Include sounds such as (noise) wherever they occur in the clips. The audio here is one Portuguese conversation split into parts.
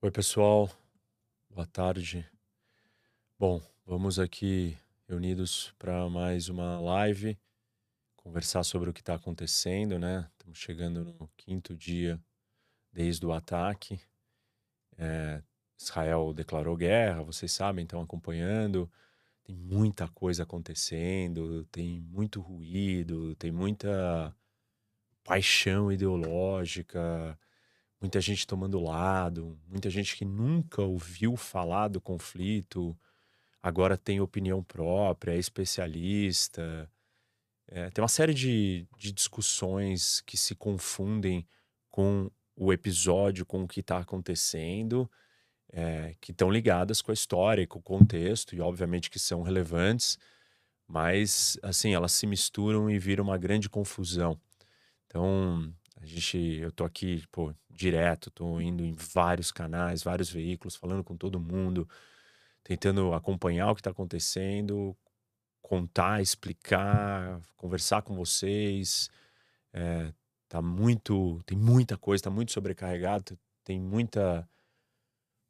Oi, pessoal. Boa tarde. Bom, vamos aqui reunidos para mais uma live, conversar sobre o que está acontecendo, né? Estamos chegando no quinto dia desde o ataque. É, Israel declarou guerra, vocês sabem, estão acompanhando. Tem muita coisa acontecendo, tem muito ruído, tem muita paixão ideológica muita gente tomando lado, muita gente que nunca ouviu falar do conflito, agora tem opinião própria, é especialista. É, tem uma série de, de discussões que se confundem com o episódio, com o que está acontecendo, é, que estão ligadas com a história, com o contexto, e obviamente que são relevantes, mas assim, elas se misturam e viram uma grande confusão. Então, a gente, eu tô aqui, pô, direto, tô indo em vários canais, vários veículos, falando com todo mundo, tentando acompanhar o que está acontecendo, contar, explicar, conversar com vocês. É, tá muito, tem muita coisa, tá muito sobrecarregado, tem muita,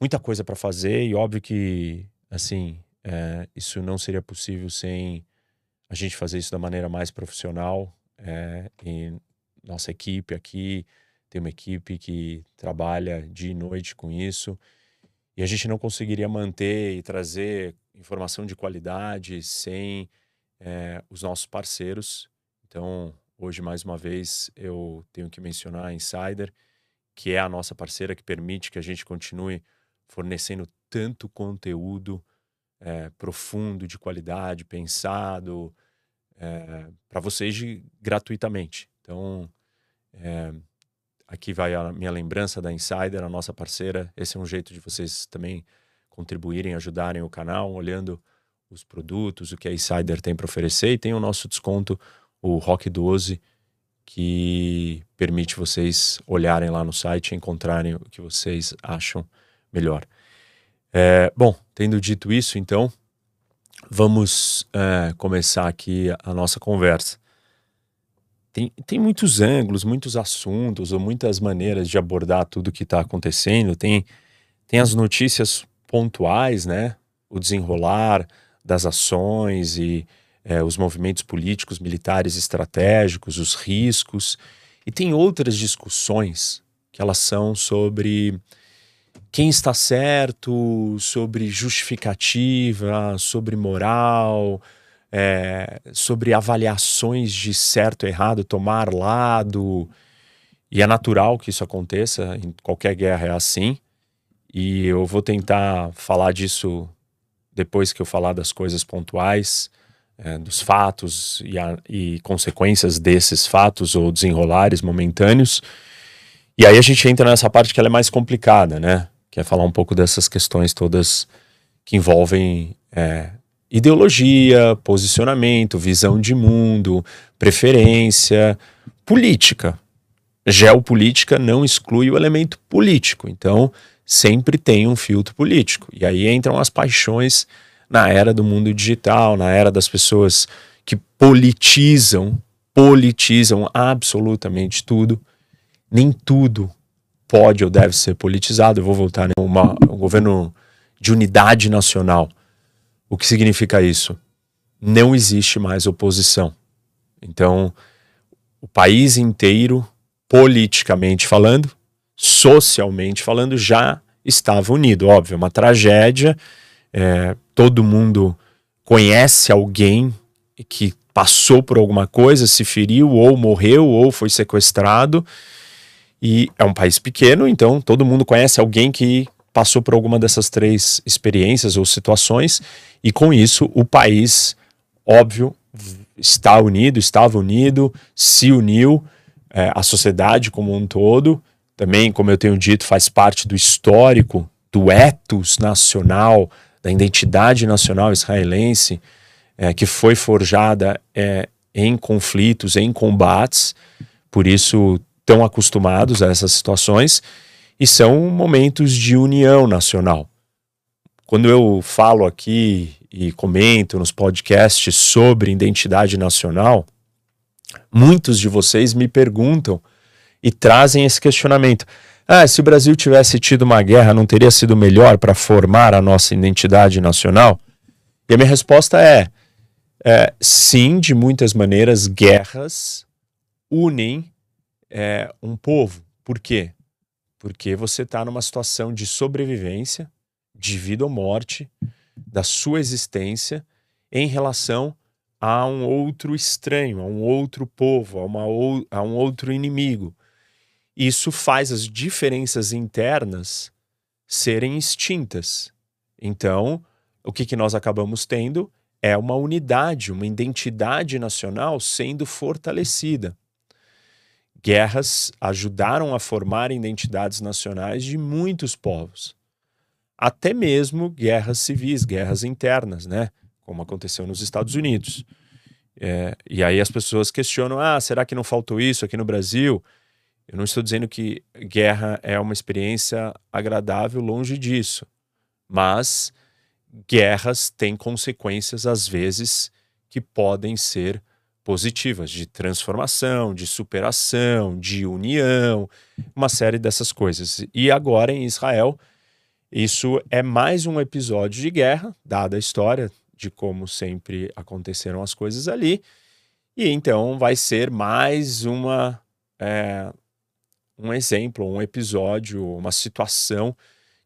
muita coisa para fazer e óbvio que, assim, é, isso não seria possível sem a gente fazer isso da maneira mais profissional é, e nossa equipe aqui tem uma equipe que trabalha dia e noite com isso. E a gente não conseguiria manter e trazer informação de qualidade sem é, os nossos parceiros. Então, hoje, mais uma vez, eu tenho que mencionar a Insider, que é a nossa parceira que permite que a gente continue fornecendo tanto conteúdo é, profundo, de qualidade, pensado, é, para vocês de, gratuitamente. Então, é, aqui vai a minha lembrança da Insider, a nossa parceira. Esse é um jeito de vocês também contribuírem, ajudarem o canal, olhando os produtos, o que a Insider tem para oferecer. E tem o nosso desconto, o Rock 12, que permite vocês olharem lá no site e encontrarem o que vocês acham melhor. É, bom, tendo dito isso, então, vamos é, começar aqui a nossa conversa tem, tem muitos ângulos, muitos assuntos, ou muitas maneiras de abordar tudo que está acontecendo. Tem, tem as notícias pontuais, né? O desenrolar das ações e é, os movimentos políticos, militares, estratégicos, os riscos. E tem outras discussões que elas são sobre quem está certo, sobre justificativa, sobre moral, é, sobre avaliações de certo e errado, tomar lado. E é natural que isso aconteça, em qualquer guerra é assim. E eu vou tentar falar disso depois que eu falar das coisas pontuais, é, dos fatos e, a, e consequências desses fatos ou desenrolares momentâneos. E aí a gente entra nessa parte que ela é mais complicada, né? Que é falar um pouco dessas questões todas que envolvem é, ideologia, posicionamento, visão de mundo, preferência, política. Geopolítica não exclui o elemento político, então sempre tem um filtro político. E aí entram as paixões na era do mundo digital, na era das pessoas que politizam, politizam absolutamente tudo. Nem tudo pode ou deve ser politizado. Eu vou voltar a um governo de unidade nacional o que significa isso? Não existe mais oposição. Então, o país inteiro, politicamente falando, socialmente falando, já estava unido. Óbvio, uma tragédia. É, todo mundo conhece alguém que passou por alguma coisa, se feriu, ou morreu, ou foi sequestrado. E é um país pequeno, então todo mundo conhece alguém que passou por alguma dessas três experiências ou situações, e com isso o país, óbvio, está unido, estava unido, se uniu, é, a sociedade como um todo, também, como eu tenho dito, faz parte do histórico, do ethos nacional, da identidade nacional israelense, é, que foi forjada é, em conflitos, em combates, por isso tão acostumados a essas situações e são momentos de união nacional. Quando eu falo aqui e comento nos podcasts sobre identidade nacional, muitos de vocês me perguntam e trazem esse questionamento. Ah, se o Brasil tivesse tido uma guerra, não teria sido melhor para formar a nossa identidade nacional? E a minha resposta é, é sim, de muitas maneiras, guerras unem é, um povo. Por quê? Porque você está numa situação de sobrevivência, de vida ou morte, da sua existência em relação a um outro estranho, a um outro povo, a, uma, a um outro inimigo. Isso faz as diferenças internas serem extintas. Então, o que, que nós acabamos tendo é uma unidade, uma identidade nacional sendo fortalecida. Guerras ajudaram a formar identidades nacionais de muitos povos. Até mesmo guerras civis, guerras internas, né? Como aconteceu nos Estados Unidos. É, e aí as pessoas questionam: ah, será que não faltou isso aqui no Brasil? Eu não estou dizendo que guerra é uma experiência agradável, longe disso. Mas guerras têm consequências, às vezes, que podem ser positivas, de transformação, de superação, de união, uma série dessas coisas. E agora em Israel, isso é mais um episódio de guerra, dada a história de como sempre aconteceram as coisas ali. E então vai ser mais uma é, um exemplo, um episódio, uma situação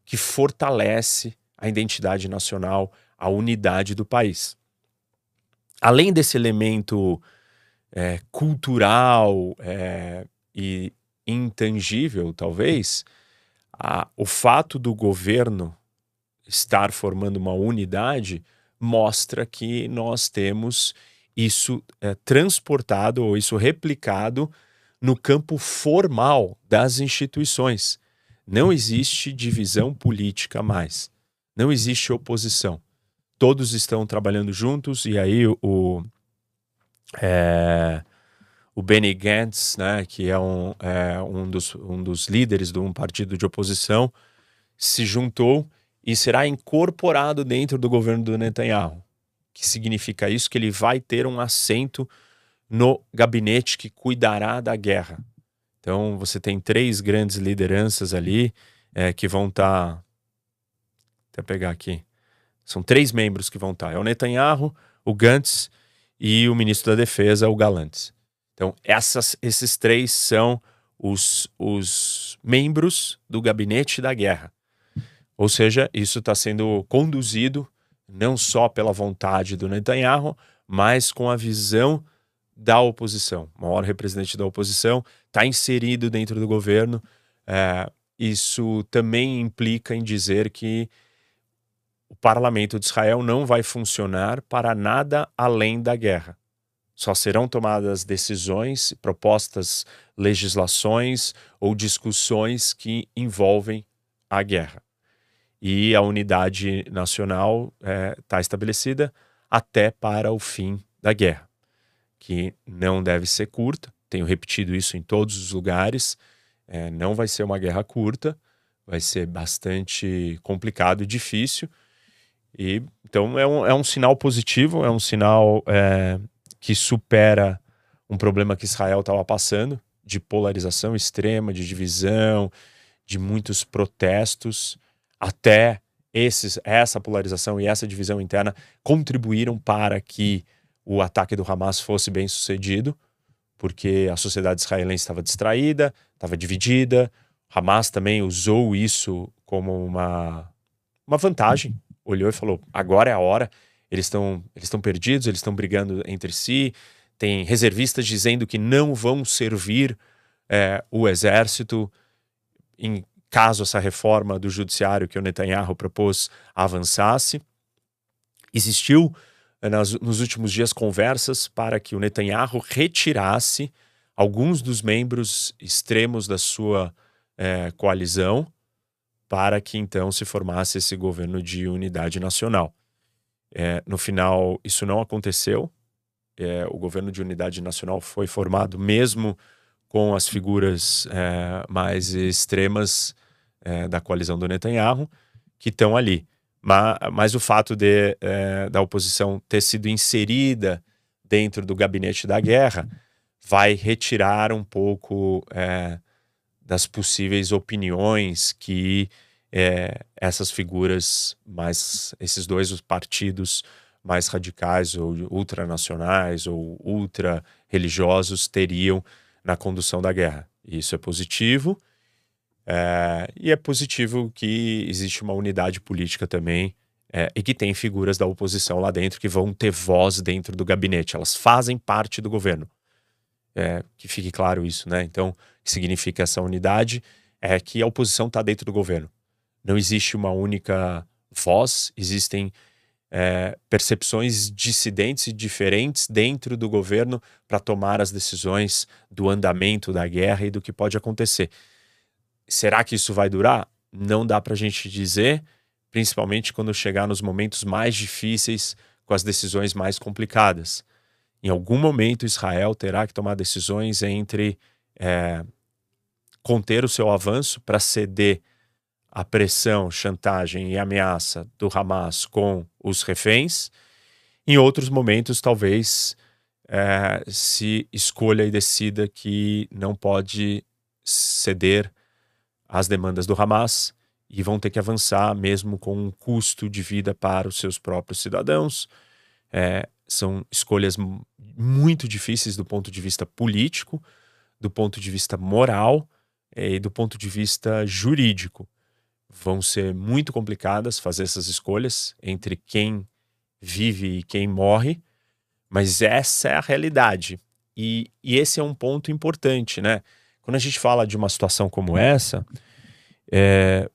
que fortalece a identidade nacional, a unidade do país. Além desse elemento é, cultural é, e intangível, talvez, a, o fato do governo estar formando uma unidade mostra que nós temos isso é, transportado ou isso replicado no campo formal das instituições. Não existe divisão política mais. Não existe oposição. Todos estão trabalhando juntos e aí o, é, o Benny Gantz, né, que é um, é um, dos, um dos líderes de um partido de oposição, se juntou e será incorporado dentro do governo do Netanyahu. Que significa isso? Que ele vai ter um assento no gabinete que cuidará da guerra. Então você tem três grandes lideranças ali é, que vão estar. Tá... Até pegar aqui. São três membros que vão estar. Tá. É o Netanyahu, o Gantz e o ministro da Defesa, o Galantes. Então, essas, esses três são os, os membros do gabinete da guerra. Ou seja, isso está sendo conduzido não só pela vontade do Netanyahu, mas com a visão da oposição. O maior representante da oposição está inserido dentro do governo. É, isso também implica em dizer que o parlamento de Israel não vai funcionar para nada além da guerra. Só serão tomadas decisões, propostas, legislações ou discussões que envolvem a guerra. E a unidade nacional está é, estabelecida até para o fim da guerra, que não deve ser curta. Tenho repetido isso em todos os lugares. É, não vai ser uma guerra curta, vai ser bastante complicado e difícil e, então é um, é um sinal positivo, é um sinal é, que supera um problema que Israel estava passando de polarização extrema, de divisão, de muitos protestos, até esses, essa polarização e essa divisão interna contribuíram para que o ataque do Hamas fosse bem sucedido, porque a sociedade israelense estava distraída, estava dividida. Hamas também usou isso como uma, uma vantagem olhou e falou: agora é a hora. Eles estão eles perdidos, eles estão brigando entre si. Tem reservistas dizendo que não vão servir é, o exército em caso essa reforma do judiciário que o Netanyahu propôs avançasse. Existiu é, nas, nos últimos dias conversas para que o Netanyahu retirasse alguns dos membros extremos da sua é, coalizão para que então se formasse esse governo de unidade nacional. É, no final, isso não aconteceu. É, o governo de unidade nacional foi formado mesmo com as figuras é, mais extremas é, da coalizão do Netanyahu, que estão ali. Mas, mas, o fato de, é, da oposição ter sido inserida dentro do gabinete da guerra vai retirar um pouco é, das possíveis opiniões que é, essas figuras mais, esses dois partidos mais radicais ou ultranacionais ou ultra religiosos teriam na condução da guerra. Isso é positivo. É, e é positivo que existe uma unidade política também é, e que tem figuras da oposição lá dentro que vão ter voz dentro do gabinete. Elas fazem parte do governo. É, que fique claro isso, né? Então, o que significa essa unidade é que a oposição está dentro do governo. Não existe uma única voz, existem é, percepções dissidentes e diferentes dentro do governo para tomar as decisões do andamento da guerra e do que pode acontecer. Será que isso vai durar? Não dá para a gente dizer, principalmente quando chegar nos momentos mais difíceis, com as decisões mais complicadas. Em algum momento, Israel terá que tomar decisões entre é, conter o seu avanço para ceder a pressão, chantagem e ameaça do Hamas com os reféns. Em outros momentos, talvez é, se escolha e decida que não pode ceder às demandas do Hamas e vão ter que avançar mesmo com um custo de vida para os seus próprios cidadãos. É, são escolhas muito difíceis do ponto de vista político, do ponto de vista moral é, e do ponto de vista jurídico vão ser muito complicadas fazer essas escolhas entre quem vive e quem morre, mas essa é a realidade. E, e esse é um ponto importante, né? Quando a gente fala de uma situação como essa, é,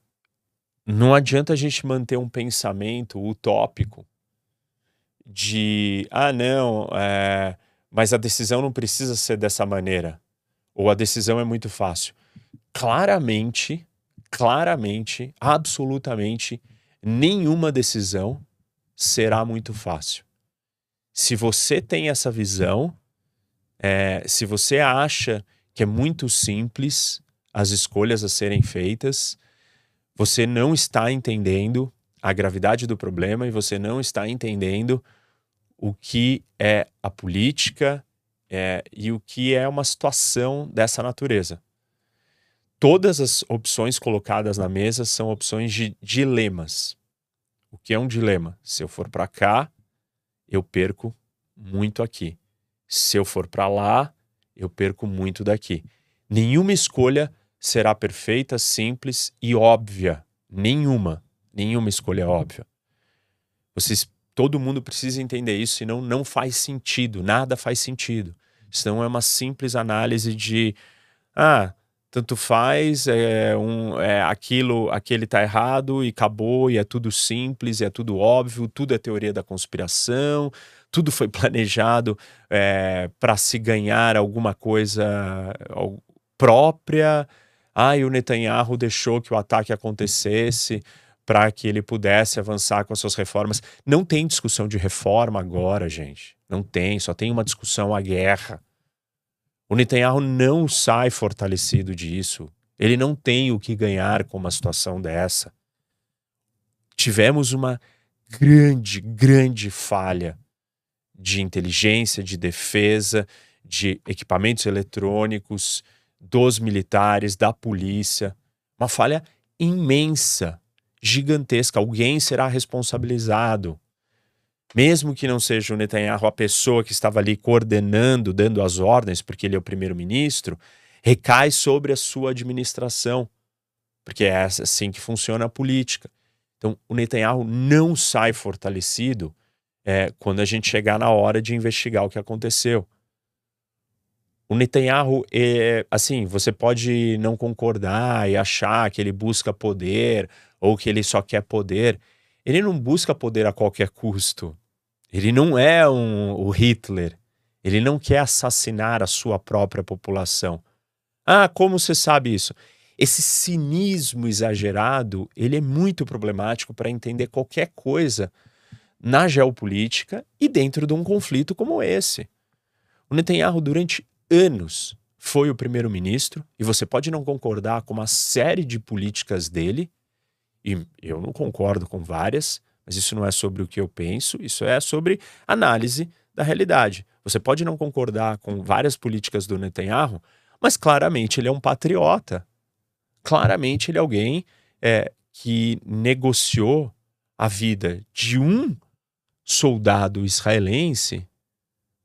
não adianta a gente manter um pensamento utópico de ah, não, é, mas a decisão não precisa ser dessa maneira, ou a decisão é muito fácil. Claramente, claramente, absolutamente, nenhuma decisão será muito fácil. Se você tem essa visão, é, se você acha que é muito simples as escolhas a serem feitas, você não está entendendo a gravidade do problema e você não está entendendo o que é a política é, e o que é uma situação dessa natureza todas as opções colocadas na mesa são opções de dilemas. O que é um dilema? Se eu for para cá, eu perco muito aqui. Se eu for para lá, eu perco muito daqui. Nenhuma escolha será perfeita, simples e óbvia. Nenhuma. Nenhuma escolha é óbvia. Vocês, todo mundo precisa entender isso, senão não faz sentido. Nada faz sentido. Senão é uma simples análise de ah, tanto faz, é, um, é aquilo, aquele tá errado e acabou, e é tudo simples, é tudo óbvio, tudo é teoria da conspiração, tudo foi (laughs) planejado é, para se ganhar alguma coisa própria. Ah, e o Netanyahu deixou que o ataque acontecesse para que ele pudesse avançar com as suas reformas. Não tem discussão de reforma agora, gente. Não tem, só tem uma discussão a guerra. O Netanyahu não sai fortalecido disso. Ele não tem o que ganhar com uma situação dessa. Tivemos uma grande, grande falha de inteligência, de defesa, de equipamentos eletrônicos, dos militares, da polícia. Uma falha imensa, gigantesca. Alguém será responsabilizado mesmo que não seja o Netanyahu a pessoa que estava ali coordenando, dando as ordens, porque ele é o primeiro-ministro, recai sobre a sua administração, porque é assim que funciona a política. Então, o Netanyahu não sai fortalecido é, quando a gente chegar na hora de investigar o que aconteceu. O Netanyahu, é, assim, você pode não concordar e achar que ele busca poder ou que ele só quer poder. Ele não busca poder a qualquer custo. Ele não é um, o Hitler. Ele não quer assassinar a sua própria população. Ah, como você sabe isso? Esse cinismo exagerado, ele é muito problemático para entender qualquer coisa na geopolítica e dentro de um conflito como esse. O Netanyahu, durante anos, foi o primeiro-ministro, e você pode não concordar com uma série de políticas dele, e eu não concordo com várias, mas isso não é sobre o que eu penso, isso é sobre análise da realidade. Você pode não concordar com várias políticas do Netanyahu, mas claramente ele é um patriota. claramente ele é alguém é, que negociou a vida de um soldado israelense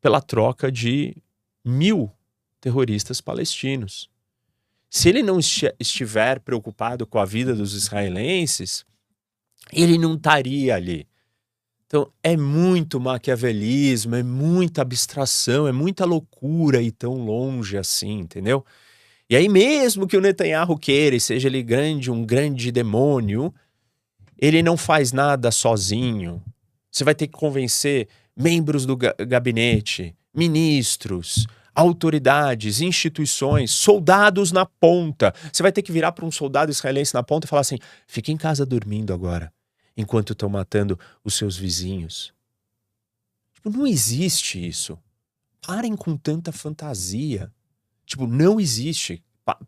pela troca de mil terroristas palestinos. Se ele não estiver preocupado com a vida dos israelenses, ele não estaria ali. Então é muito maquiavelismo, é muita abstração, é muita loucura e tão longe assim, entendeu? E aí, mesmo que o Netanyahu queira e seja ele grande, um grande demônio, ele não faz nada sozinho. Você vai ter que convencer membros do gabinete, ministros, autoridades, instituições, soldados na ponta. Você vai ter que virar para um soldado israelense na ponta e falar assim: fique em casa dormindo agora, enquanto estão matando os seus vizinhos. Tipo, não existe isso. Parem com tanta fantasia. Tipo, não existe.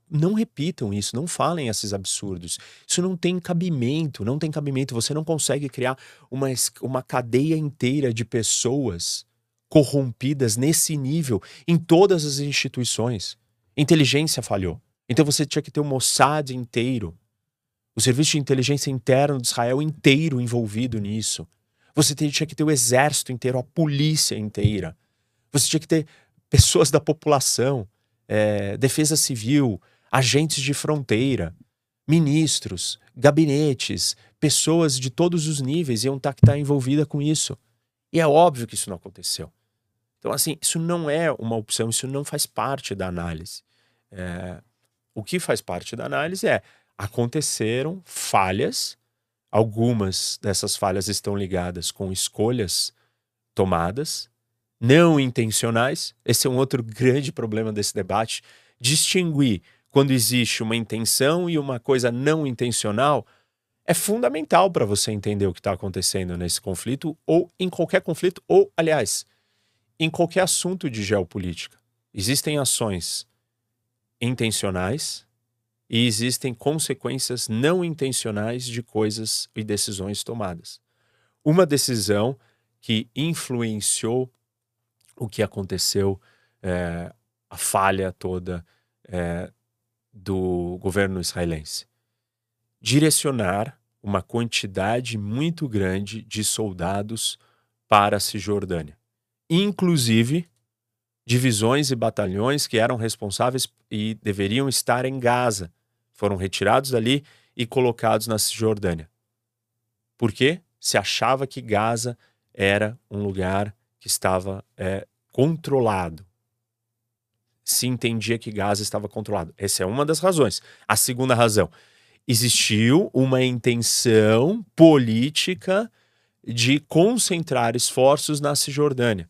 Não repitam isso, não falem esses absurdos. Isso não tem cabimento, não tem cabimento. Você não consegue criar uma, uma cadeia inteira de pessoas corrompidas nesse nível em todas as instituições. Inteligência falhou. Então você tinha que ter o Mossad inteiro, o serviço de inteligência interno de Israel inteiro envolvido nisso. Você tinha que ter o exército inteiro, a polícia inteira. Você tinha que ter pessoas da população, é, defesa civil, agentes de fronteira, ministros, gabinetes, pessoas de todos os níveis iam estar, estar envolvida com isso. E é óbvio que isso não aconteceu. Então, assim, isso não é uma opção, isso não faz parte da análise. É, o que faz parte da análise é aconteceram falhas, algumas dessas falhas estão ligadas com escolhas tomadas, não intencionais. Esse é um outro grande problema desse debate. Distinguir quando existe uma intenção e uma coisa não intencional é fundamental para você entender o que está acontecendo nesse conflito ou em qualquer conflito, ou, aliás, em qualquer assunto de geopolítica. Existem ações intencionais e existem consequências não intencionais de coisas e decisões tomadas. Uma decisão que influenciou o que aconteceu, é, a falha toda é, do governo israelense. Direcionar uma quantidade muito grande de soldados para a Cisjordânia, inclusive divisões e batalhões que eram responsáveis e deveriam estar em Gaza, foram retirados dali e colocados na Cisjordânia. Por quê? Se achava que Gaza era um lugar que estava é, controlado. Se entendia que Gaza estava controlado. Essa é uma das razões. A segunda razão, existiu uma intenção política de concentrar esforços na Cisjordânia.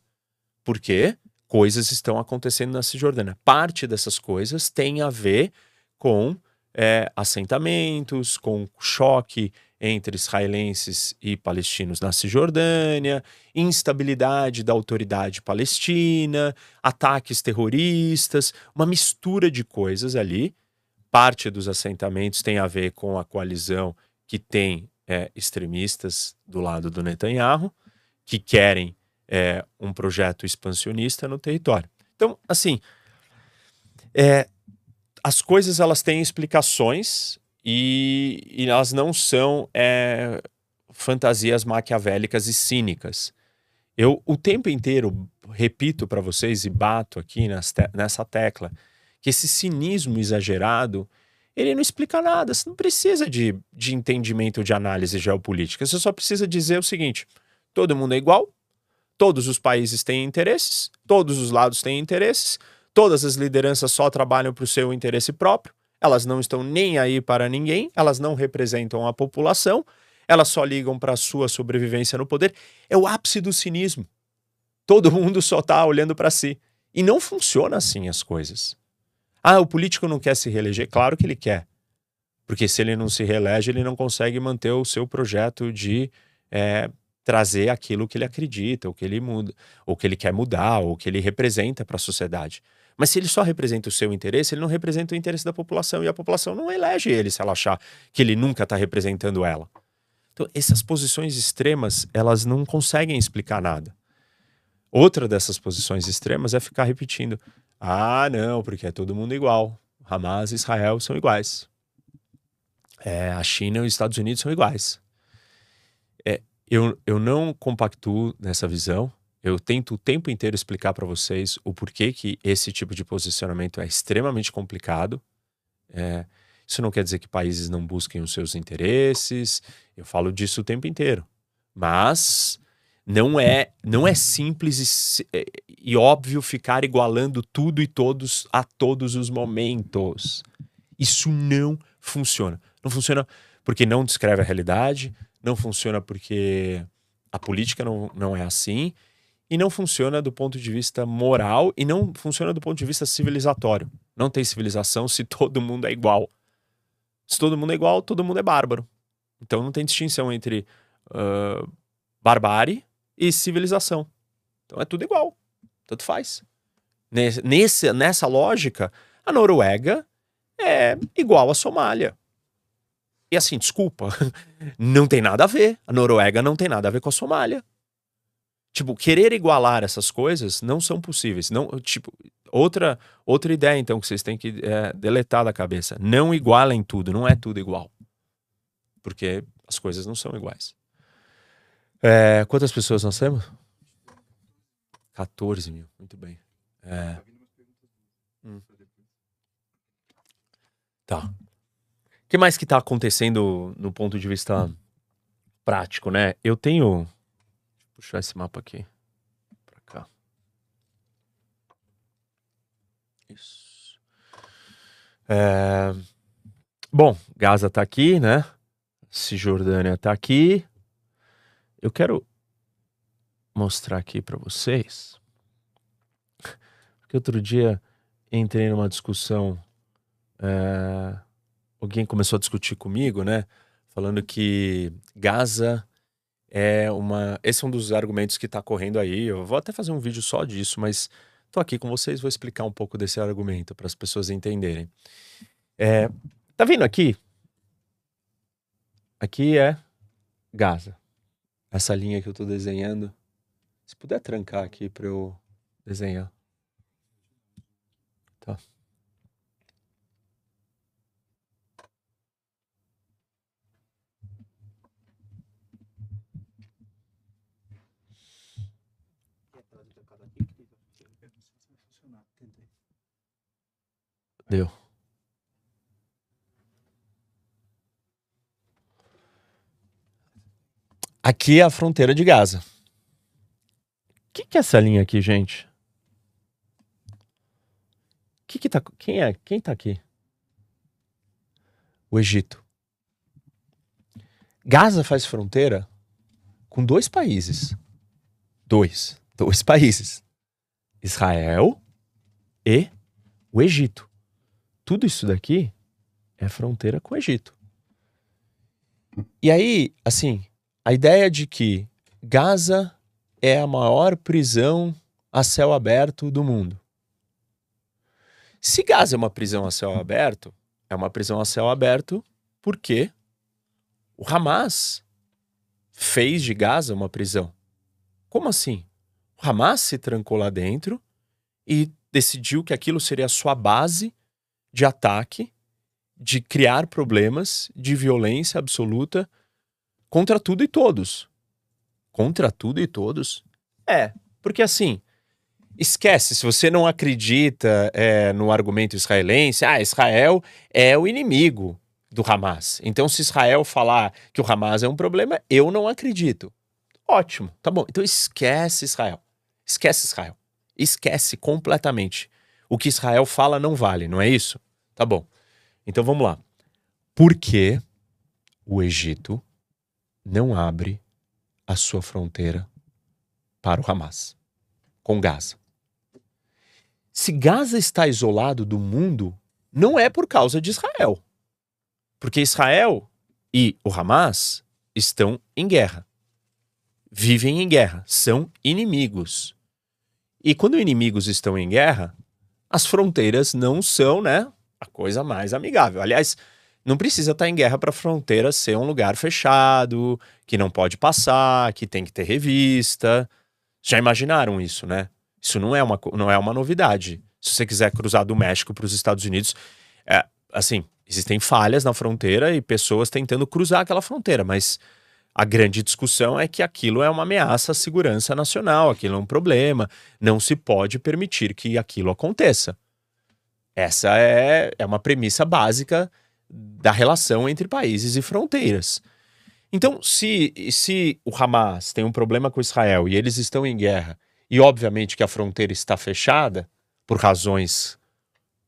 Por quê? Coisas estão acontecendo na Cisjordânia. Parte dessas coisas tem a ver com é, assentamentos, com choque entre israelenses e palestinos na Cisjordânia, instabilidade da autoridade palestina, ataques terroristas, uma mistura de coisas ali. Parte dos assentamentos tem a ver com a coalizão que tem é, extremistas do lado do Netanyahu, que querem é, um projeto expansionista no território. Então, assim, é, as coisas elas têm explicações e, e elas não são é, fantasias maquiavélicas e cínicas. Eu o tempo inteiro repito para vocês e bato aqui nessa tecla que esse cinismo exagerado ele não explica nada. Você não precisa de, de entendimento de análise geopolítica. Você só precisa dizer o seguinte: todo mundo é igual, todos os países têm interesses, todos os lados têm interesses, todas as lideranças só trabalham para o seu interesse próprio elas não estão nem aí para ninguém, elas não representam a população, elas só ligam para a sua sobrevivência no poder. É o ápice do cinismo. Todo mundo só está olhando para si. E não funciona assim as coisas. Ah, o político não quer se reeleger? Claro que ele quer. Porque se ele não se reelege, ele não consegue manter o seu projeto de é, trazer aquilo que ele acredita, ou que ele muda, ou que ele quer mudar, ou que ele representa para a sociedade. Mas se ele só representa o seu interesse, ele não representa o interesse da população. E a população não elege ele se ela achar que ele nunca está representando ela. Então, essas posições extremas, elas não conseguem explicar nada. Outra dessas posições extremas é ficar repetindo: ah, não, porque é todo mundo igual. Hamas e Israel são iguais. é, a China e os Estados Unidos são iguais. É, eu, eu não compactuo nessa visão. Eu tento o tempo inteiro explicar para vocês o porquê que esse tipo de posicionamento é extremamente complicado. É, isso não quer dizer que países não busquem os seus interesses. Eu falo disso o tempo inteiro. Mas não é não é simples e, é, e, óbvio ficar igualando tudo e todos a todos os momentos. Isso não funciona. Não funciona porque não descreve a realidade, não funciona porque a política não, não é assim e não funciona do ponto de vista moral e não funciona do ponto de vista civilizatório. Não tem civilização se todo mundo é igual. Se todo mundo é igual, todo mundo é bárbaro. Então não tem distinção entre uh, barbárie e civilização. Então é tudo igual. Tanto faz. Nesse, nessa lógica, a Noruega é igual à Somália. E assim, desculpa, (laughs) não tem nada a ver. A Noruega não tem nada a ver com a Somália. Tipo, querer igualar essas coisas não são possíveis. Não, tipo, outra outra ideia então que vocês têm que é, deletar da cabeça. Não igualem tudo, não é tudo igual. Porque as coisas não são iguais. É, quantas pessoas nós temos? 14 mil, muito bem. É... Hum. Tá. O que mais que está acontecendo no ponto de vista prático, né? Eu tenho puxar esse mapa aqui para cá. Isso. É... Bom, Gaza tá aqui, né? Cisjordânia tá aqui. Eu quero mostrar aqui para vocês. Porque outro dia entrei numa discussão. É... Alguém começou a discutir comigo, né? Falando que Gaza é uma. Esse é um dos argumentos que está correndo aí. Eu vou até fazer um vídeo só disso, mas estou aqui com vocês, vou explicar um pouco desse argumento para as pessoas entenderem. É, tá vendo aqui? Aqui é Gaza. Essa linha que eu estou desenhando. Se puder trancar aqui para eu desenhar. Tá. Deu. Aqui é a fronteira de Gaza. O que, que é essa linha aqui, gente? Que que tá, quem é? Quem tá aqui? O Egito. Gaza faz fronteira com dois países. Dois. Dois países. Israel e o Egito. Tudo isso daqui é fronteira com o Egito. E aí, assim, a ideia de que Gaza é a maior prisão a céu aberto do mundo. Se Gaza é uma prisão a céu aberto, é uma prisão a céu aberto porque o Hamas fez de Gaza uma prisão. Como assim? O Hamas se trancou lá dentro e decidiu que aquilo seria a sua base de ataque, de criar problemas, de violência absoluta contra tudo e todos. Contra tudo e todos? É, porque assim, esquece, se você não acredita é, no argumento israelense, ah, Israel é o inimigo do Hamas. Então, se Israel falar que o Hamas é um problema, eu não acredito. Ótimo, tá bom. Então esquece Israel. Esquece Israel. Esquece completamente. O que Israel fala não vale, não é isso? Tá bom. Então vamos lá. Por que o Egito não abre a sua fronteira para o Hamas com Gaza? Se Gaza está isolado do mundo, não é por causa de Israel. Porque Israel e o Hamas estão em guerra. Vivem em guerra, são inimigos. E quando inimigos estão em guerra, as fronteiras não são, né, a coisa mais amigável. Aliás, não precisa estar em guerra para a fronteira ser um lugar fechado, que não pode passar, que tem que ter revista. Já imaginaram isso, né? Isso não é uma, não é uma novidade. Se você quiser cruzar do México para os Estados Unidos, é, assim, existem falhas na fronteira e pessoas tentando cruzar aquela fronteira, mas a grande discussão é que aquilo é uma ameaça à segurança nacional, aquilo é um problema, não se pode permitir que aquilo aconteça. Essa é, é uma premissa básica da relação entre países e fronteiras. Então, se, se o Hamas tem um problema com Israel e eles estão em guerra, e obviamente que a fronteira está fechada, por razões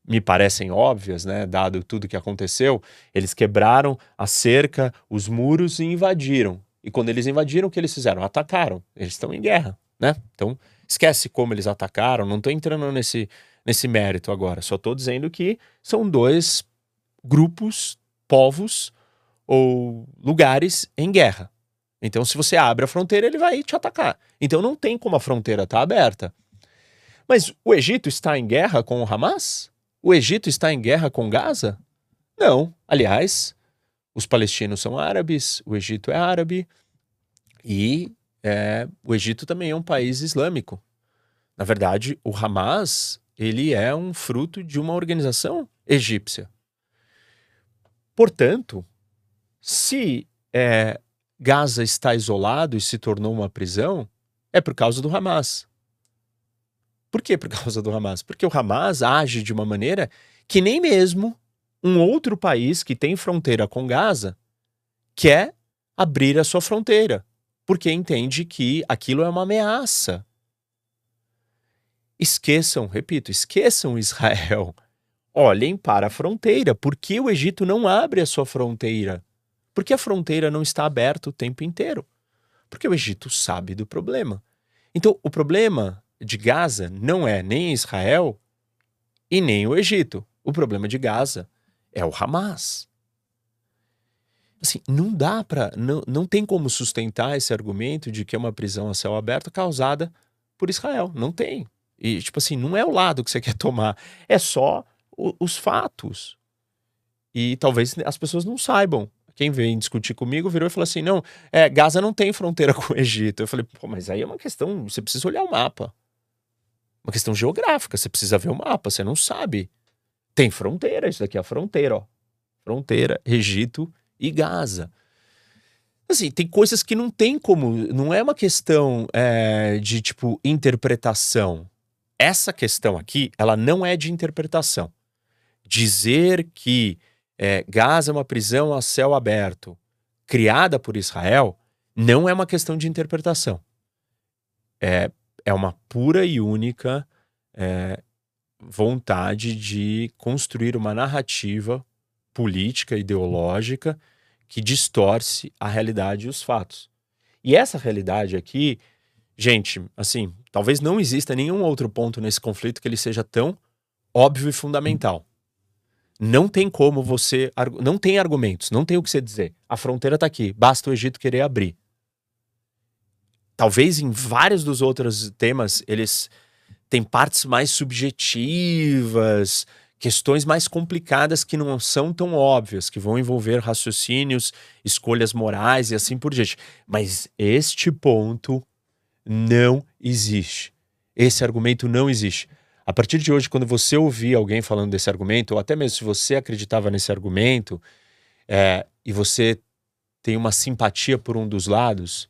me parecem óbvias, né, dado tudo que aconteceu, eles quebraram a cerca, os muros e invadiram. E quando eles invadiram, o que eles fizeram? Atacaram. Eles estão em guerra, né? Então, esquece como eles atacaram, não estou entrando nesse, nesse mérito agora, só estou dizendo que são dois grupos, povos ou lugares em guerra. Então, se você abre a fronteira, ele vai te atacar. Então, não tem como a fronteira estar tá aberta. Mas o Egito está em guerra com o Hamas? O Egito está em guerra com Gaza? Não. Aliás, os palestinos são árabes, o Egito é árabe e é, o Egito também é um país islâmico. Na verdade, o Hamas ele é um fruto de uma organização egípcia. Portanto, se é, Gaza está isolado e se tornou uma prisão, é por causa do Hamas. Por que por causa do Hamas? Porque o Hamas age de uma maneira que nem mesmo um outro país que tem fronteira com Gaza quer abrir a sua fronteira, porque entende que aquilo é uma ameaça. Esqueçam, repito, esqueçam Israel. Olhem para a fronteira. Por que o Egito não abre a sua fronteira? Porque a fronteira não está aberta o tempo inteiro. Porque o Egito sabe do problema. Então, o problema de Gaza não é nem Israel e nem o Egito. O problema de Gaza é o Hamas. Assim, não dá para. Não, não tem como sustentar esse argumento de que é uma prisão a céu aberto causada por Israel. Não tem. E, tipo assim, não é o lado que você quer (laughs) tomar, é só os fatos. E talvez as pessoas não saibam. Quem vem discutir comigo virou e falou assim: não, é, Gaza não tem fronteira (laughs) com o Egito. Eu falei, pô, mas aí é uma questão, você precisa olhar o mapa uma questão geográfica. Você precisa ver o mapa, você não sabe. Tem fronteira, isso daqui é a fronteira, ó. Fronteira, Egito e Gaza. Assim, tem coisas que não tem como. Não é uma questão é, de, tipo, interpretação. Essa questão aqui, ela não é de interpretação. Dizer que é, Gaza é uma prisão a céu aberto, criada por Israel, não é uma questão de interpretação. É, é uma pura e única é, vontade de construir uma narrativa política, ideológica, que distorce a realidade e os fatos. E essa realidade aqui, gente, assim, talvez não exista nenhum outro ponto nesse conflito que ele seja tão óbvio e fundamental. Não tem como você. Não tem argumentos, não tem o que você dizer. A fronteira está aqui, basta o Egito querer abrir talvez em vários dos outros temas eles têm partes mais subjetivas, questões mais complicadas que não são tão óbvias, que vão envolver raciocínios, escolhas morais e assim por diante. Mas este ponto não existe. Esse argumento não existe. A partir de hoje, quando você ouvir alguém falando desse argumento, ou até mesmo se você acreditava nesse argumento, é, e você tem uma simpatia por um dos lados,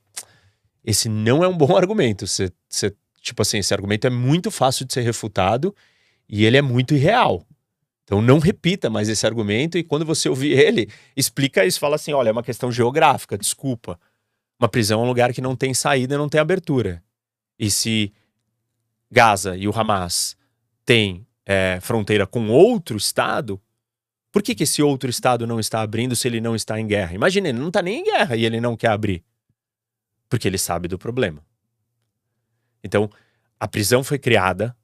esse não é um bom (laughs) argumento. Você, você, tipo assim, esse argumento é muito fácil de ser refutado e ele é muito irreal. Então não repita mais esse argumento e quando você ouvir (laughs) ele, explica isso, fala assim, olha, é uma questão geográfica, desculpa. Uma prisão é um lugar que não tem saída, e não tem abertura. E se Gaza e o Hamas têm é, fronteira com outro estado, por que, que esse outro estado não está abrindo se ele não está em guerra? Imagina, ele não está nem em guerra e ele não quer abrir. Porque ele sabe do problema. Então, a prisão foi criada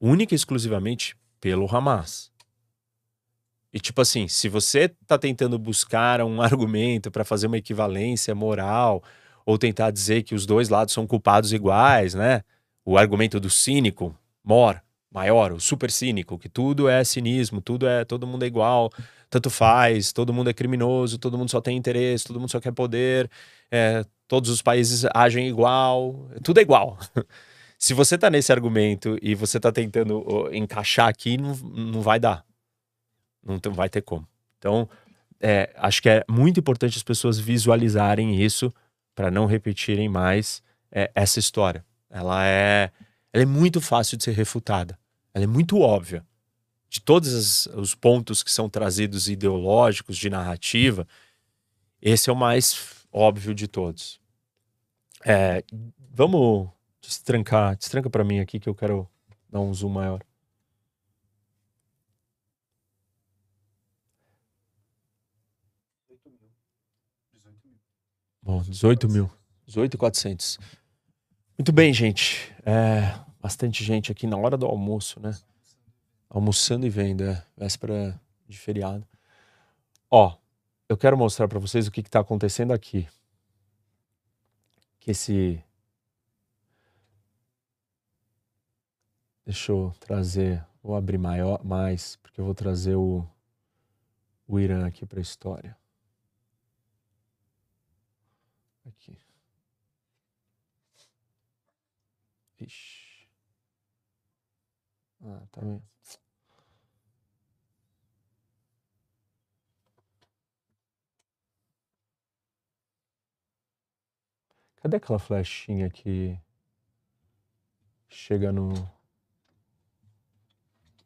única e exclusivamente pelo Hamas. E tipo assim, se você está tentando buscar um argumento para fazer uma equivalência moral ou tentar dizer que os dois lados são culpados iguais, né? O argumento do cínico, mor, maior, o super cínico, que tudo é cinismo, tudo é todo mundo é igual, tanto faz, todo mundo é criminoso, todo mundo só tem interesse, todo mundo só quer poder, é, todos os países agem igual, tudo é igual. (laughs) Se você tá nesse argumento e você tá tentando encaixar aqui, não, não vai dar. Não vai ter como. Então, é, acho que é muito importante as pessoas visualizarem isso para não repetirem mais é, essa história. Ela é, ela é muito fácil de ser refutada. Ela é muito óbvia. De todos as, os pontos que são trazidos ideológicos, de narrativa, esse é o mais óbvio de todos. É, vamos destrancar, destranca para mim aqui que eu quero dar um zoom maior. Bom, 18 mil. 18,400. Muito bem, gente. É, bastante gente aqui na hora do almoço, né? Almoçando e vendo, é. Véspera de feriado. Ó, eu quero mostrar para vocês o que está acontecendo aqui. Que esse. Deixa eu trazer. Vou abrir maior, mais, porque eu vou trazer o, o Irã aqui para a história. Aqui. Ixi. Ah, tá vendo? Cadê aquela flechinha que chega no.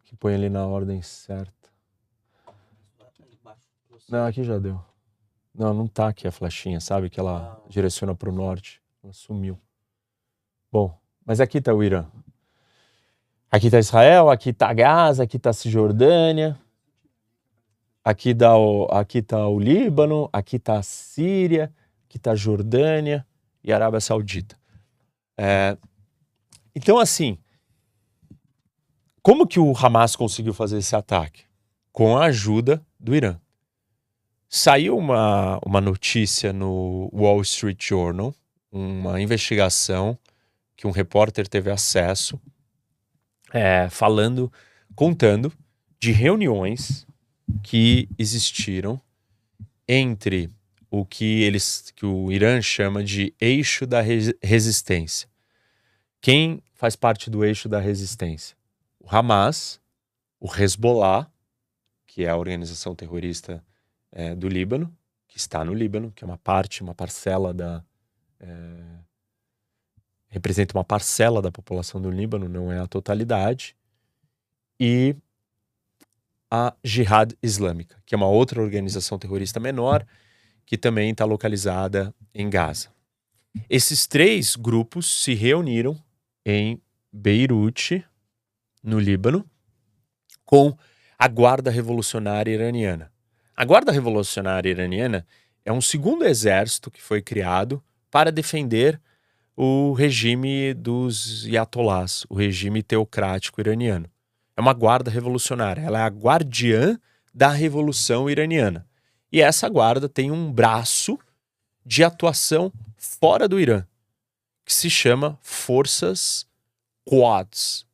que põe ele na ordem certa? Não, aqui já deu. Não, não tá aqui a flechinha, sabe? Que ela direciona para o norte. Ela sumiu. Bom, mas aqui está o Irã. Aqui está Israel, aqui está Gaza, aqui está Cisjordânia. Aqui, dá o, aqui tá o Líbano, aqui está a Síria, aqui está a Jordânia e a Arábia Saudita. É, então, assim, como que o Hamas conseguiu fazer esse ataque? Com a ajuda do Irã. Saiu uma, uma notícia no Wall Street Journal, uma investigação que um repórter teve acesso, é, falando, contando de reuniões que existiram entre o que eles, que o Irã chama de eixo da resistência. Quem faz parte do eixo da resistência? O Hamas, o Hezbollah, que é a organização terrorista é, do Líbano, que está no Líbano, que é uma parte, uma parcela da. É, representa uma parcela da população do Líbano, não é a totalidade, e a Jihad Islâmica, que é uma outra organização terrorista menor, que também está localizada em Gaza. Esses três grupos se reuniram em Beirute, no Líbano, com a Guarda Revolucionária Iraniana. A Guarda Revolucionária Iraniana é um segundo exército que foi criado para defender o regime dos Yatolás, o regime teocrático iraniano. É uma guarda revolucionária, ela é a guardiã da revolução iraniana. E essa guarda tem um braço de atuação fora do Irã, que se chama Forças Quads.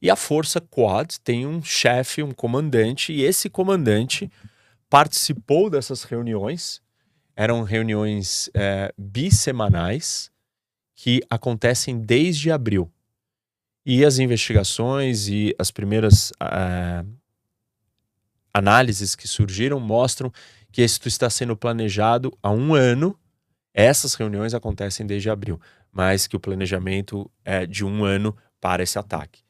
E a Força Quad tem um chefe, um comandante, e esse comandante participou dessas reuniões. Eram reuniões é, bissemanais que acontecem desde abril. E as investigações e as primeiras é, análises que surgiram mostram que isso está sendo planejado há um ano. Essas reuniões acontecem desde abril, mas que o planejamento é de um ano para esse ataque.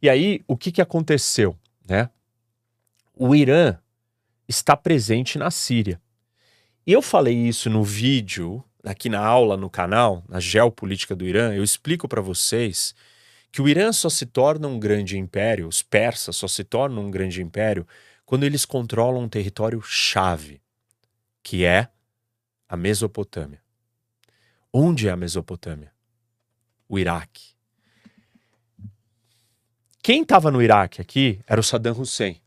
E aí, o que, que aconteceu? Né? O Irã está presente na Síria. E eu falei isso no vídeo, aqui na aula no canal, na geopolítica do Irã, eu explico para vocês que o Irã só se torna um grande império, os persas só se tornam um grande império quando eles controlam um território chave, que é a Mesopotâmia. Onde é a Mesopotâmia? O Iraque. Quem estava no Iraque aqui era o Saddam Hussein.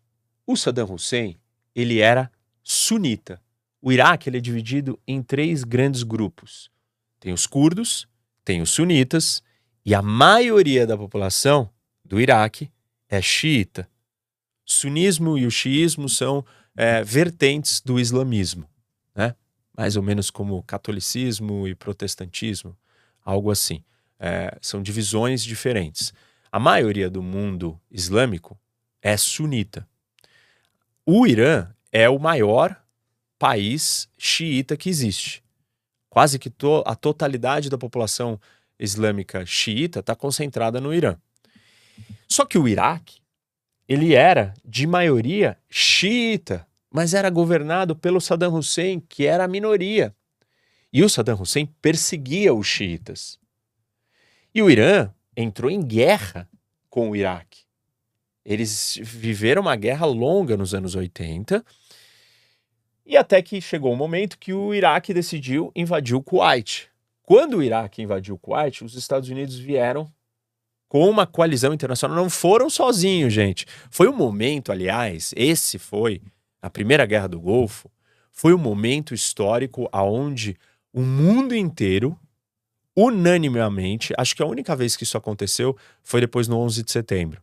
O Saddam Hussein ele era sunita. O Iraque ele é dividido em três grandes grupos. Tem os curdos, tem os sunitas e a maioria da população do Iraque é xiita. Sunismo e o xiismo são é, vertentes do islamismo, né? mais ou menos como catolicismo e protestantismo, algo assim. É, são divisões diferentes. A maioria do mundo islâmico é sunita. O Irã é o maior país xiita que existe. Quase que to a totalidade da população islâmica xiita está concentrada no Irã. Só que o Iraque, ele era de maioria xiita, mas era governado pelo Saddam Hussein, que era a minoria. E o Saddam Hussein perseguia os xiitas. E o Irã entrou em guerra com o Iraque. Eles viveram uma guerra longa nos anos 80, e até que chegou um momento que o Iraque decidiu invadir o Kuwait. Quando o Iraque invadiu o Kuwait, os Estados Unidos vieram com uma coalizão internacional. Não foram sozinhos, gente. Foi um momento, aliás, esse foi a Primeira Guerra do Golfo, foi um momento histórico aonde o mundo inteiro, unanimemente, acho que a única vez que isso aconteceu foi depois no 11 de setembro,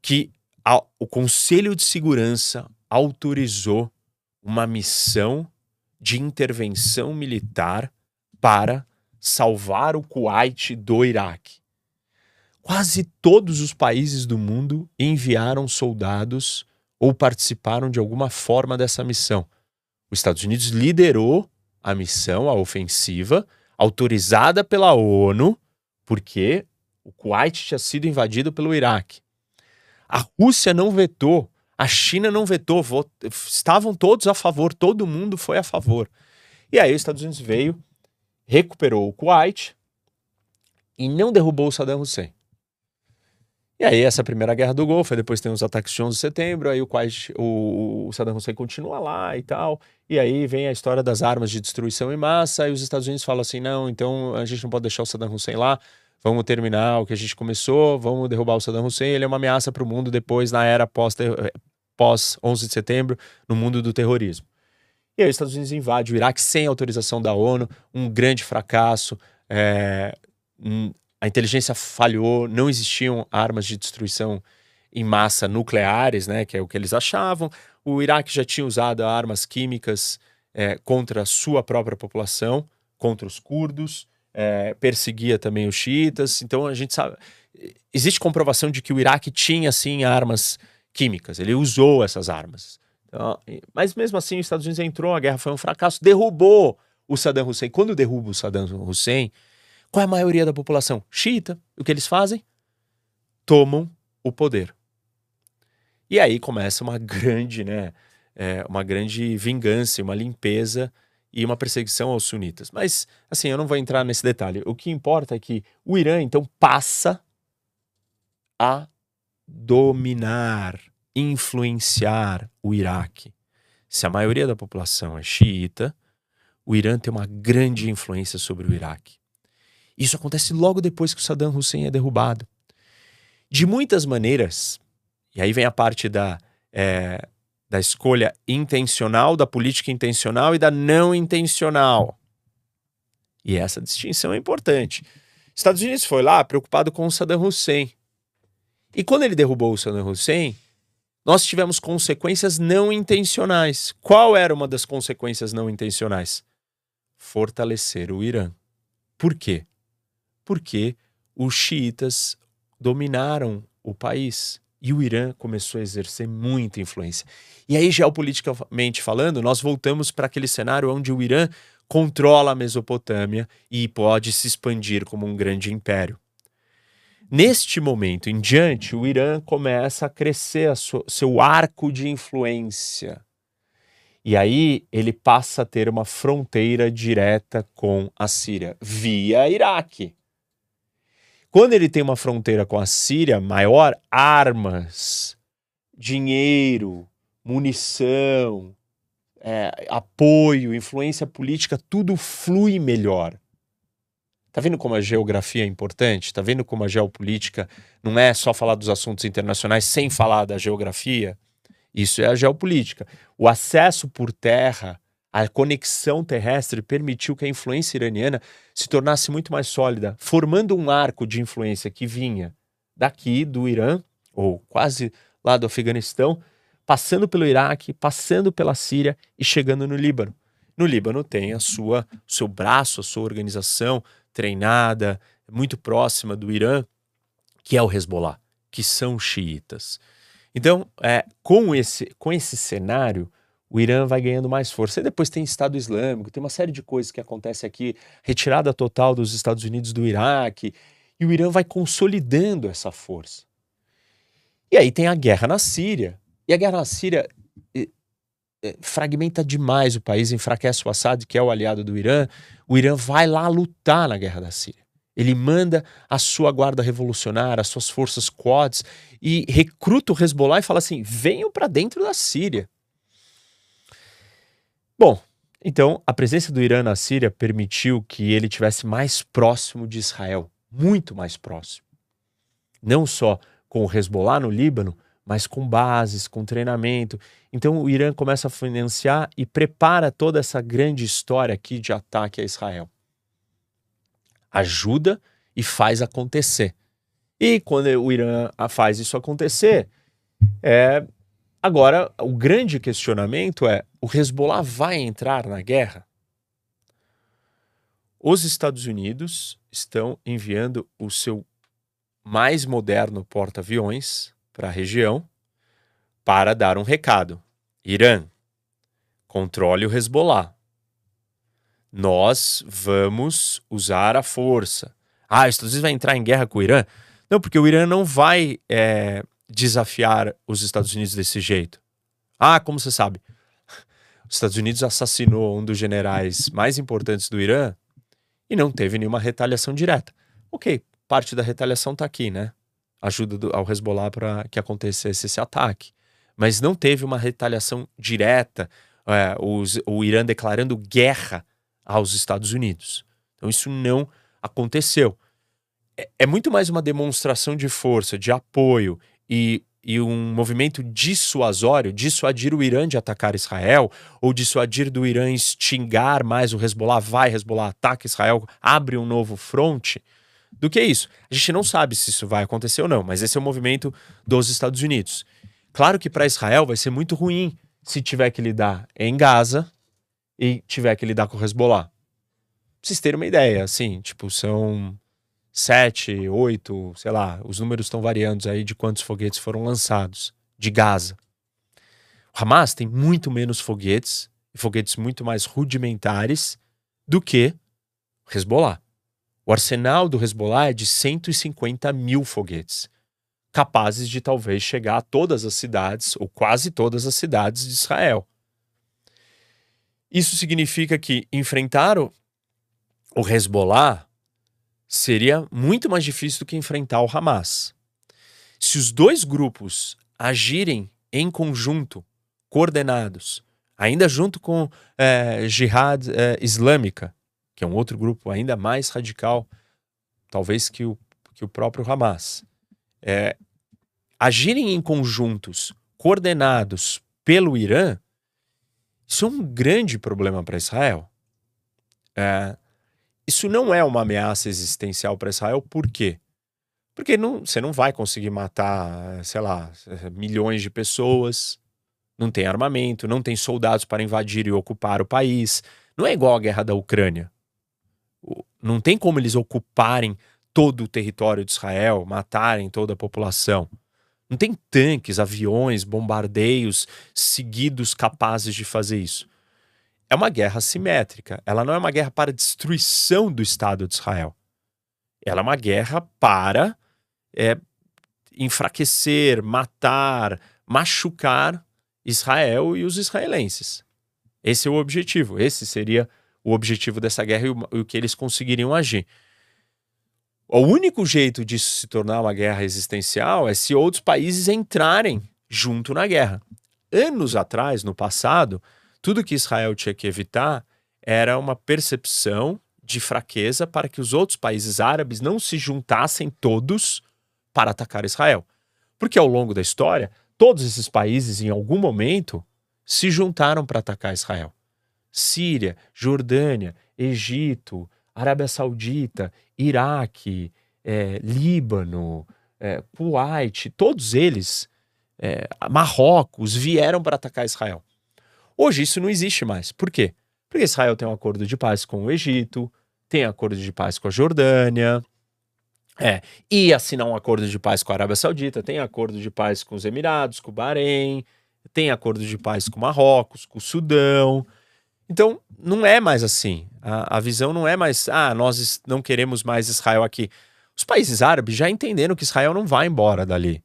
que a, o Conselho de Segurança autorizou uma missão de intervenção militar para salvar o Kuwait do Iraque. Quase todos os países do mundo enviaram soldados ou participaram de alguma forma dessa missão. Os Estados Unidos liderou a missão, a ofensiva, autorizada pela ONU, porque o Kuwait tinha sido invadido pelo Iraque. A Rússia não vetou, a China não vetou, estavam todos a favor, todo mundo foi a favor. E aí os Estados Unidos veio, recuperou o Kuwait e não derrubou o Saddam Hussein. E aí, essa primeira guerra do Golfo, depois tem os ataques de 11 de setembro, aí o, Kuwait, o, o Saddam Hussein continua lá e tal. E aí vem a história das armas de destruição em massa, e os Estados Unidos falam assim: não, então a gente não pode deixar o Saddam Hussein lá, vamos terminar o que a gente começou, vamos derrubar o Saddam Hussein, ele é uma ameaça para o mundo depois, na era pós, pós 11 de setembro, no mundo do terrorismo. E aí os Estados Unidos invadem o Iraque sem autorização da ONU, um grande fracasso. É, a inteligência falhou, não existiam armas de destruição em massa nucleares, né, que é o que eles achavam. O Iraque já tinha usado armas químicas é, contra a sua própria população, contra os curdos, é, perseguia também os xiitas. Então a gente sabe. Existe comprovação de que o Iraque tinha sim armas químicas, ele usou essas armas. Então, mas mesmo assim, os Estados Unidos entrou, a guerra foi um fracasso, derrubou o Saddam Hussein. Quando derruba o Saddam Hussein, qual é a maioria da população? Xiita. O que eles fazem? Tomam o poder. E aí começa uma grande, né, é, uma grande vingança, uma limpeza e uma perseguição aos sunitas. Mas, assim, eu não vou entrar nesse detalhe. O que importa é que o Irã, então, passa a dominar, influenciar o Iraque. Se a maioria da população é xiita, o Irã tem uma grande influência sobre o Iraque. Isso acontece logo depois que o Saddam Hussein é derrubado. De muitas maneiras, e aí vem a parte da, é, da escolha intencional, da política intencional e da não intencional. E essa distinção é importante. Estados Unidos foi lá preocupado com o Saddam Hussein. E quando ele derrubou o Saddam Hussein, nós tivemos consequências não intencionais. Qual era uma das consequências não intencionais? Fortalecer o Irã. Por quê? porque os xiitas dominaram o país e o Irã começou a exercer muita influência. E aí, geopoliticamente falando, nós voltamos para aquele cenário onde o Irã controla a Mesopotâmia e pode se expandir como um grande império. Neste momento em diante, o Irã começa a crescer a seu arco de influência. E aí ele passa a ter uma fronteira direta com a Síria, via Iraque. Quando ele tem uma fronteira com a Síria maior, armas, dinheiro, munição, é, apoio, influência política, tudo flui melhor. Tá vendo como a geografia é importante? Tá vendo como a geopolítica não é só falar dos assuntos internacionais sem falar da geografia? Isso é a geopolítica. O acesso por terra a conexão terrestre permitiu que a influência iraniana se tornasse muito mais sólida, formando um arco de influência que vinha daqui do Irã, ou quase lá do Afeganistão, passando pelo Iraque, passando pela Síria e chegando no Líbano. No Líbano tem a sua seu braço, a sua organização treinada, muito próxima do Irã, que é o Hezbollah, que são xiitas. Então, é, com, esse, com esse cenário, o Irã vai ganhando mais força. E depois tem Estado Islâmico, tem uma série de coisas que acontece aqui, retirada total dos Estados Unidos do Iraque, e o Irã vai consolidando essa força. E aí tem a guerra na Síria. E a guerra na Síria fragmenta demais o país, enfraquece o Assad, que é o aliado do Irã. O Irã vai lá lutar na guerra da Síria. Ele manda a sua guarda revolucionária, as suas forças quads e recruta o Hezbollah e fala assim: venham para dentro da Síria. Bom, então a presença do Irã na Síria permitiu que ele tivesse mais próximo de Israel, muito mais próximo. Não só com o Hezbollah no Líbano, mas com bases, com treinamento. Então o Irã começa a financiar e prepara toda essa grande história aqui de ataque a Israel. Ajuda e faz acontecer. E quando o Irã faz isso acontecer, é agora o grande questionamento é: o Hezbollah vai entrar na guerra? Os Estados Unidos estão enviando o seu mais moderno porta-aviões para a região para dar um recado. Irã, controle o Hezbollah. Nós vamos usar a força. Ah, os Estados Unidos vai entrar em guerra com o Irã? Não, porque o Irã não vai é, desafiar os Estados Unidos desse jeito. Ah, como você sabe? Os Estados Unidos assassinou um dos generais mais importantes do Irã e não teve nenhuma retaliação direta. Ok, parte da retaliação está aqui, né? Ajuda do, ao Hezbollah para que acontecesse esse ataque. Mas não teve uma retaliação direta, é, os, o Irã declarando guerra aos Estados Unidos. Então isso não aconteceu. É, é muito mais uma demonstração de força, de apoio e, e um movimento dissuasório, dissuadir o Irã de atacar Israel, ou dissuadir do Irã extingar mais o Hezbollah, vai, Hezbollah ataca Israel, abre um novo fronte do que isso. A gente não sabe se isso vai acontecer ou não, mas esse é o movimento dos Estados Unidos. Claro que para Israel vai ser muito ruim se tiver que lidar em Gaza e tiver que lidar com o Hezbollah. Pra vocês terem uma ideia, assim, tipo, são sete, oito, sei lá, os números estão variando aí de quantos foguetes foram lançados de Gaza. O Hamas tem muito menos foguetes, e foguetes muito mais rudimentares do que Hezbollah. O arsenal do Hezbollah é de 150 mil foguetes, capazes de talvez chegar a todas as cidades, ou quase todas as cidades de Israel. Isso significa que enfrentar o, o Hezbollah seria muito mais difícil do que enfrentar o Hamas. Se os dois grupos agirem em conjunto, coordenados, ainda junto com é, jihad é, islâmica, que é um outro grupo ainda mais radical, talvez que o, que o próprio Hamas, é, agirem em conjuntos coordenados pelo Irã, isso é um grande problema para Israel. É, isso não é uma ameaça existencial para Israel, por quê? Porque não, você não vai conseguir matar, sei lá, milhões de pessoas, não tem armamento, não tem soldados para invadir e ocupar o país. Não é igual a guerra da Ucrânia. Não tem como eles ocuparem todo o território de Israel, matarem toda a população. Não tem tanques, aviões, bombardeios seguidos capazes de fazer isso. É uma guerra simétrica. Ela não é uma guerra para destruição do Estado de Israel. Ela é uma guerra para é, enfraquecer, matar, machucar Israel e os israelenses. Esse é o objetivo. Esse seria o objetivo dessa guerra e o, o que eles conseguiriam agir. O único jeito disso se tornar uma guerra existencial é se outros países entrarem junto na guerra. Anos atrás, no passado, tudo que Israel tinha que evitar era uma percepção de fraqueza para que os outros países árabes não se juntassem todos para atacar Israel. Porque ao longo da história, todos esses países, em algum momento, se juntaram para atacar Israel. Síria, Jordânia, Egito, Arábia Saudita, Iraque, é, Líbano, é, Kuwait, todos eles, é, Marrocos, vieram para atacar Israel. Hoje isso não existe mais. Por quê? Porque Israel tem um acordo de paz com o Egito, tem acordo de paz com a Jordânia, É, e assinar um acordo de paz com a Arábia Saudita, tem acordo de paz com os Emirados, com o Bahrein, tem acordo de paz com Marrocos, com o Sudão. Então, não é mais assim. A, a visão não é mais, ah, nós não queremos mais Israel aqui. Os países árabes já entenderam que Israel não vai embora dali.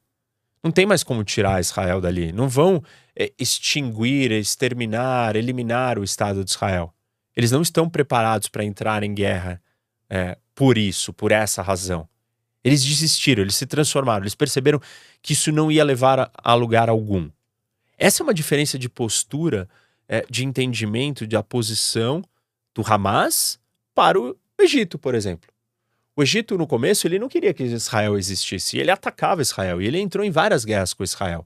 Não tem mais como tirar Israel dali. Não vão é, extinguir, exterminar, eliminar o Estado de Israel. Eles não estão preparados para entrar em guerra é, por isso, por essa razão. Eles desistiram, eles se transformaram, eles perceberam que isso não ia levar a, a lugar algum. Essa é uma diferença de postura, é, de entendimento da posição do Hamas para o Egito, por exemplo. O Egito, no começo, ele não queria que Israel existisse. Ele atacava Israel. E ele entrou em várias guerras com Israel.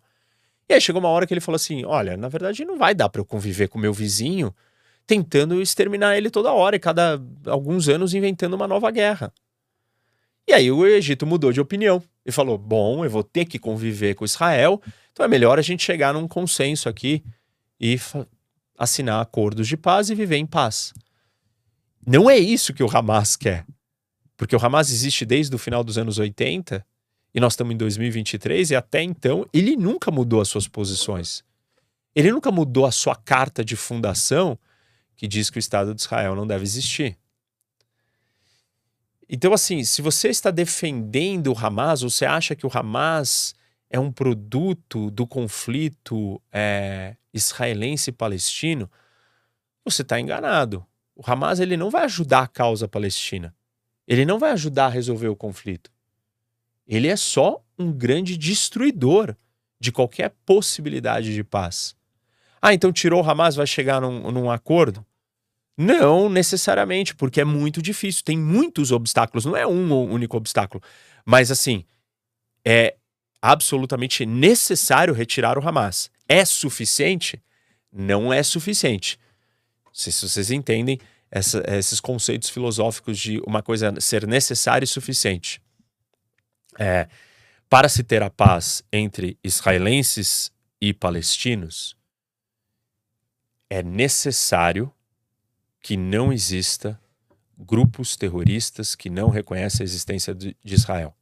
E aí chegou uma hora que ele falou assim: olha, na verdade não vai dar para eu conviver com meu vizinho tentando exterminar ele toda hora e cada alguns anos inventando uma nova guerra. E aí o Egito mudou de opinião e falou: bom, eu vou ter que conviver com Israel, então é melhor a gente chegar num consenso aqui e assinar acordos de paz e viver em paz. Não é isso que o Hamas quer. Porque o Hamas existe desde o final dos anos 80 e nós estamos em 2023 e até então ele nunca mudou as suas posições. Ele nunca mudou a sua carta de fundação que diz que o Estado de Israel não deve existir. Então, assim, se você está defendendo o Hamas, ou você acha que o Hamas é um produto do conflito é, israelense palestino, você está enganado. O Hamas ele não vai ajudar a causa palestina. Ele não vai ajudar a resolver o conflito. Ele é só um grande destruidor de qualquer possibilidade de paz. Ah, então tirou o Hamas, vai chegar num, num acordo? Não necessariamente, porque é muito difícil. Tem muitos obstáculos, não é um único obstáculo. Mas assim, é absolutamente necessário retirar o Hamas. É suficiente? Não é suficiente. Sei se vocês entendem essa, esses conceitos filosóficos de uma coisa ser necessária e suficiente. É, para se ter a paz entre israelenses e palestinos, é necessário que não exista grupos terroristas que não reconhecem a existência de Israel.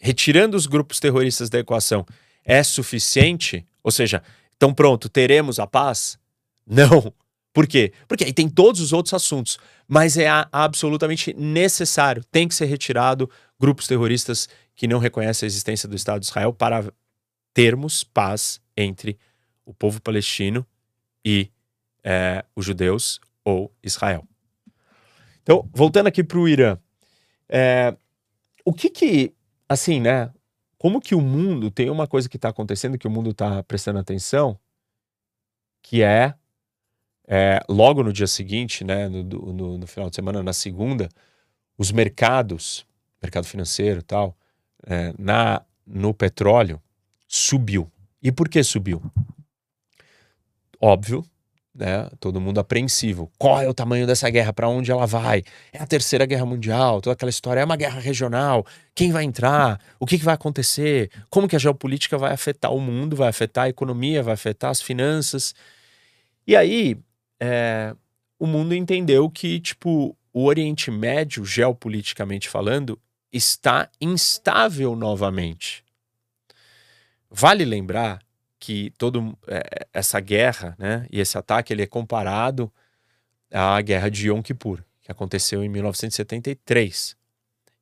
Retirando os grupos terroristas da equação é suficiente? Ou seja, então pronto, teremos a paz? Não. Por quê? Porque aí tem todos os outros assuntos, mas é absolutamente necessário, tem que ser retirado grupos terroristas que não reconhecem a existência do Estado de Israel para termos paz entre o povo palestino e é, os judeus ou Israel. Então, voltando aqui para o Irã, é, o que que, assim, né? Como que o mundo tem uma coisa que está acontecendo que o mundo está prestando atenção, que é é, logo no dia seguinte, né, no, no, no, final de semana, na segunda, os mercados, mercado financeiro tal, é, na, no petróleo subiu. E por que subiu? Óbvio, né, todo mundo apreensivo. Qual é o tamanho dessa guerra? Para onde ela vai? É a terceira guerra mundial? Toda aquela história. É uma guerra regional? Quem vai entrar? O que, que vai acontecer? Como que a geopolítica vai afetar o mundo? Vai afetar a economia? Vai afetar as finanças? E aí, é, o mundo entendeu que, tipo, o Oriente Médio, geopoliticamente falando, está instável novamente. Vale lembrar que todo é, essa guerra, né, e esse ataque, ele é comparado à guerra de Yom Kippur, que aconteceu em 1973.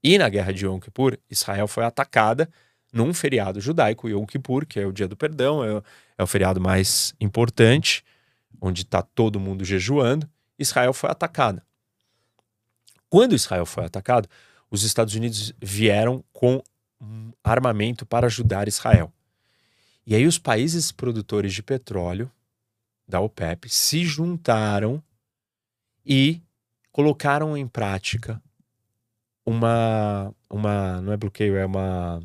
E na guerra de Yom Kippur, Israel foi atacada num feriado judaico, Yom Kippur, que é o dia do perdão, é, é o feriado mais importante onde está todo mundo jejuando, Israel foi atacada. Quando Israel foi atacado, os Estados Unidos vieram com armamento para ajudar Israel. E aí os países produtores de petróleo da OPEP se juntaram e colocaram em prática uma uma não é bloqueio é uma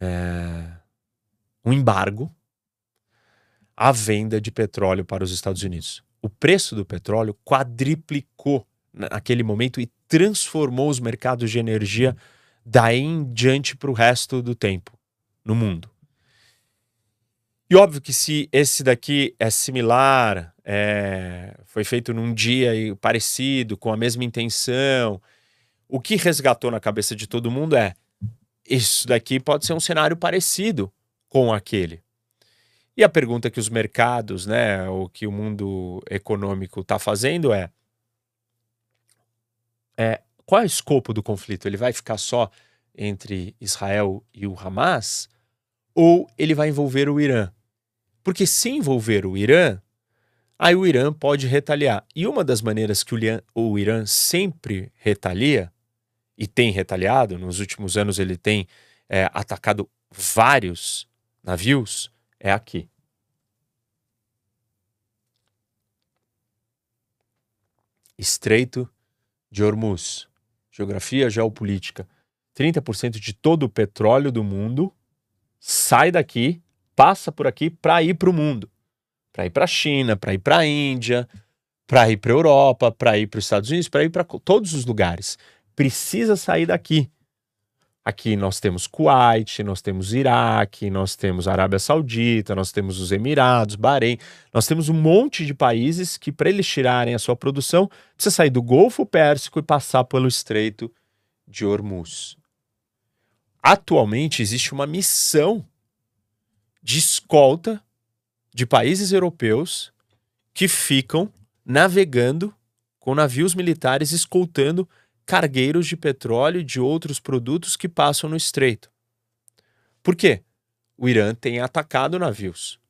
é, um embargo a venda de petróleo para os Estados Unidos. O preço do petróleo quadriplicou naquele momento e transformou os mercados de energia daí em diante para o resto do tempo no mundo. E óbvio que se esse daqui é similar, é, foi feito num dia parecido, com a mesma intenção, o que resgatou na cabeça de todo mundo é: isso daqui pode ser um cenário parecido com aquele. E a pergunta que os mercados, né, o que o mundo econômico está fazendo é, é qual é o escopo do conflito? Ele vai ficar só entre Israel e o Hamas? Ou ele vai envolver o Irã? Porque se envolver o Irã, aí o Irã pode retaliar. E uma das maneiras que o Irã sempre retalia, e tem retaliado, nos últimos anos ele tem é, atacado vários navios, é aqui. Estreito de Hormuz. Geografia geopolítica. 30% de todo o petróleo do mundo sai daqui, passa por aqui para ir para o mundo. Para ir para a China, para ir para a Índia, para ir para a Europa, para ir para os Estados Unidos, para ir para todos os lugares. Precisa sair daqui. Aqui nós temos Kuwait, nós temos Iraque, nós temos Arábia Saudita, nós temos os Emirados, Bahrein, nós temos um monte de países que, para eles tirarem a sua produção, precisa sair do Golfo Pérsico e passar pelo Estreito de Hormuz. Atualmente existe uma missão de escolta de países europeus que ficam navegando com navios militares escoltando cargueiros de petróleo e de outros produtos que passam no estreito. Por quê? O Irã tem atacado navios.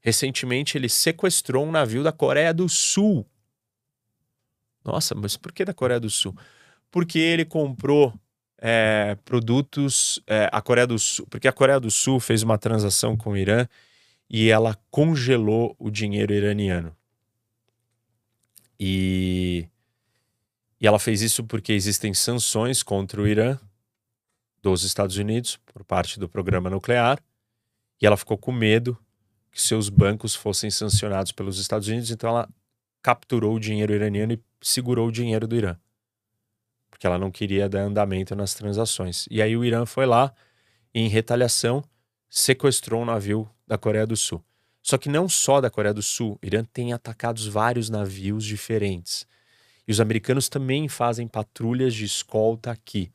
Recentemente ele sequestrou um navio da Coreia do Sul. Nossa, mas por que da Coreia do Sul? Porque ele comprou é, produtos. É, a Coreia do Sul, porque a Coreia do Sul fez uma transação com o Irã e ela congelou o dinheiro iraniano. E e ela fez isso porque existem sanções contra o Irã dos Estados Unidos por parte do programa nuclear, e ela ficou com medo que seus bancos fossem sancionados pelos Estados Unidos, então ela capturou o dinheiro iraniano e segurou o dinheiro do Irã. Porque ela não queria dar andamento nas transações. E aí o Irã foi lá e, em retaliação, sequestrou um navio da Coreia do Sul. Só que não só da Coreia do Sul, o Irã tem atacado vários navios diferentes. E os americanos também fazem patrulhas de escolta aqui.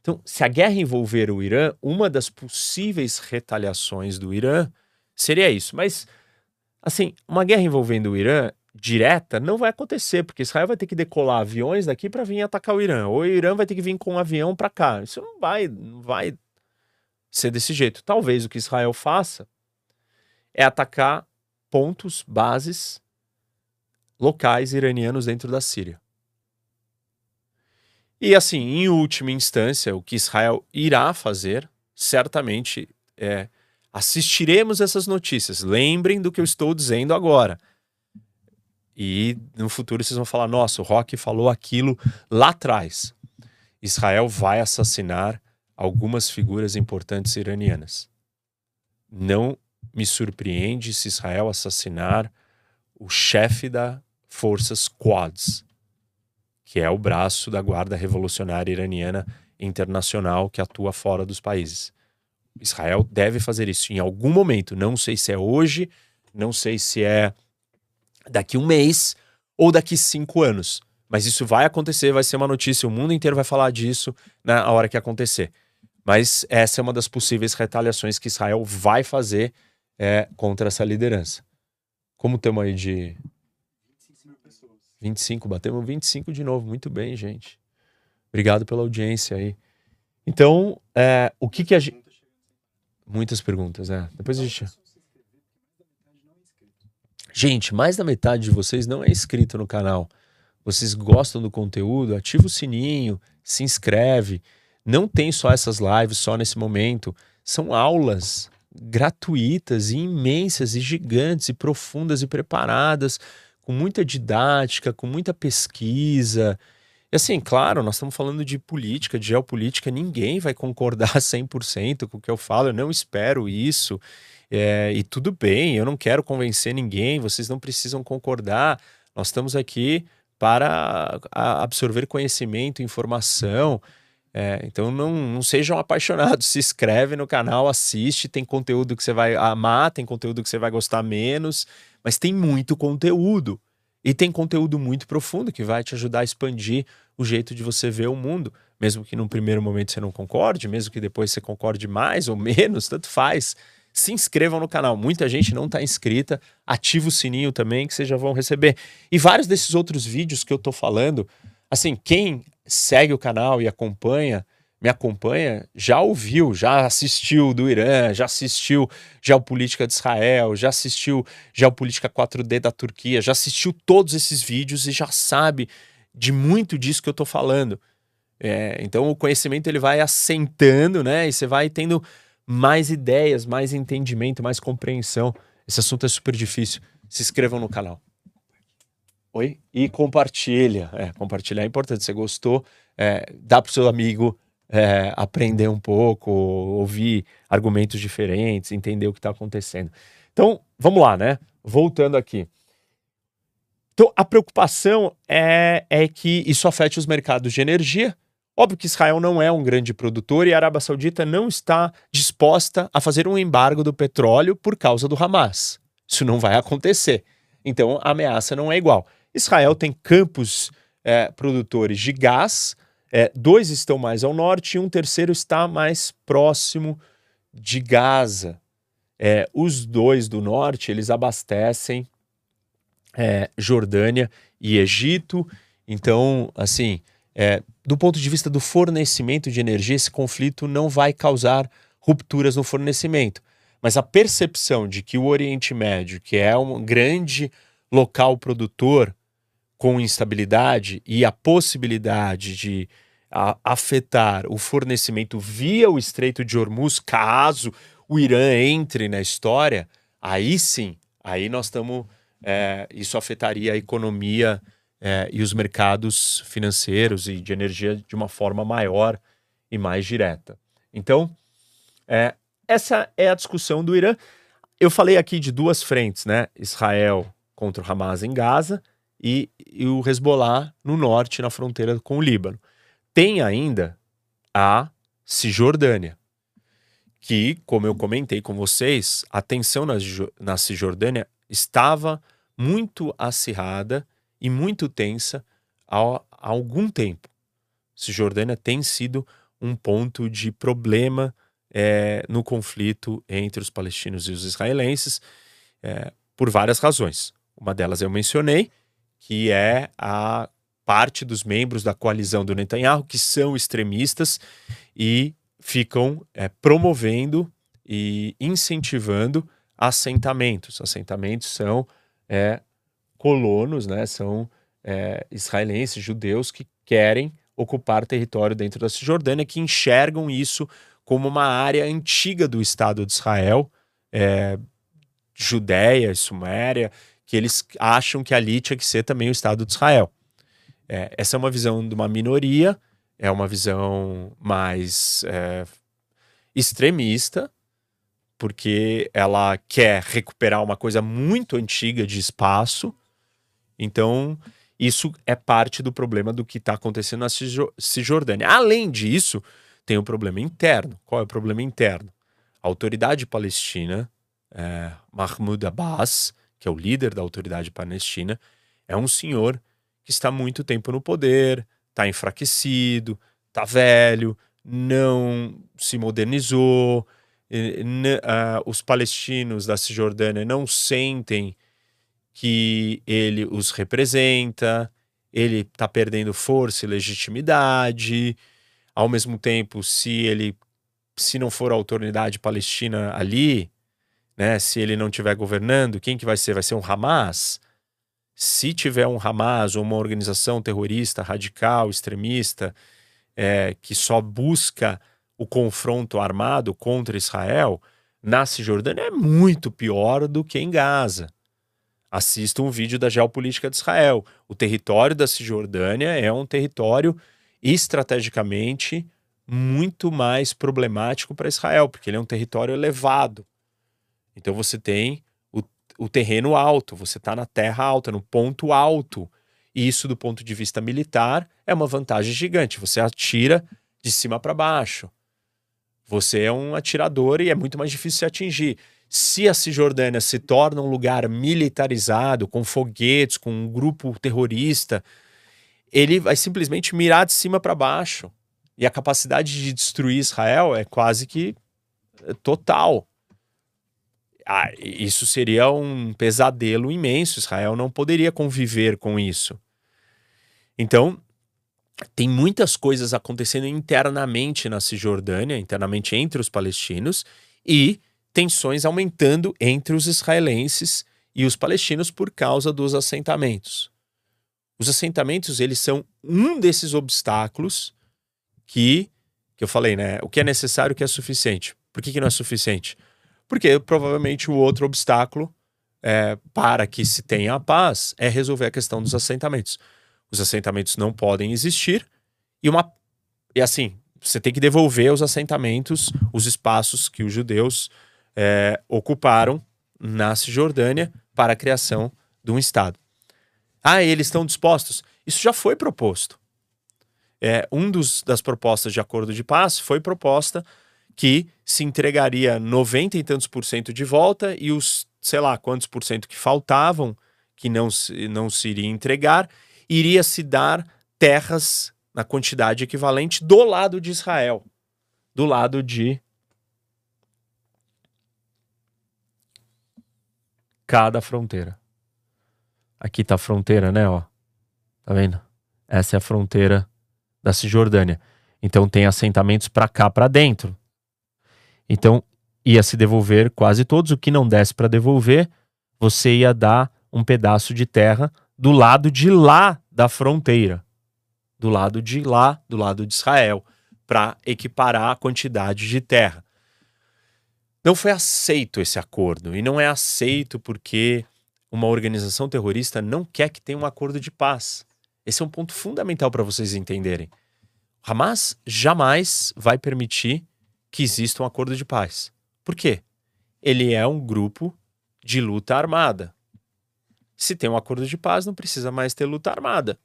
Então, se a guerra envolver o Irã, uma das possíveis retaliações do Irã seria isso. Mas, assim, uma guerra envolvendo o Irã direta não vai acontecer, porque Israel vai ter que decolar aviões daqui para vir atacar o Irã, ou o Irã vai ter que vir com um avião para cá. Isso não vai, não vai ser desse jeito. Talvez o que Israel faça é atacar pontos, bases locais iranianos dentro da Síria. E assim, em última instância, o que Israel irá fazer, certamente é assistiremos essas notícias. Lembrem do que eu estou dizendo agora. E no futuro vocês vão falar: nossa, o Rock falou aquilo lá atrás. Israel vai assassinar algumas figuras importantes iranianas. Não me surpreende se Israel assassinar o chefe da forças Quads, que é o braço da Guarda Revolucionária Iraniana Internacional que atua fora dos países. Israel deve fazer isso em algum momento. Não sei se é hoje, não sei se é daqui um mês ou daqui cinco anos. Mas isso vai acontecer, vai ser uma notícia, o mundo inteiro vai falar disso na hora que acontecer. Mas essa é uma das possíveis retaliações que Israel vai fazer é, contra essa liderança. Como estamos aí de 25, batemos 25 de novo. Muito bem, gente. Obrigado pela audiência aí. Então, é, o que que a gente... Muitas perguntas, né? Depois a gente... Gente, mais da metade de vocês não é inscrito no canal. Vocês gostam do conteúdo? Ativa o sininho, se inscreve. Não tem só essas lives só nesse momento. São aulas gratuitas e imensas e gigantes e profundas e preparadas com muita didática, com muita pesquisa. E assim, claro, nós estamos falando de política, de geopolítica, ninguém vai concordar (laughs) 100% com o que eu falo, eu não espero isso. É, e tudo bem, eu não quero convencer ninguém, vocês não precisam concordar. Nós estamos aqui para absorver conhecimento, informação. É, então não, não sejam apaixonados, (laughs) se inscreve no canal, assiste, tem conteúdo que você vai amar, tem conteúdo que você vai gostar menos mas tem muito conteúdo. E tem conteúdo muito profundo que vai te ajudar a expandir o jeito de você ver o mundo. mesmo que num primeiro momento você não concorde, mesmo que depois você concorde mais ou (laughs) menos, tanto faz. Se inscrevam no canal. Muita gente não está inscrita. Ativa o sininho também que vocês já vão receber. E vários desses outros vídeos que eu estou falando, assim, quem segue o canal e acompanha, me acompanha, já ouviu, já assistiu do Irã, já assistiu Geopolítica de Israel, já assistiu Geopolítica 4D da Turquia, já assistiu todos esses vídeos e já sabe de muito disso que eu estou falando. É, então o conhecimento ele vai assentando, né? E você vai tendo mais ideias, mais entendimento, mais compreensão. Esse assunto é super difícil. Se inscrevam no canal. Oi? E compartilha. É, compartilhar é importante. Você gostou? É, dá para o seu amigo é, aprender um pouco, ouvir argumentos diferentes, entender o que está acontecendo. Então, vamos lá, né? Voltando aqui. Então, a preocupação é, é que isso afete os mercados de energia. Óbvio que Israel não é um grande produtor e a Arábia Saudita não está disposta a fazer um embargo do petróleo por causa do Hamas. Isso não vai acontecer. Então, a ameaça não é igual. Israel tem campos é, produtores de gás é, dois estão mais ao norte e um terceiro está mais próximo de Gaza. É, os dois do norte eles abastecem é, Jordânia e Egito. Então, assim, é, do ponto de vista do fornecimento de energia, esse conflito não vai causar rupturas no fornecimento. Mas a percepção de que o Oriente Médio, que é um grande local produtor, com instabilidade e a possibilidade de a, afetar o fornecimento via o Estreito de Hormuz, caso o Irã entre na história, aí sim, aí nós estamos. É, isso afetaria a economia é, e os mercados financeiros e de energia de uma forma maior e mais direta. Então, é, essa é a discussão do Irã. Eu falei aqui de duas frentes, né? Israel contra o Hamas em Gaza e, e o Hezbollah no norte, na fronteira com o Líbano. Tem ainda a Cisjordânia, que, como eu comentei com vocês, a tensão na, na Cisjordânia estava muito acirrada e muito tensa há, algum tempo. Cisjordânia tem sido um ponto de problema é, no conflito entre os palestinos e os israelenses é, por várias razões. Uma delas eu mencionei, que é a parte dos membros da coalizão do Netanyahu que são extremistas e ficam é, promovendo e incentivando assentamentos. Assentamentos são é, colonos, né? São é, israelenses, judeus que querem ocupar território dentro da Cisjordânia, que enxergam isso como uma área antiga do Estado de Israel, é, Judéia, Suméria, que eles acham que ali tinha que ser também o Estado de Israel. É, essa é uma visão de uma minoria, é uma visão mais é, extremista, porque ela quer recuperar uma coisa muito antiga de espaço. Então, isso é parte do problema do que está acontecendo na Cisjordânia. Além disso, tem um problema interno. Qual é o problema interno? A autoridade palestina, é, Mahmoud Abbas, que é o líder da autoridade palestina, é um senhor que está muito tempo no poder, está enfraquecido, está velho, não se modernizou. Uh, os palestinos da Cisjordânia não sentem que ele os representa, ele está perdendo força e legitimidade. Ao mesmo tempo, se ele se não for a autoridade palestina ali, né, se ele não estiver governando, quem que vai ser? Vai ser um Hamas? se tiver um Hamas ou uma organização terrorista radical, extremista, é, que só busca o confronto armado contra Israel, na Cisjordânia é muito pior do que em Gaza. Assista um vídeo da geopolítica de Israel. O território da Cisjordânia é um território estrategicamente muito mais problemático para Israel, porque ele é um território elevado. Então você tem o terreno alto, você está na terra alta, no ponto alto. E isso, do ponto de vista militar, é uma vantagem gigante. Você atira de cima para baixo. Você é um atirador e é muito mais difícil se atingir. Se a Cisjordânia se torna um lugar militarizado, com foguetes, com um grupo terrorista, ele vai simplesmente mirar de cima para baixo. E a capacidade de destruir Israel é quase que é, total. Ah, isso seria um pesadelo imenso. Israel não poderia conviver com isso. Então, tem muitas coisas acontecendo internamente na Cisjordânia, internamente entre os palestinos, e tensões aumentando entre os israelenses e os palestinos por causa dos assentamentos. Os assentamentos, eles são um desses obstáculos que, que eu falei, né? O que é necessário, o que é suficiente. Por que, que não é suficiente? Porque provavelmente o outro obstáculo é, para que se tenha a paz é resolver a questão dos assentamentos. Os assentamentos não podem existir e uma e assim você tem que devolver os assentamentos, os espaços que os judeus é, ocuparam na Cisjordânia para a criação de um Estado. Ah, eles estão dispostos? Isso já foi proposto. É, um dos, das propostas de acordo de paz foi proposta que se entregaria 90 e tantos por cento de volta e os, sei lá, quantos por cento que faltavam, que não se, não se iria entregar, iria se dar terras na quantidade equivalente do lado de Israel, do lado de cada fronteira. Aqui tá a fronteira, né, ó. Tá vendo? Essa é a fronteira da Cisjordânia. Então tem assentamentos para cá, para dentro. Então ia se devolver quase todos. O que não desse para devolver, você ia dar um pedaço de terra do lado de lá da fronteira, do lado de lá, do lado de Israel, para equiparar a quantidade de terra. Não foi aceito esse acordo e não é aceito porque uma organização terrorista não quer que tenha um acordo de paz. Esse é um ponto fundamental para vocês entenderem. Hamas jamais vai permitir que exista um acordo de paz. Por quê? Ele é um grupo de luta armada. Se tem um acordo de paz, não precisa mais ter luta armada.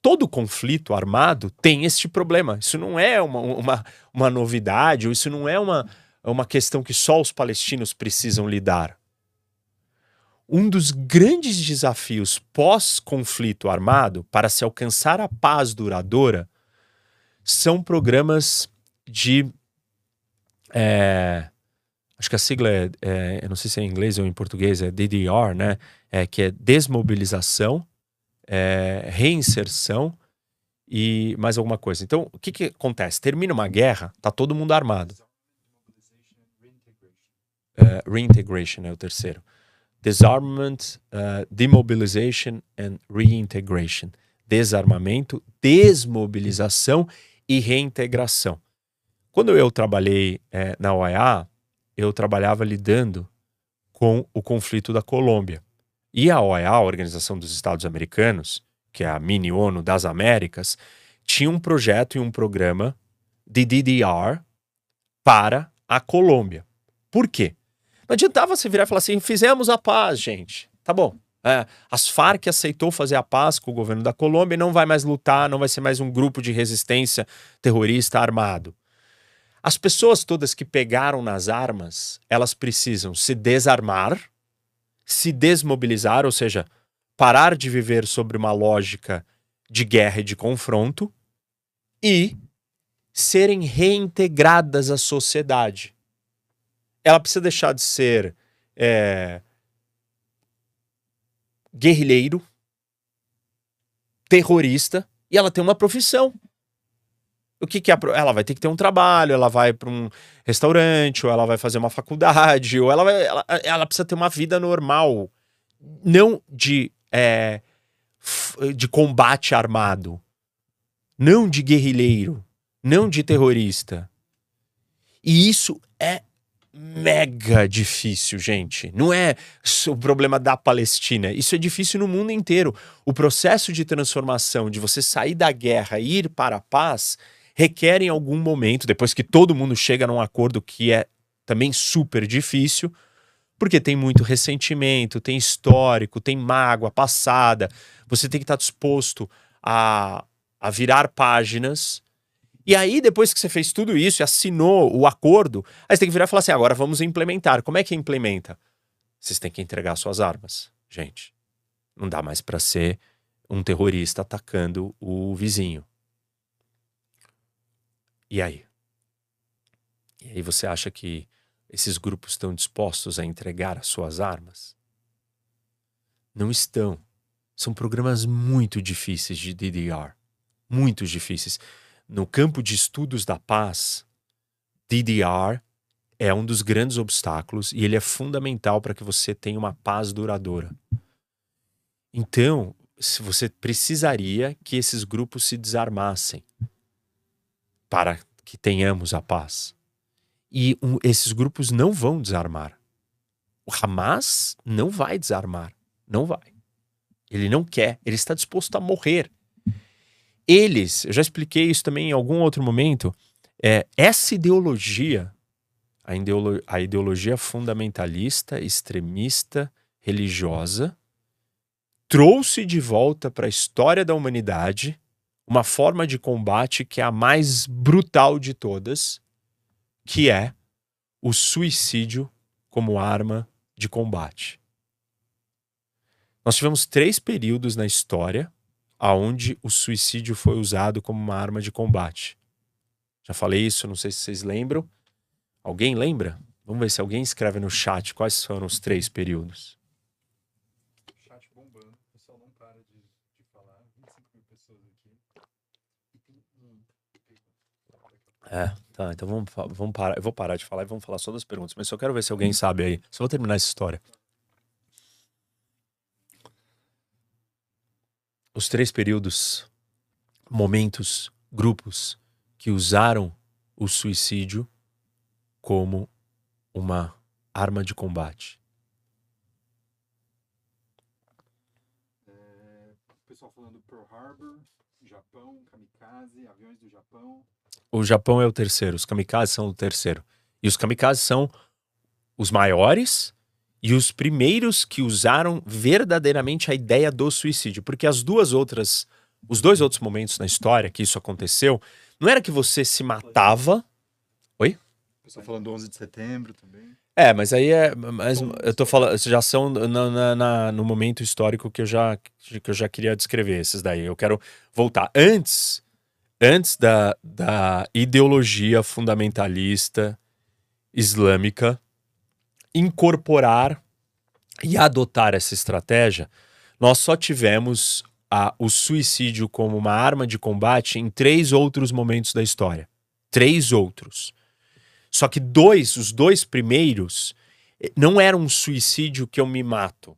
Todo conflito armado tem este problema. Isso não é uma, uma, uma novidade, ou isso não é uma, uma questão que só os palestinos precisam lidar um dos grandes desafios pós-conflito armado para se alcançar a paz duradoura são programas de. É, acho que a sigla é, é, eu não sei se é em inglês ou em português, é DDR, né? É, que é desmobilização, é, reinserção e mais alguma coisa. Então, o que, que acontece? Termina uma guerra, tá todo mundo armado. É, reintegration é o terceiro. Disarmament, uh, Demobilization and Reintegration. Desarmamento, desmobilização e reintegração. Quando eu trabalhei é, na OEA, eu trabalhava lidando com o conflito da Colômbia. E a OEA, a Organização dos Estados Americanos, que é a mini ONU das Américas, tinha um projeto e um programa de DDR para a Colômbia. Por quê? Não adiantava você virar e falar assim: fizemos a paz, gente. Tá bom. É, as Farc aceitou fazer a paz com o governo da Colômbia e não vai mais lutar, não vai ser mais um grupo de resistência terrorista armado. As pessoas todas que pegaram nas armas, elas precisam se desarmar, se desmobilizar, ou seja, parar de viver sobre uma lógica de guerra e de confronto e serem reintegradas à sociedade ela precisa deixar de ser é, guerrilheiro, terrorista, e ela tem uma profissão. O que, que é? Ela vai ter que ter um trabalho, ela vai para um restaurante, ou ela vai fazer uma faculdade, (laughs) ou ela, vai, ela, ela precisa ter uma vida normal, não de, é, de combate armado, não de guerrilheiro, não de terrorista. E isso mega difícil, gente. Não é o problema da Palestina. Isso é difícil no mundo inteiro. O processo de transformação, de você sair da guerra e ir para a paz, requer em algum momento, depois que todo mundo chega num acordo que é também super difícil, porque tem muito ressentimento, tem histórico, tem mágoa passada. Você tem que estar disposto a, a virar páginas e aí, depois que você fez tudo isso e assinou o acordo, aí você tem que virar e falar assim: agora vamos implementar. Como é que implementa? Vocês têm que entregar suas armas, gente. Não dá mais para ser um terrorista atacando o vizinho. E aí? E aí você acha que esses grupos estão dispostos a entregar as suas armas? Não estão. São programas muito difíceis de DDR. Muito difíceis. No campo de estudos da paz, DDR é um dos grandes obstáculos e ele é fundamental para que você tenha uma paz duradoura. Então, se você precisaria que esses grupos se desarmassem para que tenhamos a paz. E um, esses grupos não vão desarmar. O Hamas não vai desarmar. Não vai. Ele não quer. Ele está disposto a morrer. Eles, eu já expliquei isso também em algum outro momento, é, essa ideologia, a, ideolo a ideologia fundamentalista, extremista, religiosa, trouxe de volta para a história da humanidade uma forma de combate que é a mais brutal de todas, que é o suicídio como arma de combate. Nós tivemos três períodos na história aonde o suicídio foi usado como uma arma de combate. Já falei isso, não sei se vocês lembram. Alguém lembra? Vamos ver se alguém escreve no chat quais foram os três períodos. Chat bombando, o pessoal não para de, de falar. 25 mil pessoas aqui. É, tá. Então vamos, vamos parar. Eu vou parar de falar e vamos falar só das perguntas. Mas só quero ver se alguém sabe aí. Só vou terminar essa história. Os três períodos, momentos, grupos que usaram o suicídio como uma arma de combate. É, o pessoal falando Pearl Harbor, Japão, kamikaze, aviões do Japão. O Japão é o terceiro, os kamikazes são o terceiro. E os kamikazes são os maiores e os primeiros que usaram verdadeiramente a ideia do suicídio, porque as duas outras, os dois outros momentos na história que isso aconteceu, não era que você se matava. Oi? Pessoal falando 11 de setembro também. É, mas aí é. Mas eu tô falando. Já são na, na, na, no momento histórico que eu, já, que eu já queria descrever esses daí. Eu quero voltar. Antes, antes da, da ideologia fundamentalista islâmica incorporar e adotar essa estratégia, nós só tivemos a, o suicídio como uma arma de combate em três outros momentos da história. Três outros. Só que dois, os dois primeiros, eh, não era um suicídio que eu me mato.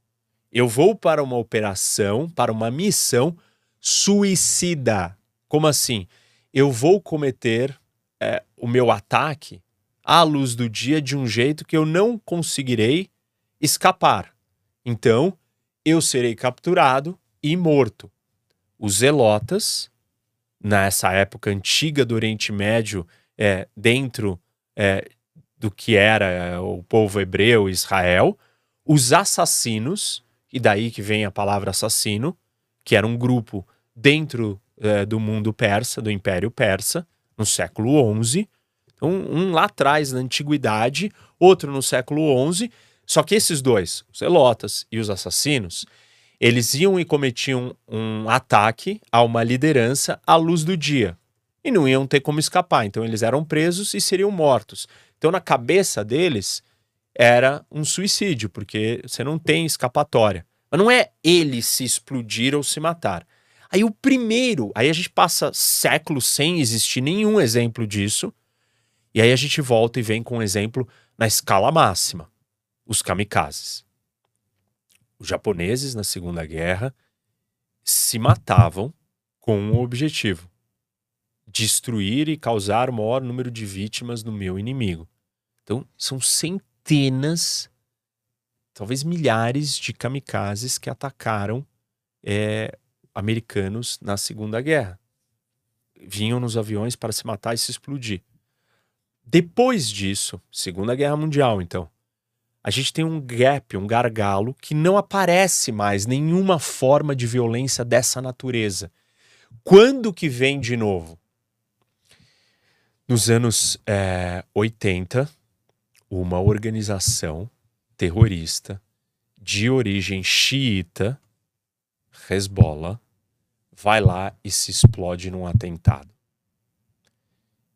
Eu vou para uma operação, para uma missão suicida. Como assim? Eu vou cometer é, o meu ataque à luz do dia de um jeito que eu não conseguirei escapar. Então, eu serei capturado e morto. Os zelotas, nessa época antiga do Oriente Médio, é, dentro é, do que era é, o povo hebreu, Israel, os assassinos, e daí que vem a palavra assassino, que era um grupo dentro é, do mundo persa, do Império Persa, no século XI. Um, um lá atrás, na antiguidade, outro no século XI. Só que esses dois, os zelotas e os assassinos, eles iam e cometiam um ataque a uma liderança à luz do dia e não iam ter como escapar. Então eles eram presos e seriam mortos. Então na cabeça deles era um suicídio, porque você não tem escapatória. Mas não é ele se explodir ou se matar. Aí o primeiro, aí a gente passa séculos sem existir nenhum exemplo disso. E aí a gente volta e vem com um exemplo na escala máxima: os kamikazes os japoneses na Segunda Guerra se matavam com um objetivo: destruir e causar o maior número de vítimas no meu inimigo. Então, são centenas, talvez milhares de kamikazes que atacaram é, americanos na Segunda Guerra. Vinham nos aviões para se matar e se explodir. Depois disso, Segunda Guerra Mundial, então, a gente tem um gap, um gargalo, que não aparece mais nenhuma forma de violência dessa natureza. Quando que vem de novo? Nos anos é, 80, uma organização terrorista de origem xiita, Hezbollah, vai lá e se explode num atentado.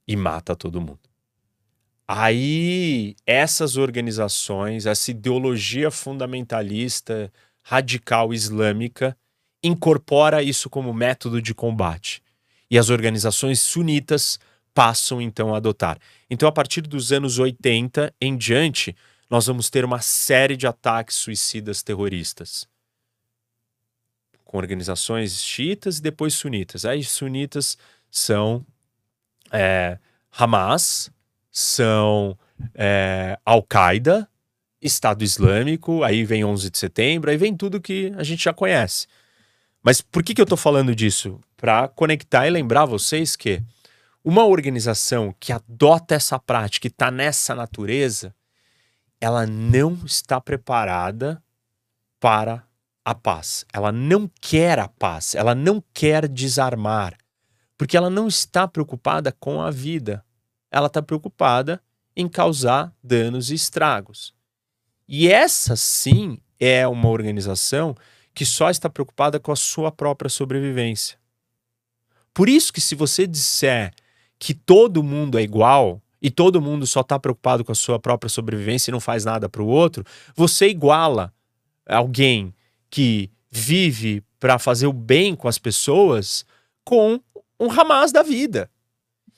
e mata todo mundo. Aí, essas organizações, essa ideologia fundamentalista, radical islâmica, incorpora isso como método de combate. E as organizações sunitas passam então a adotar. Então, a partir dos anos 80 em diante, nós vamos ter uma série de ataques suicidas terroristas com organizações xiitas e depois sunitas. Aí, sunitas são é, Hamas, são é, Al-Qaeda, Estado Islâmico, aí vem 11 de setembro, aí vem tudo que a gente já conhece. Mas por que, que eu estou falando disso? Para conectar e lembrar vocês que uma organização que adota essa prática está nessa natureza, ela não está preparada para a paz. Ela não quer a paz, ela não quer desarmar, porque ela não está preocupada com a vida ela está preocupada em causar danos e estragos. E essa sim é uma organização que só está preocupada com a sua própria sobrevivência. Por isso que se você disser que todo mundo é igual e todo mundo só está preocupado com a sua própria sobrevivência e não faz nada para o outro, você iguala alguém que vive para fazer o bem com as pessoas com um Hamas da vida.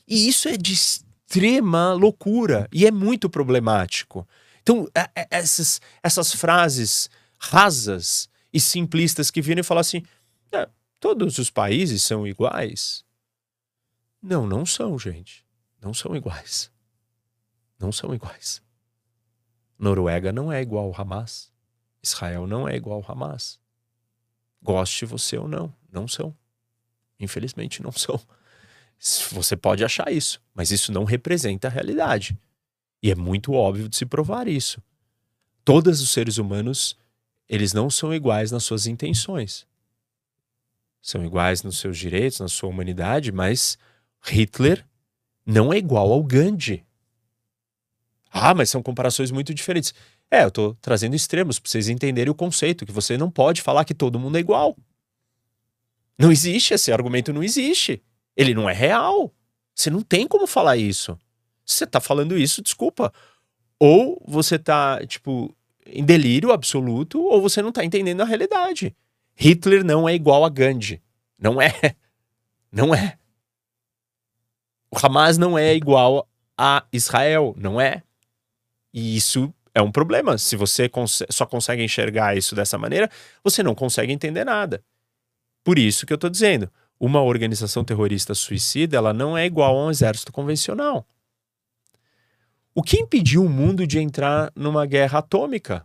E isso é de extrema loucura e é muito problemático. Então, é, é, essas, essas frases rasas e simplistas que viram e falam assim: é, todos os países são iguais. Não, não são, gente. Não são iguais. Não são iguais. Noruega não é igual ao Hamas. Israel não é igual ao Hamas. Goste você ou não, não são. Infelizmente não (laughs) são. Você pode achar isso, mas isso não representa a realidade. E é muito óbvio de se provar isso. Todos os seres humanos, eles não são iguais nas suas intenções. São iguais nos seus direitos, na sua humanidade, mas Hitler não é igual ao Gandhi. Ah, mas são comparações muito diferentes. É, eu estou trazendo extremos para vocês entenderem o conceito, que você não pode falar que todo mundo é igual. Não existe, esse argumento não existe. Ele não é real. Você não tem como falar isso. Se você tá falando isso, desculpa. Ou você tá, tipo, em delírio absoluto, ou você não tá entendendo a realidade. Hitler não é igual a Gandhi. Não é. (laughs) Não é. O Hamas não é igual a Israel. Não é. E isso é um problema. Se você cons só consegue enxergar isso dessa maneira, você não consegue entender nada. Por isso que eu tô dizendo uma organização terrorista suicida, ela não é igual a um exército convencional. O que impediu o mundo de entrar numa guerra atômica?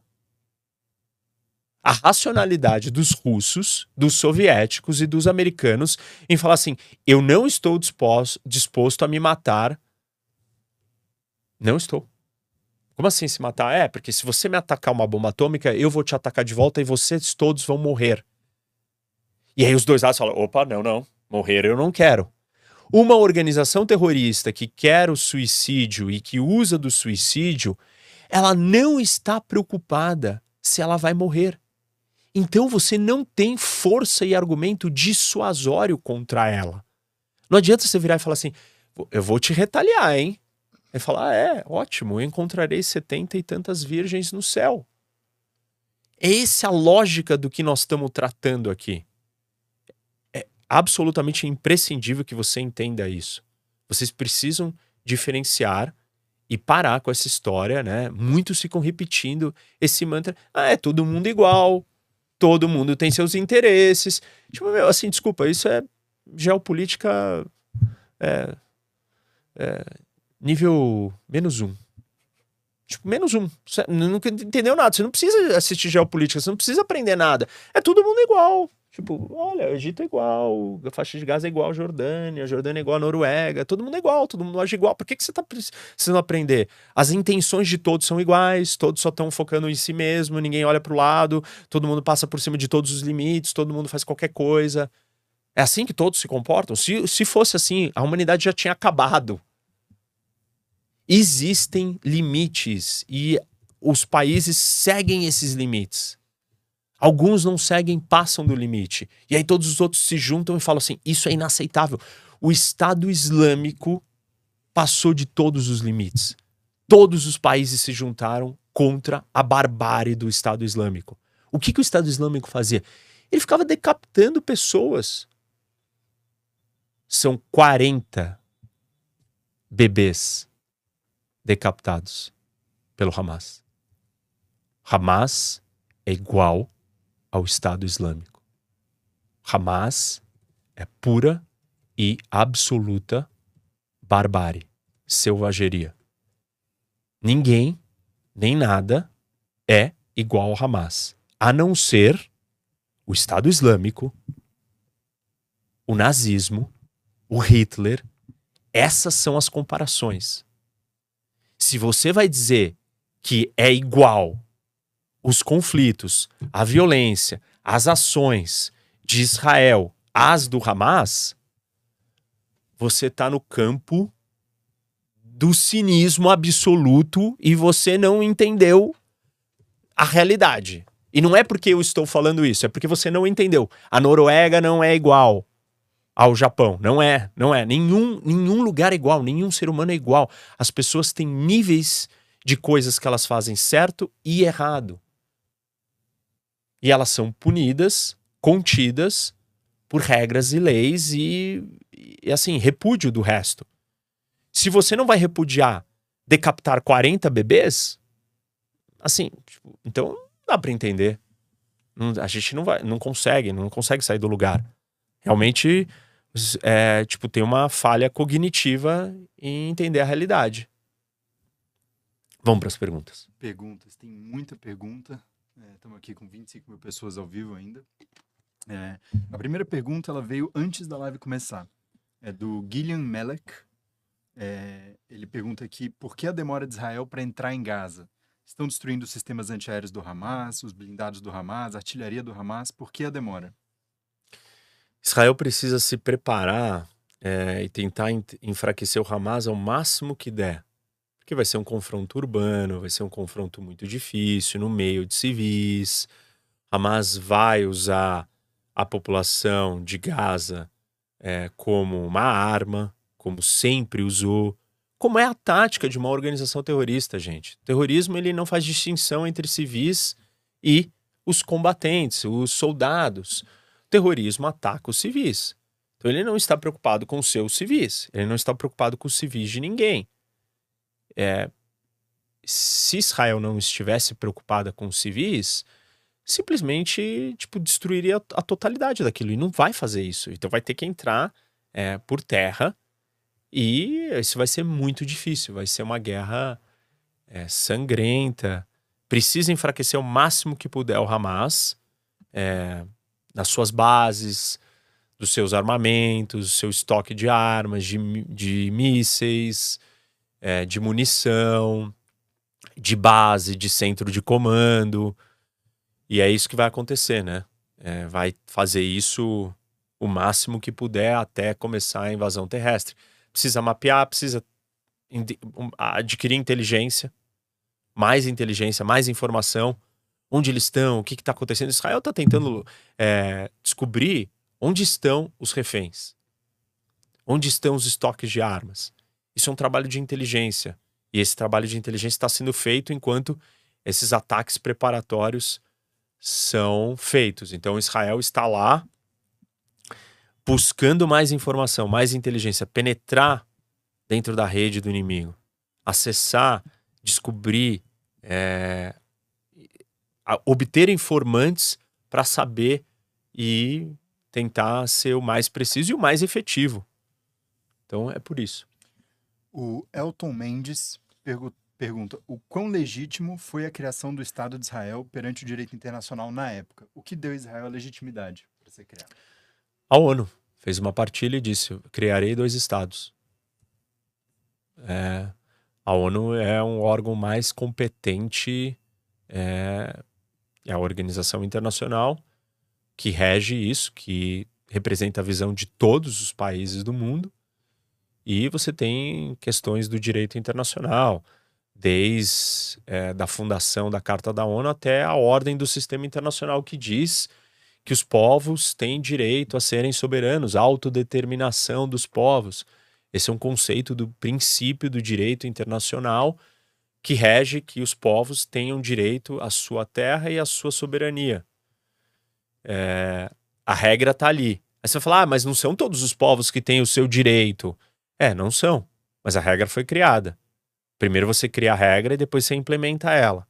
A racionalidade dos russos, dos soviéticos e dos americanos em falar assim: eu não estou disposto, a me matar. Não estou. Como assim se matar? É, porque se você me atacar uma bomba atômica, eu vou te atacar de volta e vocês todos vão morrer. E aí os dois lados falam: opa, não, não, morrer eu não quero. Uma organização terrorista que quer o suicídio e que usa do suicídio, ela não está preocupada se ela vai morrer. Então você não tem força e argumento dissuasório contra ela. Não adianta você virar e falar assim: eu vou te retaliar, hein? Ele fala: ah, é, ótimo, eu encontrarei setenta e tantas virgens no céu. É essa a lógica do que nós estamos tratando aqui absolutamente imprescindível que você entenda isso. Vocês precisam diferenciar e parar com essa história, né? Muitos ficam repetindo esse mantra: ah, é todo mundo igual, todo mundo tem seus interesses. Tipo, meu, assim, desculpa, isso é geopolítica é, é, nível menos um. Tipo, menos um. Você nunca entendeu nada. Você não precisa assistir geopolítica, você não precisa aprender nada. É todo mundo igual. Tipo, olha, o Egito é igual, a faixa de Gaza é igual a Jordânia, a Jordânia é igual a Noruega, todo mundo é igual, todo mundo age igual. Por que, que você está precisando aprender? As intenções de todos são iguais, todos só estão focando em si mesmo, ninguém olha para o lado, todo mundo passa por cima de todos os limites, todo mundo faz qualquer coisa. É assim que todos se comportam? Se, se fosse assim, a humanidade já tinha acabado. Existem limites e os países seguem esses limites. Alguns não seguem, passam do limite. E aí todos os outros se juntam e falam assim: isso é inaceitável. O Estado Islâmico passou de todos os limites. Todos os países se juntaram contra a barbárie do Estado Islâmico. O que, que o Estado Islâmico fazia? Ele ficava decapitando pessoas. São 40 bebês decapitados pelo Hamas. Hamas é igual ao Estado Islâmico. Hamas é pura e absoluta barbárie, selvageria. Ninguém, nem nada, é igual ao Hamas, a não ser o Estado Islâmico, o nazismo, o Hitler. Essas são as comparações. Se você vai dizer que é igual os conflitos, a violência, as ações de Israel às do Hamas, você está no campo do cinismo absoluto e você não entendeu a realidade. E não é porque eu estou falando isso, é porque você não entendeu. A Noruega não é igual ao Japão. Não é, não é. Nenhum, nenhum lugar é igual, nenhum ser humano é igual. As pessoas têm níveis de coisas que elas fazem certo e errado. E elas são punidas, contidas por regras e leis e, e assim, repúdio do resto. Se você não vai repudiar decapitar 40 bebês, assim, tipo, então dá para entender. a gente não vai, não consegue, não consegue sair do lugar. Realmente, é, tipo, tem uma falha cognitiva em entender a realidade. Vamos para as perguntas. Perguntas, tem muita pergunta. Estamos é, aqui com 25 mil pessoas ao vivo ainda. É, a primeira pergunta ela veio antes da live começar. É do Gillian Melek. É, ele pergunta aqui por que a demora de Israel para entrar em Gaza? Estão destruindo os sistemas antiaéreos do Hamas, os blindados do Hamas, a artilharia do Hamas. Por que a demora? Israel precisa se preparar é, e tentar enfraquecer o Hamas ao máximo que der. Porque vai ser um confronto urbano, vai ser um confronto muito difícil, no meio de civis. Hamas vai usar a população de Gaza é, como uma arma, como sempre usou. Como é a tática de uma organização terrorista, gente? Terrorismo ele não faz distinção entre civis e os combatentes, os soldados terrorismo ataca os civis. Então ele não está preocupado com os seus civis, ele não está preocupado com os civis de ninguém. É, se Israel não estivesse preocupada com os civis, simplesmente tipo destruiria a totalidade daquilo e não vai fazer isso. Então vai ter que entrar é, por terra e isso vai ser muito difícil. Vai ser uma guerra é, sangrenta. Precisa enfraquecer o máximo que puder o Hamas. É, das suas bases, dos seus armamentos, seu estoque de armas, de, de mísseis, é, de munição, de base, de centro de comando. E é isso que vai acontecer, né? É, vai fazer isso o máximo que puder até começar a invasão terrestre. Precisa mapear, precisa adquirir inteligência, mais inteligência, mais informação onde eles estão, o que está acontecendo. Israel está tentando é, descobrir onde estão os reféns, onde estão os estoques de armas. Isso é um trabalho de inteligência. E esse trabalho de inteligência está sendo feito enquanto esses ataques preparatórios são feitos. Então Israel está lá buscando mais informação, mais inteligência, penetrar dentro da rede do inimigo, acessar, descobrir é, obter informantes para saber e tentar ser o mais preciso e o mais efetivo. Então é por isso. O Elton Mendes pergunta: o quão legítimo foi a criação do Estado de Israel perante o direito internacional na época? O que deu a Israel a legitimidade para ser criado? A ONU fez uma partilha e disse: criarei dois estados. É, a ONU é um órgão mais competente é, é a organização internacional que rege isso, que representa a visão de todos os países do mundo. E você tem questões do direito internacional, desde é, da fundação da Carta da ONU até a ordem do sistema internacional que diz que os povos têm direito a serem soberanos, autodeterminação dos povos. Esse é um conceito do princípio do direito internacional que rege que os povos tenham direito à sua terra e à sua soberania. É, a regra está ali. Aí você vai falar, ah, mas não são todos os povos que têm o seu direito. É, não são. Mas a regra foi criada. Primeiro você cria a regra e depois você implementa ela.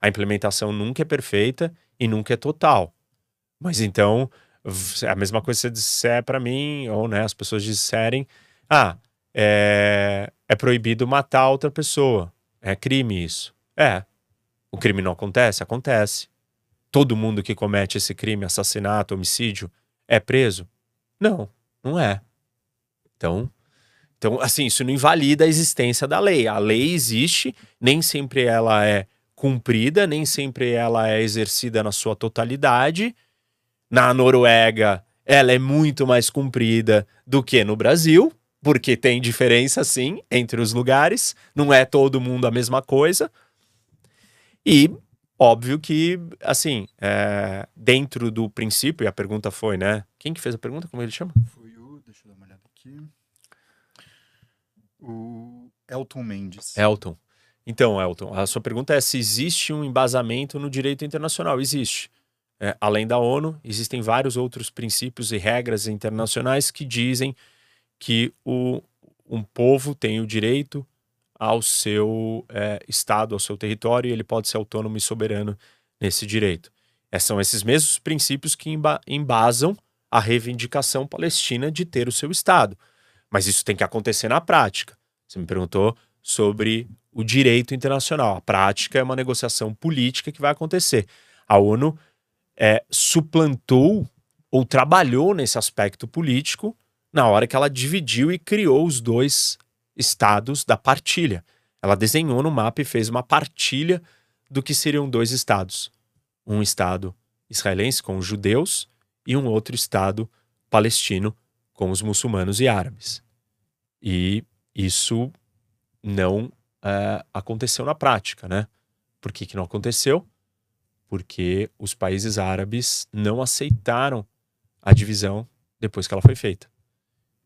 A implementação nunca é perfeita e nunca é total. Mas então, a mesma coisa você disser para mim, ou né, as pessoas disserem, ah, é, é proibido matar outra pessoa. É crime isso. É. O crime não acontece? Acontece. Todo mundo que comete esse crime, assassinato, homicídio, é preso? Não, não é. Então, então, assim, isso não invalida a existência da lei. A lei existe, nem sempre ela é cumprida, nem sempre ela é exercida na sua totalidade. Na Noruega, ela é muito mais cumprida do que no Brasil, porque tem diferença, sim, entre os lugares, não é todo mundo a mesma coisa. E óbvio que, assim, é, dentro do princípio, e a pergunta foi, né? Quem que fez a pergunta? Como ele chama? Foi o. Deixa eu dar uma olhada aqui. O Elton Mendes. Elton. Então, Elton, a sua pergunta é se existe um embasamento no direito internacional. Existe. É, além da ONU, existem vários outros princípios e regras internacionais que dizem que o, um povo tem o direito ao seu é, estado, ao seu território, e ele pode ser autônomo e soberano nesse direito. É, são esses mesmos princípios que embasam a reivindicação palestina de ter o seu estado. Mas isso tem que acontecer na prática. Você me perguntou sobre o direito internacional. A prática é uma negociação política que vai acontecer. A ONU é, suplantou ou trabalhou nesse aspecto político na hora que ela dividiu e criou os dois estados da partilha. Ela desenhou no mapa e fez uma partilha do que seriam dois estados. Um estado israelense com os judeus e um outro estado palestino com os muçulmanos e árabes. E isso não é, aconteceu na prática, né? Por que, que não aconteceu? Porque os países árabes não aceitaram a divisão depois que ela foi feita.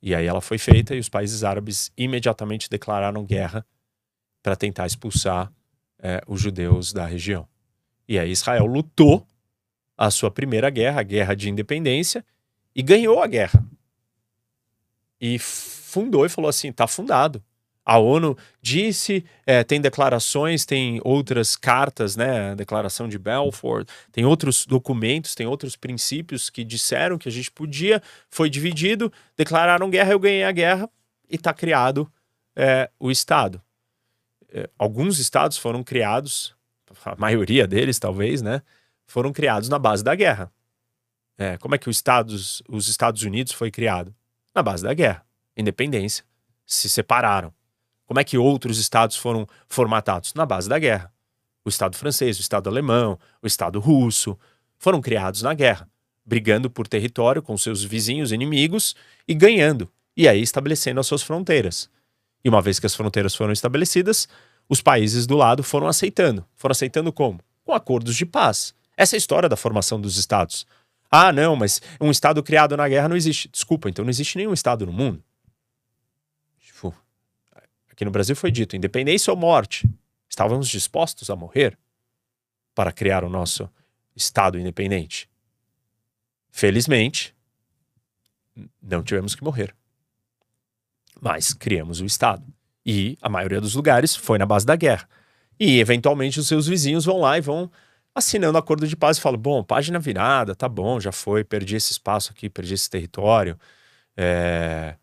E aí ela foi feita e os países árabes imediatamente declararam guerra para tentar expulsar é, os judeus da região. E aí Israel lutou a sua primeira guerra, a guerra de independência, e ganhou a guerra. E fundou e falou assim: está fundado. A ONU disse, é, tem declarações, tem outras cartas, né? A declaração de Belfort, tem outros documentos, tem outros princípios que disseram que a gente podia, foi dividido, declararam guerra, eu ganhei a guerra e está criado é, o Estado. É, alguns estados foram criados, a maioria deles talvez, né? Foram criados na base da guerra. É, como é que Estados, os Estados Unidos foi criado? Na base da guerra. Independência. Se separaram como é que outros estados foram formatados? Na base da guerra. O Estado francês, o Estado alemão, o Estado russo foram criados na guerra, brigando por território com seus vizinhos inimigos e ganhando, e aí estabelecendo as suas fronteiras. E uma vez que as fronteiras foram estabelecidas, os países do lado foram aceitando. Foram aceitando como? Com acordos de paz. Essa é a história da formação dos estados. Ah, não, mas um estado criado na guerra não existe. Desculpa, então não existe nenhum estado no mundo. Aqui no Brasil foi dito: independência ou morte. Estávamos dispostos a morrer para criar o nosso Estado independente. Felizmente, não tivemos que morrer. Mas criamos o Estado. E a maioria dos lugares foi na base da guerra. E, eventualmente, os seus vizinhos vão lá e vão assinando acordo de paz e falam: bom, página virada, tá bom, já foi, perdi esse espaço aqui, perdi esse território. É,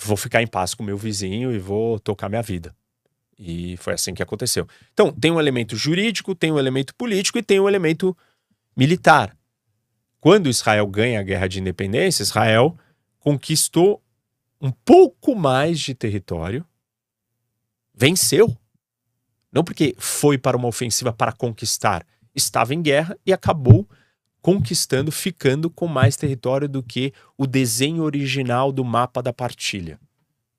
vou ficar em paz com meu vizinho e vou tocar minha vida. E foi assim que aconteceu. Então, tem um elemento jurídico, tem um elemento político e tem um elemento militar. Quando Israel ganha a guerra de independência, Israel conquistou um pouco mais de território, venceu. Não porque foi para uma ofensiva para conquistar, estava em guerra e acabou conquistando, ficando com mais território do que o desenho original do mapa da partilha.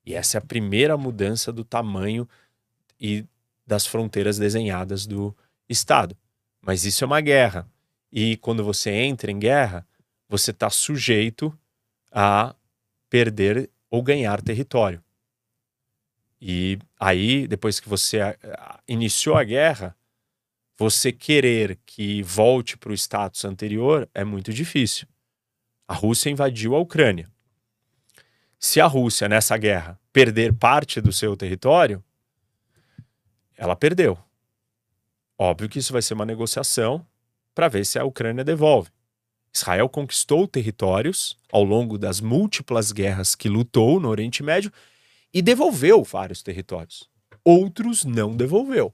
E essa é a primeira mudança do tamanho e das fronteiras desenhadas do Estado. Mas isso é uma guerra. E quando você entra em guerra, você está sujeito a perder ou ganhar território. E aí, depois que você iniciou a guerra, você querer que volte para o status anterior é muito difícil. A Rússia invadiu a Ucrânia. Se a Rússia, nessa guerra, perder parte do seu território, ela perdeu. Óbvio que isso vai ser uma negociação para ver se a Ucrânia devolve. Israel conquistou territórios ao longo das múltiplas guerras que lutou no Oriente Médio e devolveu vários territórios. Outros não devolveu.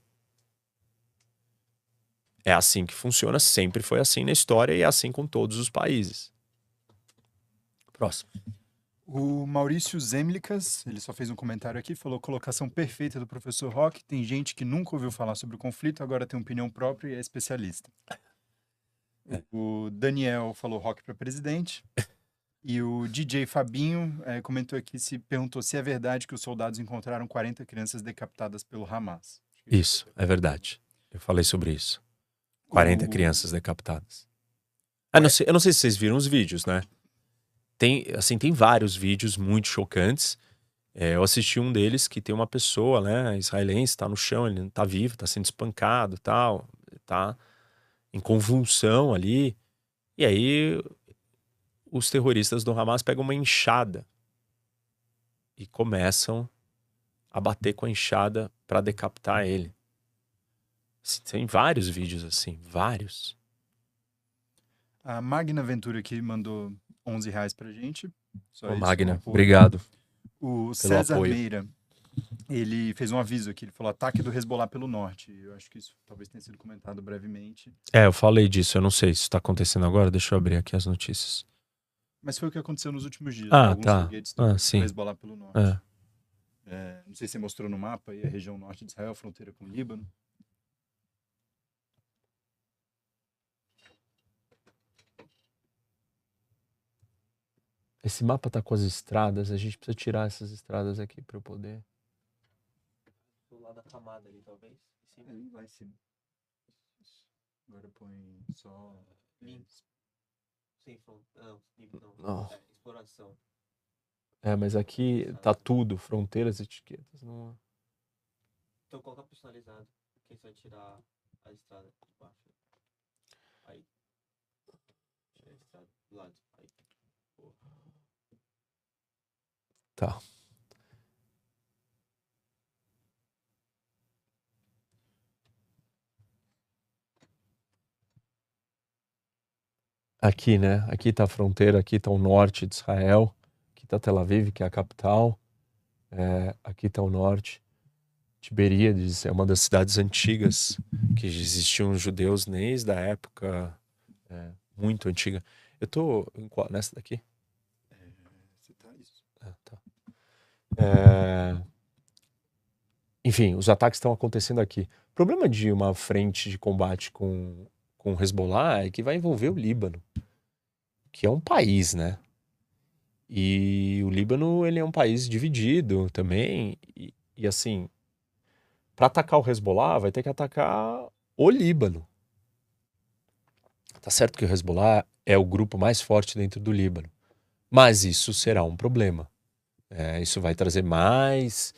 É assim que funciona, sempre foi assim na história e é assim com todos os países. Próximo. O Maurício Zemlicas, ele só fez um comentário aqui, falou colocação perfeita do professor Rock. Tem gente que nunca ouviu falar sobre o conflito, agora tem opinião própria e é especialista. É. O Daniel falou rock para presidente. E o DJ Fabinho é, comentou aqui, se perguntou se é verdade que os soldados encontraram 40 crianças decapitadas pelo Hamas. Isso, é verdade. Eu falei sobre isso. 40 o... crianças decapitadas. Ah, não sei, eu não sei se vocês viram os vídeos, né? Tem, assim, tem vários vídeos muito chocantes. É, eu assisti um deles que tem uma pessoa, né, israelense, está no chão, ele não está vivo, está sendo espancado, tal, tá em convulsão ali. E aí os terroristas do Hamas pegam uma enxada e começam a bater com a enxada para decapitar ele. Tem vários vídeos assim, vários. A Magna Ventura aqui mandou 11 reais pra gente. Só Ô, isso, Magna, obrigado. O César apoio. Meira, ele fez um aviso aqui, ele falou ataque do Hezbollah pelo norte. Eu acho que isso talvez tenha sido comentado brevemente. É, eu falei disso, eu não sei se está acontecendo agora, deixa eu abrir aqui as notícias. Mas foi o que aconteceu nos últimos dias. Ah, Alguns tá. Ah, sim. Hezbollah pelo norte. É. É, não sei se você mostrou no mapa aí a região norte de Israel, fronteira com o Líbano. Esse mapa tá com as estradas, a gente precisa tirar essas estradas aqui para eu poder. Do lado da camada ali, talvez. Sim. Lá em cima. Agora põe só. Links. Sim, não, não. não. É, exploração. É, mas aqui tá tudo, fronteiras, etiquetas. Não... Então coloca personalizado. Quem vai tirar a estrada de baixo. Aí. Tira a estrada do lado. Aí. Tá. Aqui, né? Aqui está a fronteira, aqui está o norte de Israel, aqui está Tel Aviv, que é a capital, é, aqui está o norte. Tiberíades é uma das cidades antigas que existiam judeus desde a época é, muito antiga. Eu estou nessa daqui? É, você tá isso. Ah, tá. É... Enfim, os ataques estão acontecendo aqui. O problema de uma frente de combate com com Hezbollah é que vai envolver o Líbano, que é um país, né? E o Líbano ele é um país dividido também e, e assim, para atacar o Hezbollah vai ter que atacar o Líbano. Tá certo que o Hezbollah é o grupo mais forte dentro do Líbano, mas isso será um problema. É, isso vai trazer mais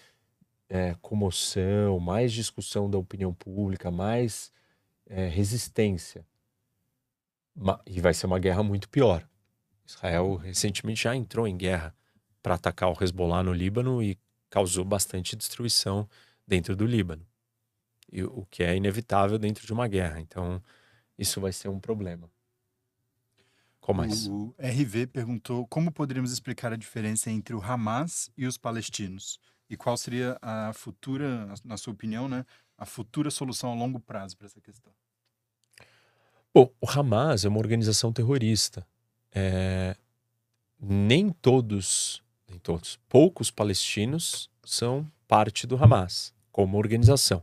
é, comoção, mais discussão da opinião pública, mais é, resistência. E vai ser uma guerra muito pior. Israel recentemente já entrou em guerra para atacar o Hezbollah no Líbano e causou bastante destruição dentro do Líbano. E, o que é inevitável dentro de uma guerra. Então, isso vai ser um problema. Qual mais? O RV perguntou como poderíamos explicar a diferença entre o Hamas e os palestinos e qual seria a futura, na sua opinião, né, a futura solução a longo prazo para essa questão? Bom, o Hamas é uma organização terrorista. É, nem todos, nem todos, poucos palestinos são parte do Hamas como organização.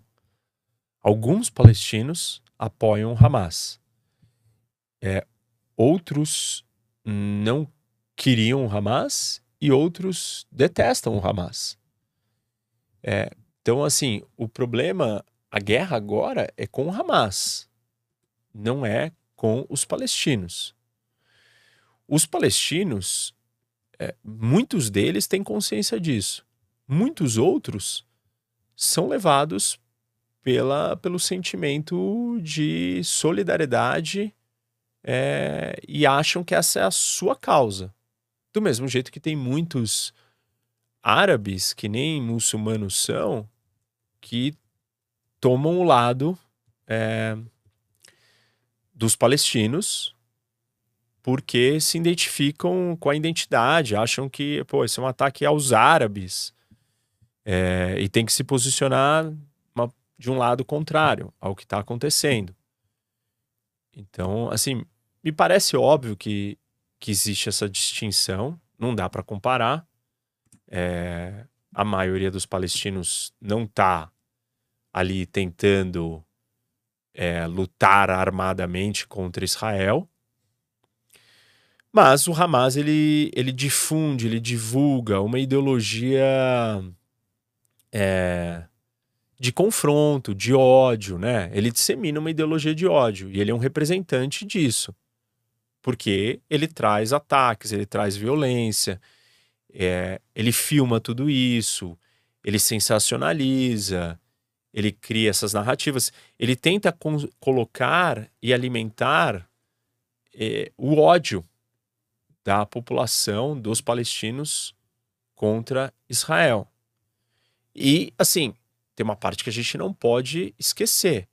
Alguns palestinos apoiam o Hamas. É, outros não queriam o Hamas e outros detestam o Hamas. É, então, assim, o problema, a guerra agora é com o Hamas, não é com os palestinos. Os palestinos é, muitos deles têm consciência disso. Muitos outros são levados pela, pelo sentimento de solidariedade é, e acham que essa é a sua causa. Do mesmo jeito que tem muitos árabes, que nem muçulmanos são, que tomam o lado é, dos palestinos porque se identificam com a identidade, acham que pô, esse é um ataque aos árabes é, e tem que se posicionar uma, de um lado contrário ao que está acontecendo. Então, assim, me parece óbvio que, que existe essa distinção, não dá para comparar. É, a maioria dos palestinos não está ali tentando é, lutar armadamente contra Israel. Mas o Hamas ele, ele difunde, ele divulga uma ideologia é, de confronto, de ódio, né? Ele dissemina uma ideologia de ódio e ele é um representante disso, porque ele traz ataques, ele traz violência, é, ele filma tudo isso, ele sensacionaliza, ele cria essas narrativas, ele tenta colocar e alimentar é, o ódio da população dos palestinos contra Israel. E, assim, tem uma parte que a gente não pode esquecer: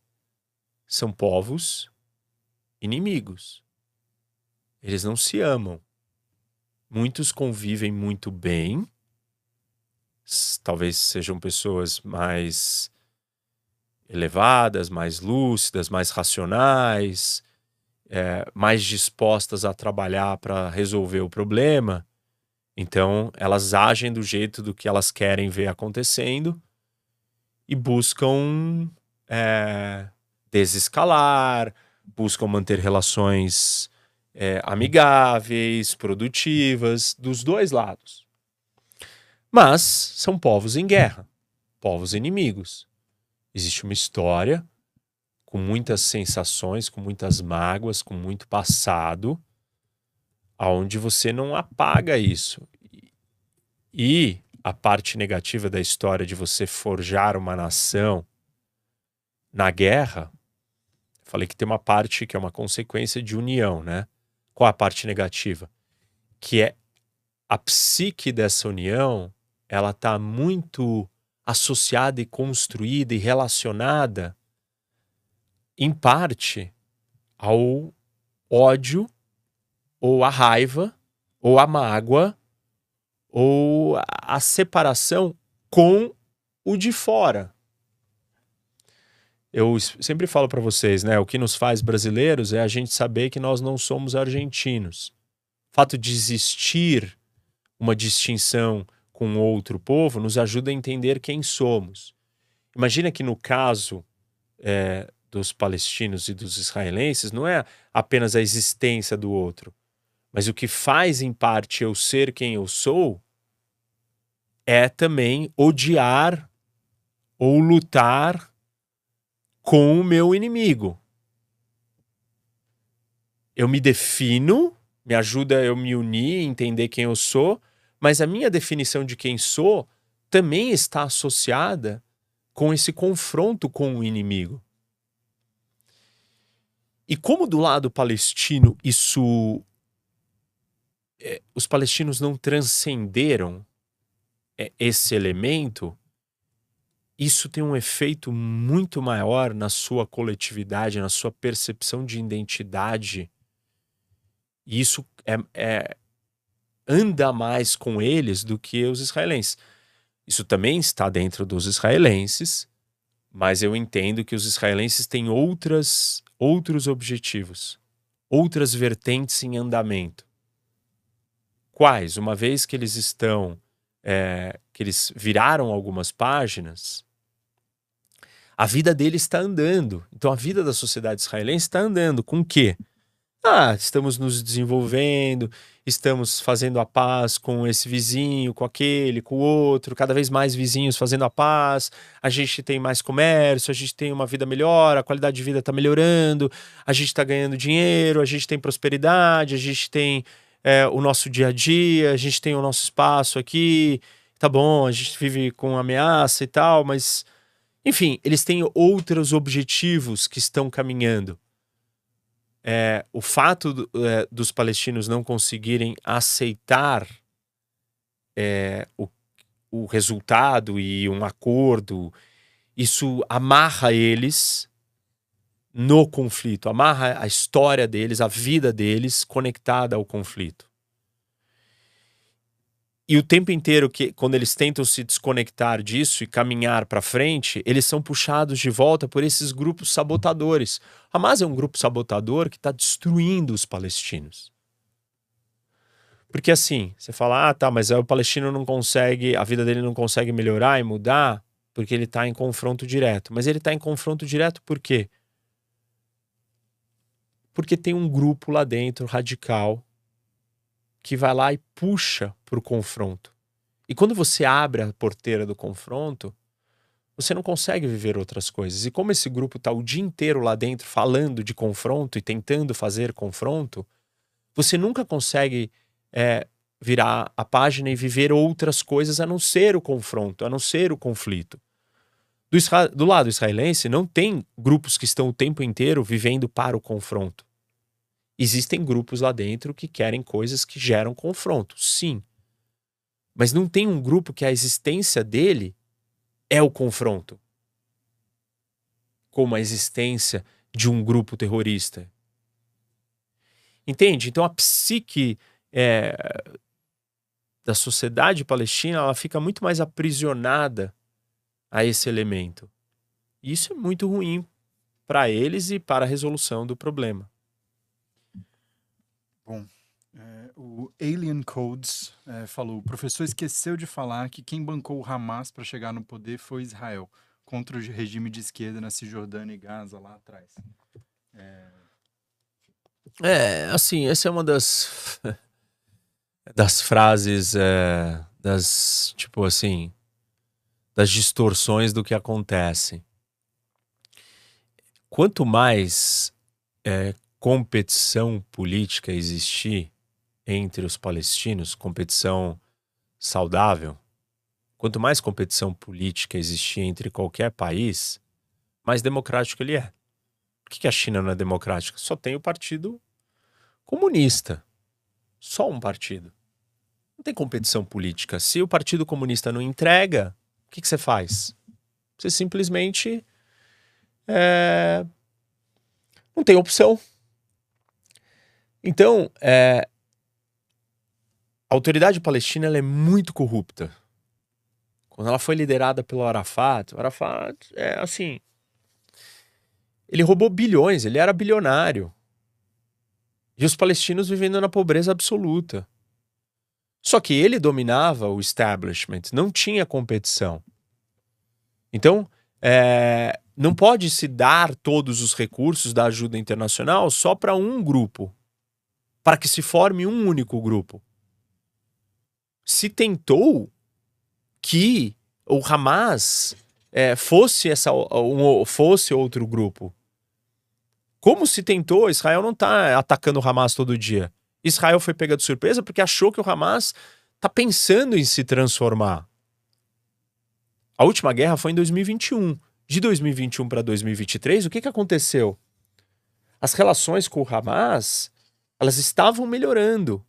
são povos inimigos. Eles não se amam. Muitos convivem muito bem, talvez sejam pessoas mais elevadas, mais lúcidas, mais racionais, é, mais dispostas a trabalhar para resolver o problema. Então, elas agem do jeito do que elas querem ver acontecendo e buscam é, desescalar, buscam manter relações é, amigáveis, produtivas, dos dois lados. Mas são povos em guerra, povos inimigos. Existe uma história com muitas sensações, com muitas mágoas, com muito passado, aonde você não apaga isso. E a parte negativa da história de você forjar uma nação na guerra, falei que tem uma parte que é uma consequência de união, né? Qual a parte negativa? Que é a psique dessa união, ela está muito associada e construída e relacionada em parte ao ódio ou à raiva ou à mágoa ou a separação com o de fora. Eu sempre falo para vocês, né? O que nos faz brasileiros é a gente saber que nós não somos argentinos. O fato de existir uma distinção com outro povo nos ajuda a entender quem somos. Imagina que no caso é, dos palestinos e dos israelenses não é apenas a existência do outro, mas o que faz em parte eu ser quem eu sou é também odiar ou lutar com o meu inimigo. Eu me defino, me ajuda eu me unir, entender quem eu sou, mas a minha definição de quem sou também está associada com esse confronto com o inimigo. E como do lado palestino isso. É, os palestinos não transcenderam é, esse elemento, isso tem um efeito muito maior na sua coletividade, na sua percepção de identidade. E isso é, é, anda mais com eles do que os israelenses. Isso também está dentro dos israelenses, mas eu entendo que os israelenses têm outras, outros objetivos, outras vertentes em andamento. Quais? Uma vez que eles estão, é, que eles viraram algumas páginas, a vida deles está andando. Então a vida da sociedade israelense está andando. Com o quê? Ah, estamos nos desenvolvendo, estamos fazendo a paz com esse vizinho, com aquele, com o outro, cada vez mais vizinhos fazendo a paz, a gente tem mais comércio, a gente tem uma vida melhor, a qualidade de vida está melhorando, a gente está ganhando dinheiro, a gente tem prosperidade, a gente tem é, o nosso dia a dia, a gente tem o nosso espaço aqui, tá bom, a gente vive com ameaça e tal, mas enfim, eles têm outros objetivos que estão caminhando. É, o fato do, é, dos palestinos não conseguirem aceitar é, o, o resultado e um acordo, isso amarra eles no conflito, amarra a história deles, a vida deles conectada ao conflito. E o tempo inteiro que quando eles tentam se desconectar disso e caminhar para frente, eles são puxados de volta por esses grupos sabotadores. Hamas é um grupo sabotador que está destruindo os palestinos. Porque assim, você fala, ah, tá, mas o palestino não consegue, a vida dele não consegue melhorar e mudar porque ele está em confronto direto. Mas ele está em confronto direto por quê? Porque tem um grupo lá dentro radical que vai lá e puxa para o confronto. E quando você abre a porteira do confronto, você não consegue viver outras coisas. E como esse grupo está o dia inteiro lá dentro falando de confronto e tentando fazer confronto, você nunca consegue é, virar a página e viver outras coisas a não ser o confronto, a não ser o conflito. Do, do lado israelense, não tem grupos que estão o tempo inteiro vivendo para o confronto. Existem grupos lá dentro que querem coisas que geram confronto, sim. Mas não tem um grupo que a existência dele é o confronto. Como a existência de um grupo terrorista. Entende? Então a psique é, da sociedade palestina ela fica muito mais aprisionada a esse elemento. Isso é muito ruim para eles e para a resolução do problema. Bom, é, o Alien Codes é, falou: o professor esqueceu de falar que quem bancou o Hamas para chegar no poder foi Israel, contra o regime de esquerda na Cisjordânia e Gaza lá atrás. É, é assim, essa é uma das (laughs) das frases é, das tipo assim das distorções do que acontece. Quanto mais é, competição política existir entre os palestinos, competição saudável, quanto mais competição política existir entre qualquer país, mais democrático ele é. Por que a China não é democrática? Só tem o Partido Comunista. Só um partido. Não tem competição política. Se o Partido Comunista não entrega, o que, você faz? Você simplesmente é... não tem opção. Então, é, a autoridade palestina é muito corrupta. Quando ela foi liderada pelo Arafat, o Arafat é assim. Ele roubou bilhões, ele era bilionário. E os palestinos vivendo na pobreza absoluta. Só que ele dominava o establishment, não tinha competição. Então, é, não pode se dar todos os recursos da ajuda internacional só para um grupo para que se forme um único grupo. Se tentou que o Hamas é, fosse, essa, um, fosse outro grupo. Como se tentou, Israel não está atacando o Hamas todo dia. Israel foi pega de surpresa porque achou que o Hamas está pensando em se transformar. A última guerra foi em 2021. De 2021 para 2023, o que, que aconteceu? As relações com o Hamas elas estavam melhorando.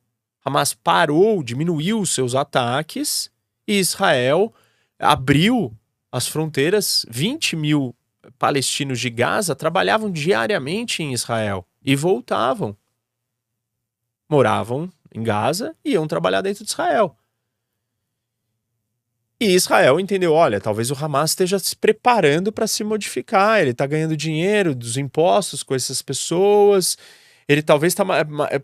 Hamas parou, diminuiu seus ataques e Israel abriu as fronteiras. 20 mil palestinos de Gaza trabalhavam diariamente em Israel e voltavam. Moravam em Gaza e iam trabalhar dentro de Israel. E Israel entendeu: olha, talvez o Hamas esteja se preparando para se modificar, ele está ganhando dinheiro dos impostos com essas pessoas ele talvez está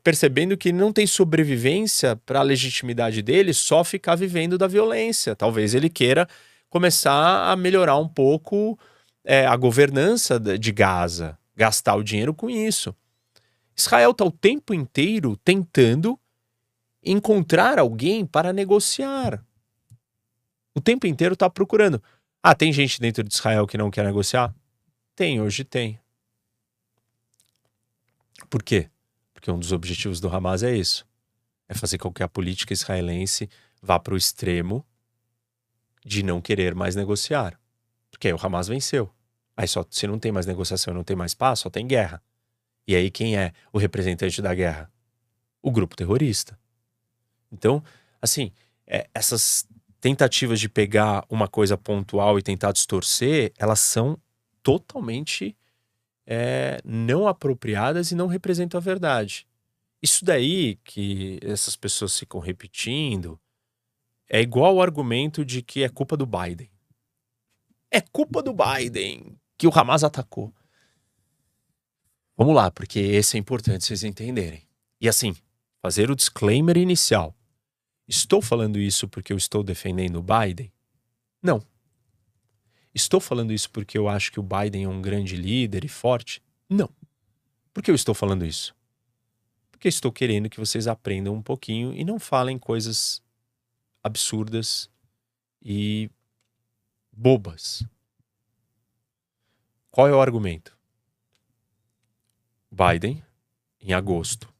percebendo que não tem sobrevivência para a legitimidade dele só ficar vivendo da violência. Talvez ele queira começar a melhorar um pouco é, a governança de Gaza, gastar o dinheiro com isso. Israel está o tempo inteiro tentando encontrar alguém para negociar. O tempo inteiro está procurando. Ah, tem gente dentro de Israel que não quer negociar? Tem, hoje tem. Por quê? Porque um dos objetivos do Hamas é isso: é fazer com que a política israelense vá para o extremo de não querer mais negociar. Porque aí o Hamas venceu. Aí só se não tem mais negociação, não tem mais paz, só tem guerra. E aí quem é o representante da guerra? O grupo terrorista. Então, assim, é, essas tentativas de pegar uma coisa pontual e tentar distorcer, elas são totalmente é, não apropriadas e não representam a verdade. Isso daí que essas pessoas ficam repetindo é igual o argumento de que é culpa do Biden. É culpa do Biden que o Hamas atacou. Vamos lá, porque esse é importante vocês entenderem. E assim, fazer o disclaimer inicial. Estou falando isso porque eu estou defendendo o Biden? Não. Estou falando isso porque eu acho que o Biden é um grande líder e forte? Não. Por que eu estou falando isso? Porque estou querendo que vocês aprendam um pouquinho e não falem coisas absurdas e bobas. Qual é o argumento? Biden, em agosto,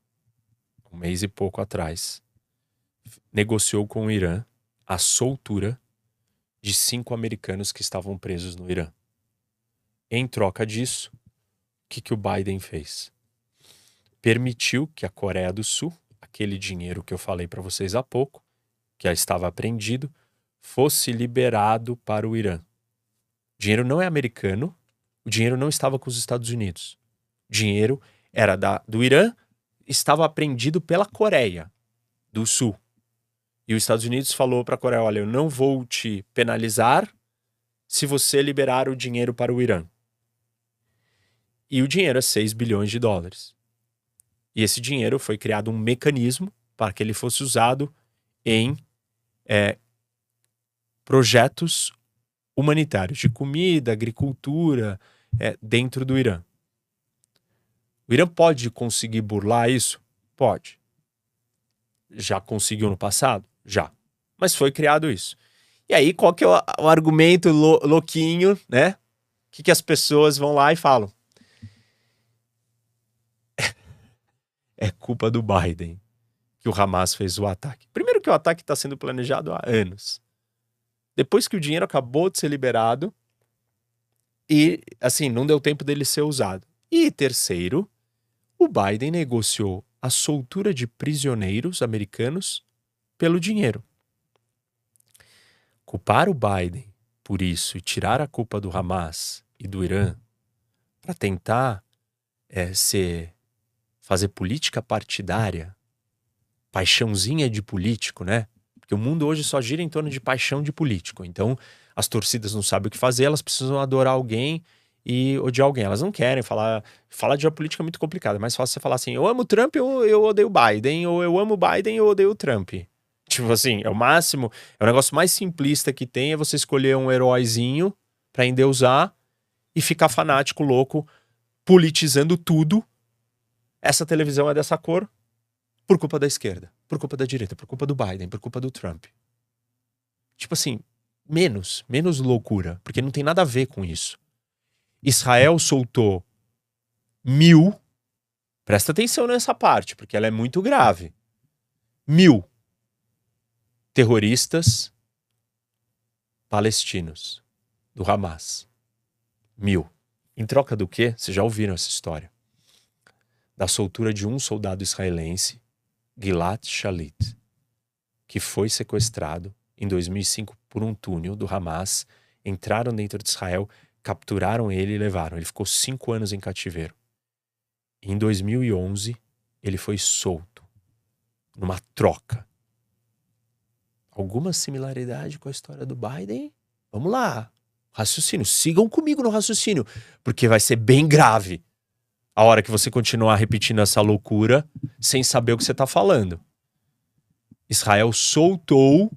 um mês e pouco atrás, negociou com o Irã a soltura de cinco americanos que estavam presos no Irã. Em troca disso, o que, que o Biden fez? Permitiu que a Coreia do Sul, aquele dinheiro que eu falei para vocês há pouco, que já estava apreendido, fosse liberado para o Irã. O dinheiro não é americano, o dinheiro não estava com os Estados Unidos. O dinheiro era da, do Irã, estava apreendido pela Coreia do Sul. E os Estados Unidos falou para a Coreia: olha, eu não vou te penalizar se você liberar o dinheiro para o Irã. E o dinheiro é 6 bilhões de dólares. E esse dinheiro foi criado um mecanismo para que ele fosse usado em é, projetos humanitários de comida, agricultura, é, dentro do Irã. O Irã pode conseguir burlar isso? Pode. Já conseguiu no passado? Já. Mas foi criado isso. E aí, qual que é o, o argumento louquinho, né? O que, que as pessoas vão lá e falam? (laughs) é culpa do Biden que o Hamas fez o ataque. Primeiro que o ataque está sendo planejado há anos. Depois que o dinheiro acabou de ser liberado e, assim, não deu tempo dele ser usado. E terceiro, o Biden negociou a soltura de prisioneiros americanos pelo dinheiro. Culpar o Biden por isso e tirar a culpa do Hamas e do Irã para tentar é, ser, fazer política partidária, paixãozinha de político, né? Porque o mundo hoje só gira em torno de paixão de político. Então, as torcidas não sabem o que fazer, elas precisam adorar alguém e odiar alguém. Elas não querem falar. Falar de política é muito complicado. É mais fácil você falar assim: eu amo Trump, ou eu odeio Biden, ou eu amo Biden, eu odeio Trump. Tipo assim, é o máximo, é o negócio mais simplista que tem é você escolher um heróizinho para endeusar e ficar fanático, louco, politizando tudo. Essa televisão é dessa cor por culpa da esquerda, por culpa da direita, por culpa do Biden, por culpa do Trump. Tipo assim, menos, menos loucura, porque não tem nada a ver com isso. Israel soltou mil, presta atenção nessa parte, porque ela é muito grave. Mil terroristas palestinos do Hamas. Mil. Em troca do quê? Vocês já ouviram essa história. Da soltura de um soldado israelense, Gilad Shalit, que foi sequestrado em 2005 por um túnel do Hamas, entraram dentro de Israel, capturaram ele e levaram. Ele ficou cinco anos em cativeiro. Em 2011, ele foi solto, numa troca alguma similaridade com a história do Biden? Vamos lá. Raciocínio. Sigam comigo no raciocínio, porque vai ser bem grave a hora que você continuar repetindo essa loucura sem saber o que você está falando. Israel soltou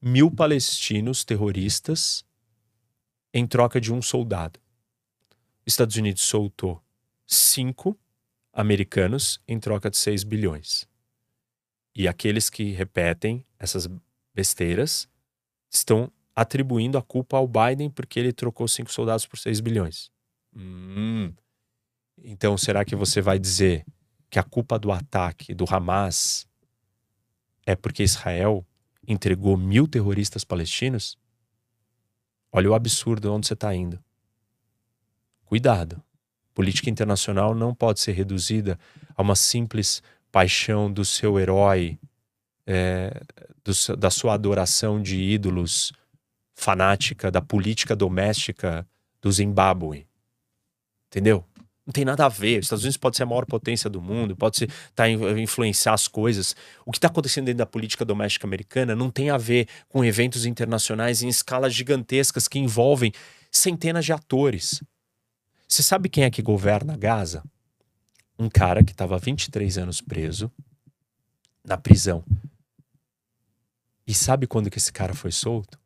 mil palestinos terroristas em troca de um soldado. Estados Unidos soltou cinco americanos em troca de 6 bilhões. E aqueles que repetem essas besteiras, estão atribuindo a culpa ao Biden porque ele trocou cinco soldados por 6 bilhões. Hum. Então, será que você vai dizer que a culpa do ataque do Hamas é porque Israel entregou mil terroristas palestinos, olha o absurdo onde você está indo. Cuidado. Política internacional não pode ser reduzida a uma simples paixão do seu herói, é, do, da sua adoração de ídolos fanática da política doméstica do Zimbábue. Entendeu? Não tem nada a ver. Os Estados Unidos pode ser a maior potência do mundo, pode ser, tá, influenciar as coisas. O que está acontecendo dentro da política doméstica americana não tem a ver com eventos internacionais em escalas gigantescas que envolvem centenas de atores. Você sabe quem é que governa Gaza? Um cara que estava 23 anos preso na prisão. E sabe quando que esse cara foi solto?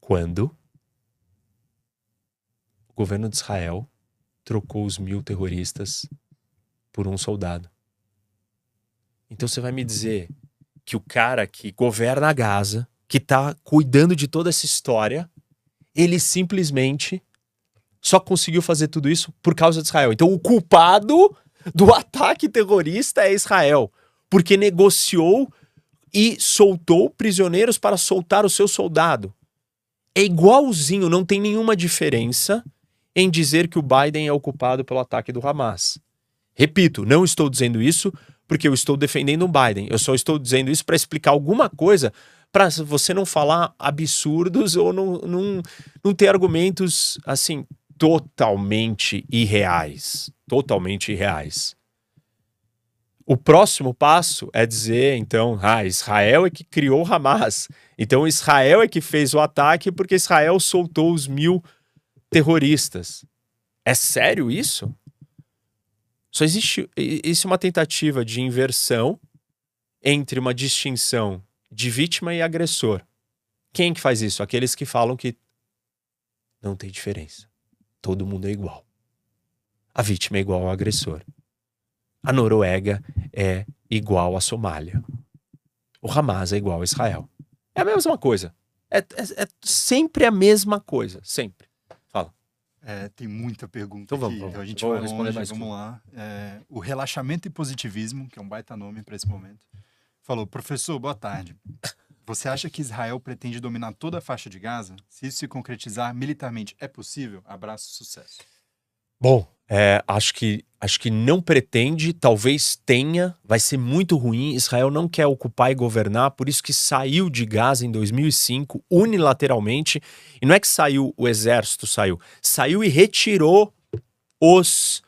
Quando o governo de Israel trocou os mil terroristas por um soldado. Então você vai me dizer que o cara que governa a Gaza, que está cuidando de toda essa história, ele simplesmente só conseguiu fazer tudo isso por causa de Israel. Então o culpado do (laughs) ataque terrorista é Israel, porque negociou e soltou prisioneiros para soltar o seu soldado. É igualzinho, não tem nenhuma diferença em dizer que o Biden é o culpado pelo ataque do Hamas. Repito, não estou dizendo isso porque eu estou defendendo o Biden. Eu só estou dizendo isso para explicar alguma coisa para você não falar absurdos ou não, não, não ter argumentos assim totalmente irreais. Totalmente irreais. O próximo passo é dizer, então, ah, Israel é que criou Hamas. Então, Israel é que fez o ataque porque Israel soltou os mil terroristas. É sério isso? Só existe isso é uma tentativa de inversão entre uma distinção de vítima e agressor. Quem que faz isso? Aqueles que falam que não tem diferença. Todo mundo é igual. A vítima é igual ao agressor. A Noruega é igual à Somália. O Hamas é igual a Israel. É a mesma coisa. É, é, é sempre a mesma coisa. Sempre. É, tem muita pergunta então vamos, aqui. Vamos. Então a gente vai responder longe, mais vamos lá. É, o relaxamento e positivismo, que é um baita nome para esse momento, falou, professor, boa tarde. Você acha que Israel pretende dominar toda a faixa de Gaza? Se isso se concretizar militarmente, é possível? Abraço, sucesso. Bom, é, acho, que, acho que não pretende, talvez tenha, vai ser muito ruim. Israel não quer ocupar e governar, por isso que saiu de Gaza em 2005 unilateralmente. E não é que saiu, o exército saiu, saiu e retirou os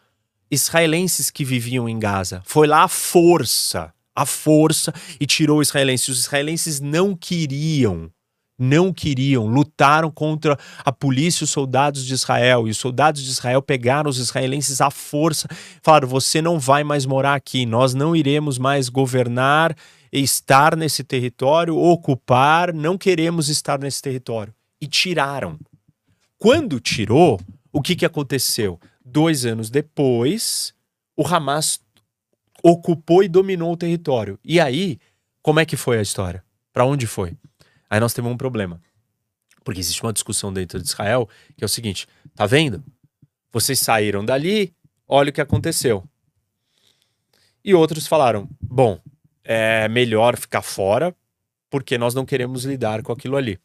israelenses que viviam em Gaza. Foi lá a força, a força e tirou os israelenses. Os israelenses não queriam não queriam, lutaram contra a polícia e os soldados de Israel. E os soldados de Israel pegaram os israelenses à força, falaram: você não vai mais morar aqui, nós não iremos mais governar estar nesse território, ocupar, não queremos estar nesse território. E tiraram. Quando tirou, o que, que aconteceu? Dois anos depois, o Hamas ocupou e dominou o território. E aí, como é que foi a história? Para onde foi? Aí nós temos um problema. Porque existe uma discussão dentro de Israel que é o seguinte: tá vendo? Vocês saíram dali, olha o que aconteceu. E outros falaram: bom, é melhor ficar fora porque nós não queremos lidar com aquilo ali.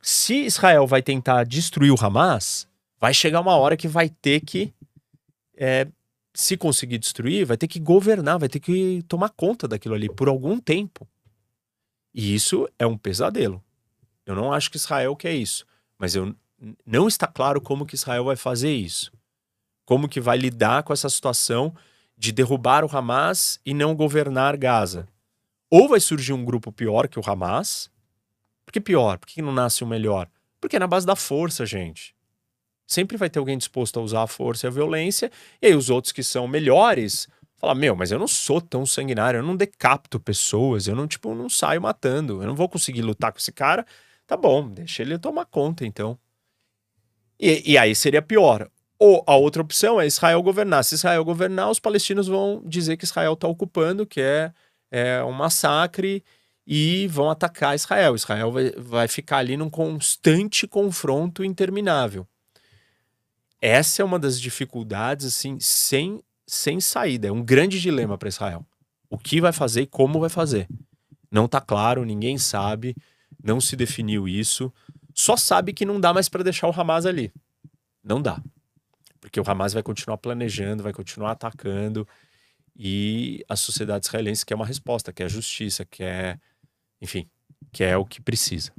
Se Israel vai tentar destruir o Hamas, vai chegar uma hora que vai ter que, é, se conseguir destruir, vai ter que governar, vai ter que tomar conta daquilo ali por algum tempo. E isso é um pesadelo. Eu não acho que Israel quer isso, mas eu não está claro como que Israel vai fazer isso. Como que vai lidar com essa situação de derrubar o Hamas e não governar Gaza. Ou vai surgir um grupo pior que o Hamas. Por que pior? Por que não nasce o um melhor? Porque é na base da força, gente. Sempre vai ter alguém disposto a usar a força e a violência, e aí os outros que são melhores Falar, meu, mas eu não sou tão sanguinário, eu não decapito pessoas, eu não, tipo, não saio matando, eu não vou conseguir lutar com esse cara. Tá bom, deixa ele tomar conta, então. E, e aí seria pior. Ou a outra opção é Israel governar. Se Israel governar, os palestinos vão dizer que Israel está ocupando, que é, é um massacre, e vão atacar Israel. Israel vai, vai ficar ali num constante confronto interminável. Essa é uma das dificuldades, assim, sem sem saída. É um grande dilema para Israel. O que vai fazer e como vai fazer. Não tá claro, ninguém sabe, não se definiu isso. Só sabe que não dá mais para deixar o Hamas ali. Não dá. Porque o Hamas vai continuar planejando, vai continuar atacando. E a sociedade israelense quer uma resposta, quer justiça, quer. Enfim, quer o que precisa.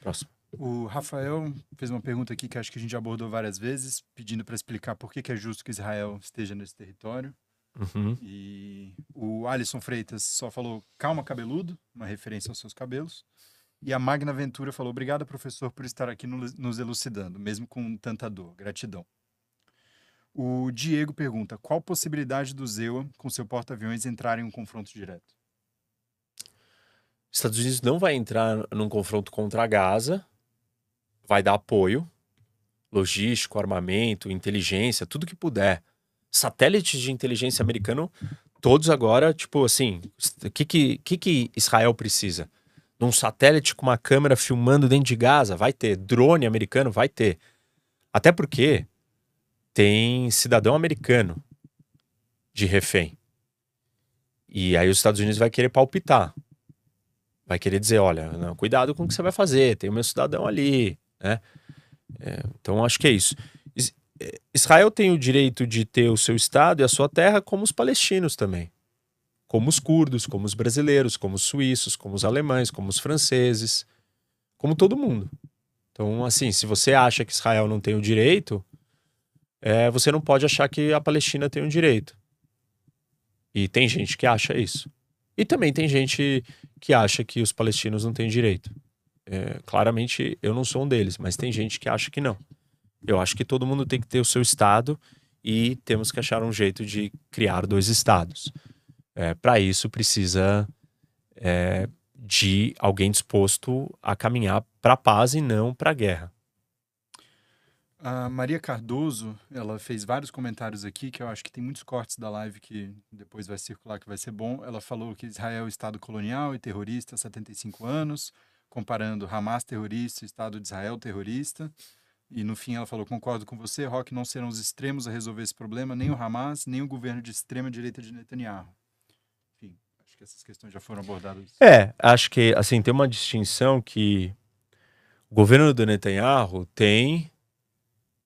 Próximo. O Rafael fez uma pergunta aqui que acho que a gente abordou várias vezes, pedindo para explicar por que, que é justo que Israel esteja nesse território. Uhum. E o Alisson Freitas só falou calma cabeludo, uma referência aos seus cabelos. E a Magna Ventura falou: Obrigado, professor, por estar aqui nos elucidando, mesmo com tanta dor. Gratidão. O Diego pergunta: Qual a possibilidade do Zewa, com seu porta-aviões, entrar em um confronto direto? Estados Unidos não vai entrar num confronto contra a Gaza, vai dar apoio logístico, armamento, inteligência, tudo que puder. Satélites de inteligência americano, todos agora, tipo assim, o que, que, que, que Israel precisa? Num satélite com uma câmera filmando dentro de Gaza? Vai ter. Drone americano? Vai ter. Até porque tem cidadão americano de refém. E aí os Estados Unidos vai querer palpitar. Vai querer dizer, olha, não, cuidado com o que você vai fazer, tem o meu cidadão ali, né? É, então acho que é isso. É, Israel tem o direito de ter o seu estado e a sua terra como os palestinos também. Como os curdos, como os brasileiros, como os suíços, como os alemães, como os franceses, como todo mundo. Então, assim, se você acha que Israel não tem o direito, é, você não pode achar que a Palestina tem o direito. E tem gente que acha isso. E também tem gente que acha que os palestinos não têm direito. É, claramente eu não sou um deles, mas tem gente que acha que não. Eu acho que todo mundo tem que ter o seu estado e temos que achar um jeito de criar dois estados. É, Para isso precisa é, de alguém disposto a caminhar para a paz e não para a guerra. A Maria Cardoso, ela fez vários comentários aqui que eu acho que tem muitos cortes da live que depois vai circular que vai ser bom. Ela falou que Israel é Estado colonial e terrorista há 75 anos comparando Hamas terrorista e Estado de Israel terrorista. E no fim ela falou: concordo com você, Rock, não serão os extremos a resolver esse problema, nem o Hamas, nem o governo de extrema direita de Netanyahu. Enfim, acho que essas questões já foram abordadas. É, acho que assim tem uma distinção que o governo do Netanyahu tem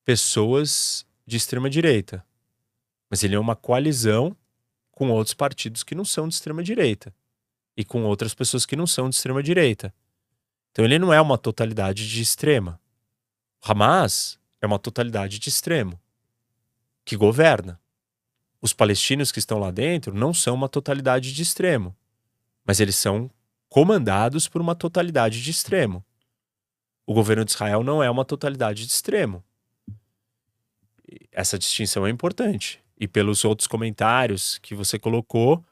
pessoas de extrema direita, mas ele é uma coalizão com outros partidos que não são de extrema direita e com outras pessoas que não são de extrema direita. Então ele não é uma totalidade de extrema. Hamas é uma totalidade de extremo que governa. Os palestinos que estão lá dentro não são uma totalidade de extremo, mas eles são comandados por uma totalidade de extremo. O governo de Israel não é uma totalidade de extremo. Essa distinção é importante. E pelos outros comentários que você colocou,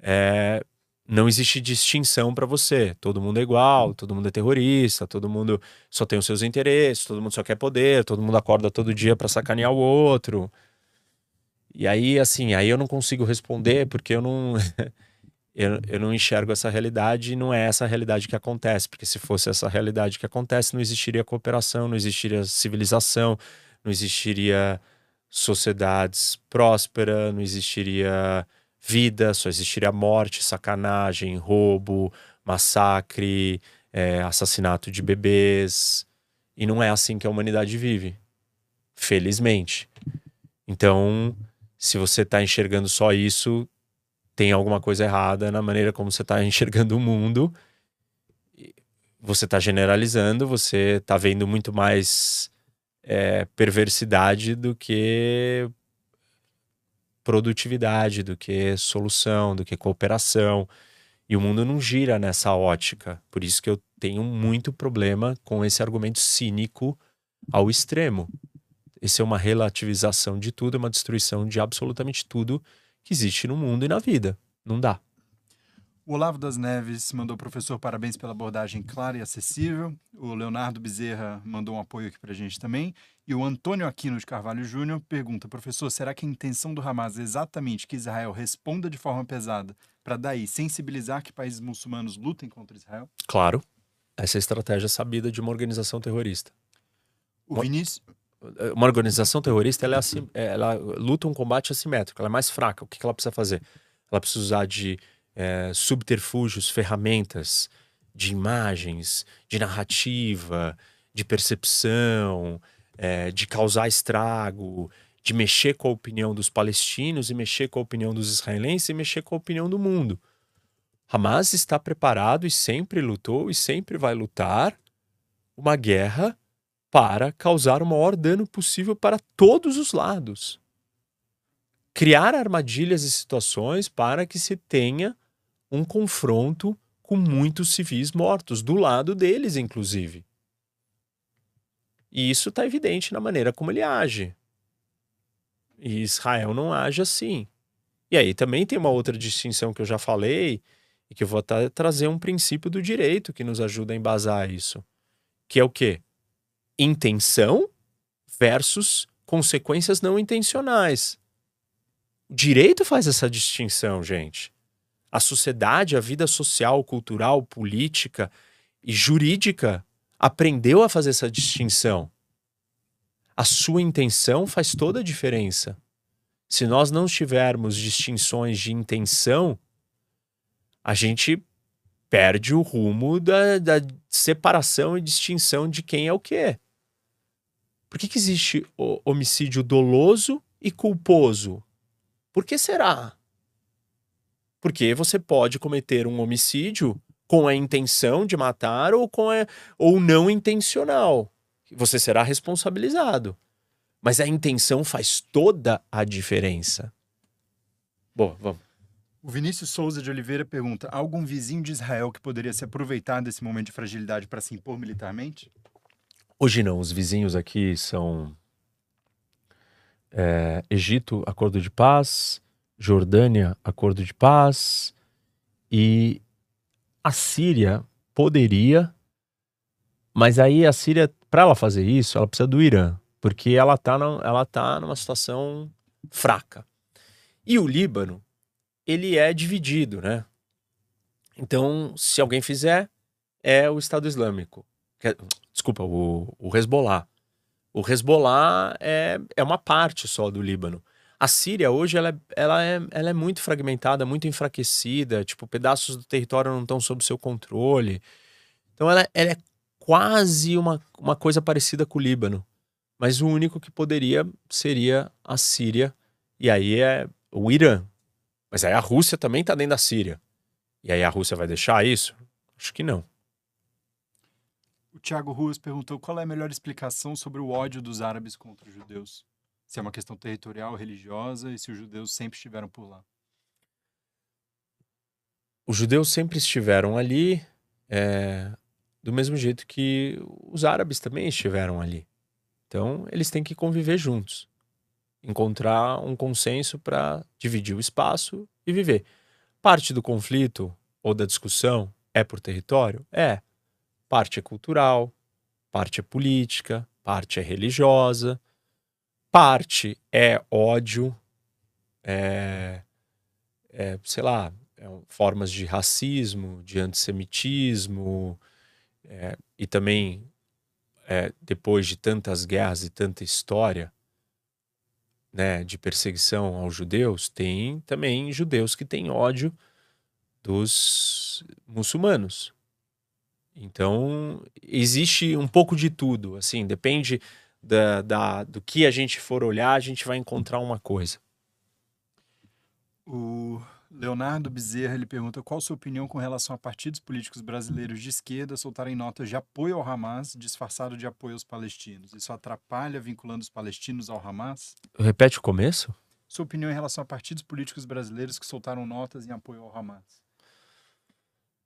é, não existe distinção para você. Todo mundo é igual, todo mundo é terrorista, todo mundo só tem os seus interesses, todo mundo só quer poder, todo mundo acorda todo dia para sacanear o outro. E aí, assim, aí eu não consigo responder porque eu não. (laughs) eu, eu não enxergo essa realidade e não é essa realidade que acontece. Porque se fosse essa realidade que acontece, não existiria cooperação, não existiria civilização, não existiria sociedades prósperas, não existiria vida, só existiria morte, sacanagem, roubo, massacre, é, assassinato de bebês. E não é assim que a humanidade vive. Felizmente. Então, se você está enxergando só isso, tem alguma coisa errada na maneira como você está (laughs) enxergando o mundo. Você está generalizando, você está vendo muito mais é, perversidade do que produtividade, do que solução, do que cooperação. E o mundo não gira nessa ótica. Por isso que eu tenho muito problema com esse argumento cínico ao extremo. Esse é uma relativização de tudo, é uma destruição de absolutamente tudo que existe no mundo e na vida. Não dá. O Olavo das Neves mandou professor parabéns pela abordagem clara e acessível. O Leonardo Bezerra mandou um apoio aqui para a gente também. E o Antônio Aquino de Carvalho Júnior pergunta: professor, será que a intenção do Hamas é exatamente que Israel responda de forma pesada para daí sensibilizar que países muçulmanos lutem contra Israel? Claro. Essa é a estratégia sabida de uma organização terrorista. O Vinícius. Uma organização terrorista ela, é assim, ela luta um combate assimétrico, ela é mais fraca. O que ela precisa fazer? Ela precisa usar de é, subterfúgios, ferramentas de imagens, de narrativa, de percepção, é, de causar estrago, de mexer com a opinião dos palestinos e mexer com a opinião dos israelenses e mexer com a opinião do mundo. Hamas está preparado e sempre lutou e sempre vai lutar uma guerra para causar o maior dano possível para todos os lados. Criar armadilhas e situações para que se tenha um confronto com muitos civis mortos, do lado deles, inclusive. E isso está evidente na maneira como ele age. E Israel não age assim. E aí também tem uma outra distinção que eu já falei, e que eu vou trazer um princípio do direito que nos ajuda a embasar isso. Que é o quê? Intenção versus consequências não intencionais. O direito faz essa distinção, gente. A sociedade, a vida social, cultural, política e jurídica aprendeu a fazer essa distinção. A sua intenção faz toda a diferença. Se nós não tivermos distinções de intenção, a gente perde o rumo da, da separação e distinção de quem é o que. Por que, que existe homicídio doloso e culposo? Por que será? Porque você pode cometer um homicídio com a intenção de matar ou com a, ou não intencional. Você será responsabilizado. Mas a intenção faz toda a diferença. Boa, vamos. O Vinícius Souza de Oliveira pergunta: há algum vizinho de Israel que poderia se aproveitar desse momento de fragilidade para se impor militarmente? Hoje não. Os vizinhos aqui são é, Egito, acordo de paz, Jordânia, acordo de paz, e a Síria poderia, mas aí a Síria, para ela fazer isso, ela precisa do Irã, porque ela está ela tá numa situação fraca. E o Líbano, ele é dividido, né? Então, se alguém fizer, é o Estado Islâmico. Desculpa, o, o Hezbollah. O Hezbollah é, é uma parte só do Líbano. A Síria hoje ela, é, ela, é, ela é muito fragmentada, muito enfraquecida, tipo, pedaços do território não estão sob seu controle. Então ela, ela é quase uma, uma coisa parecida com o Líbano. Mas o único que poderia seria a Síria. E aí é o Irã. Mas aí a Rússia também está dentro da Síria. E aí a Rússia vai deixar isso? Acho que não. O Tiago Ruas perguntou qual é a melhor explicação sobre o ódio dos árabes contra os judeus se é uma questão territorial, religiosa e se os judeus sempre estiveram por lá. Os judeus sempre estiveram ali, é, do mesmo jeito que os árabes também estiveram ali. Então, eles têm que conviver juntos, encontrar um consenso para dividir o espaço e viver. Parte do conflito ou da discussão é por território? É. Parte é cultural, parte é política, parte é religiosa, parte é ódio, é, é sei lá, é, formas de racismo, de antissemitismo, é, e também, é, depois de tantas guerras e tanta história né, de perseguição aos judeus, tem também judeus que têm ódio dos muçulmanos. Então, existe um pouco de tudo, assim, depende da, da, do que a gente for olhar, a gente vai encontrar uma coisa. O Leonardo Bezerra ele pergunta qual a sua opinião com relação a partidos políticos brasileiros de esquerda soltarem notas de apoio ao Hamas disfarçado de apoio aos palestinos. Isso atrapalha vinculando os palestinos ao Hamas? Repete o começo? Sua opinião em relação a partidos políticos brasileiros que soltaram notas em apoio ao Hamas?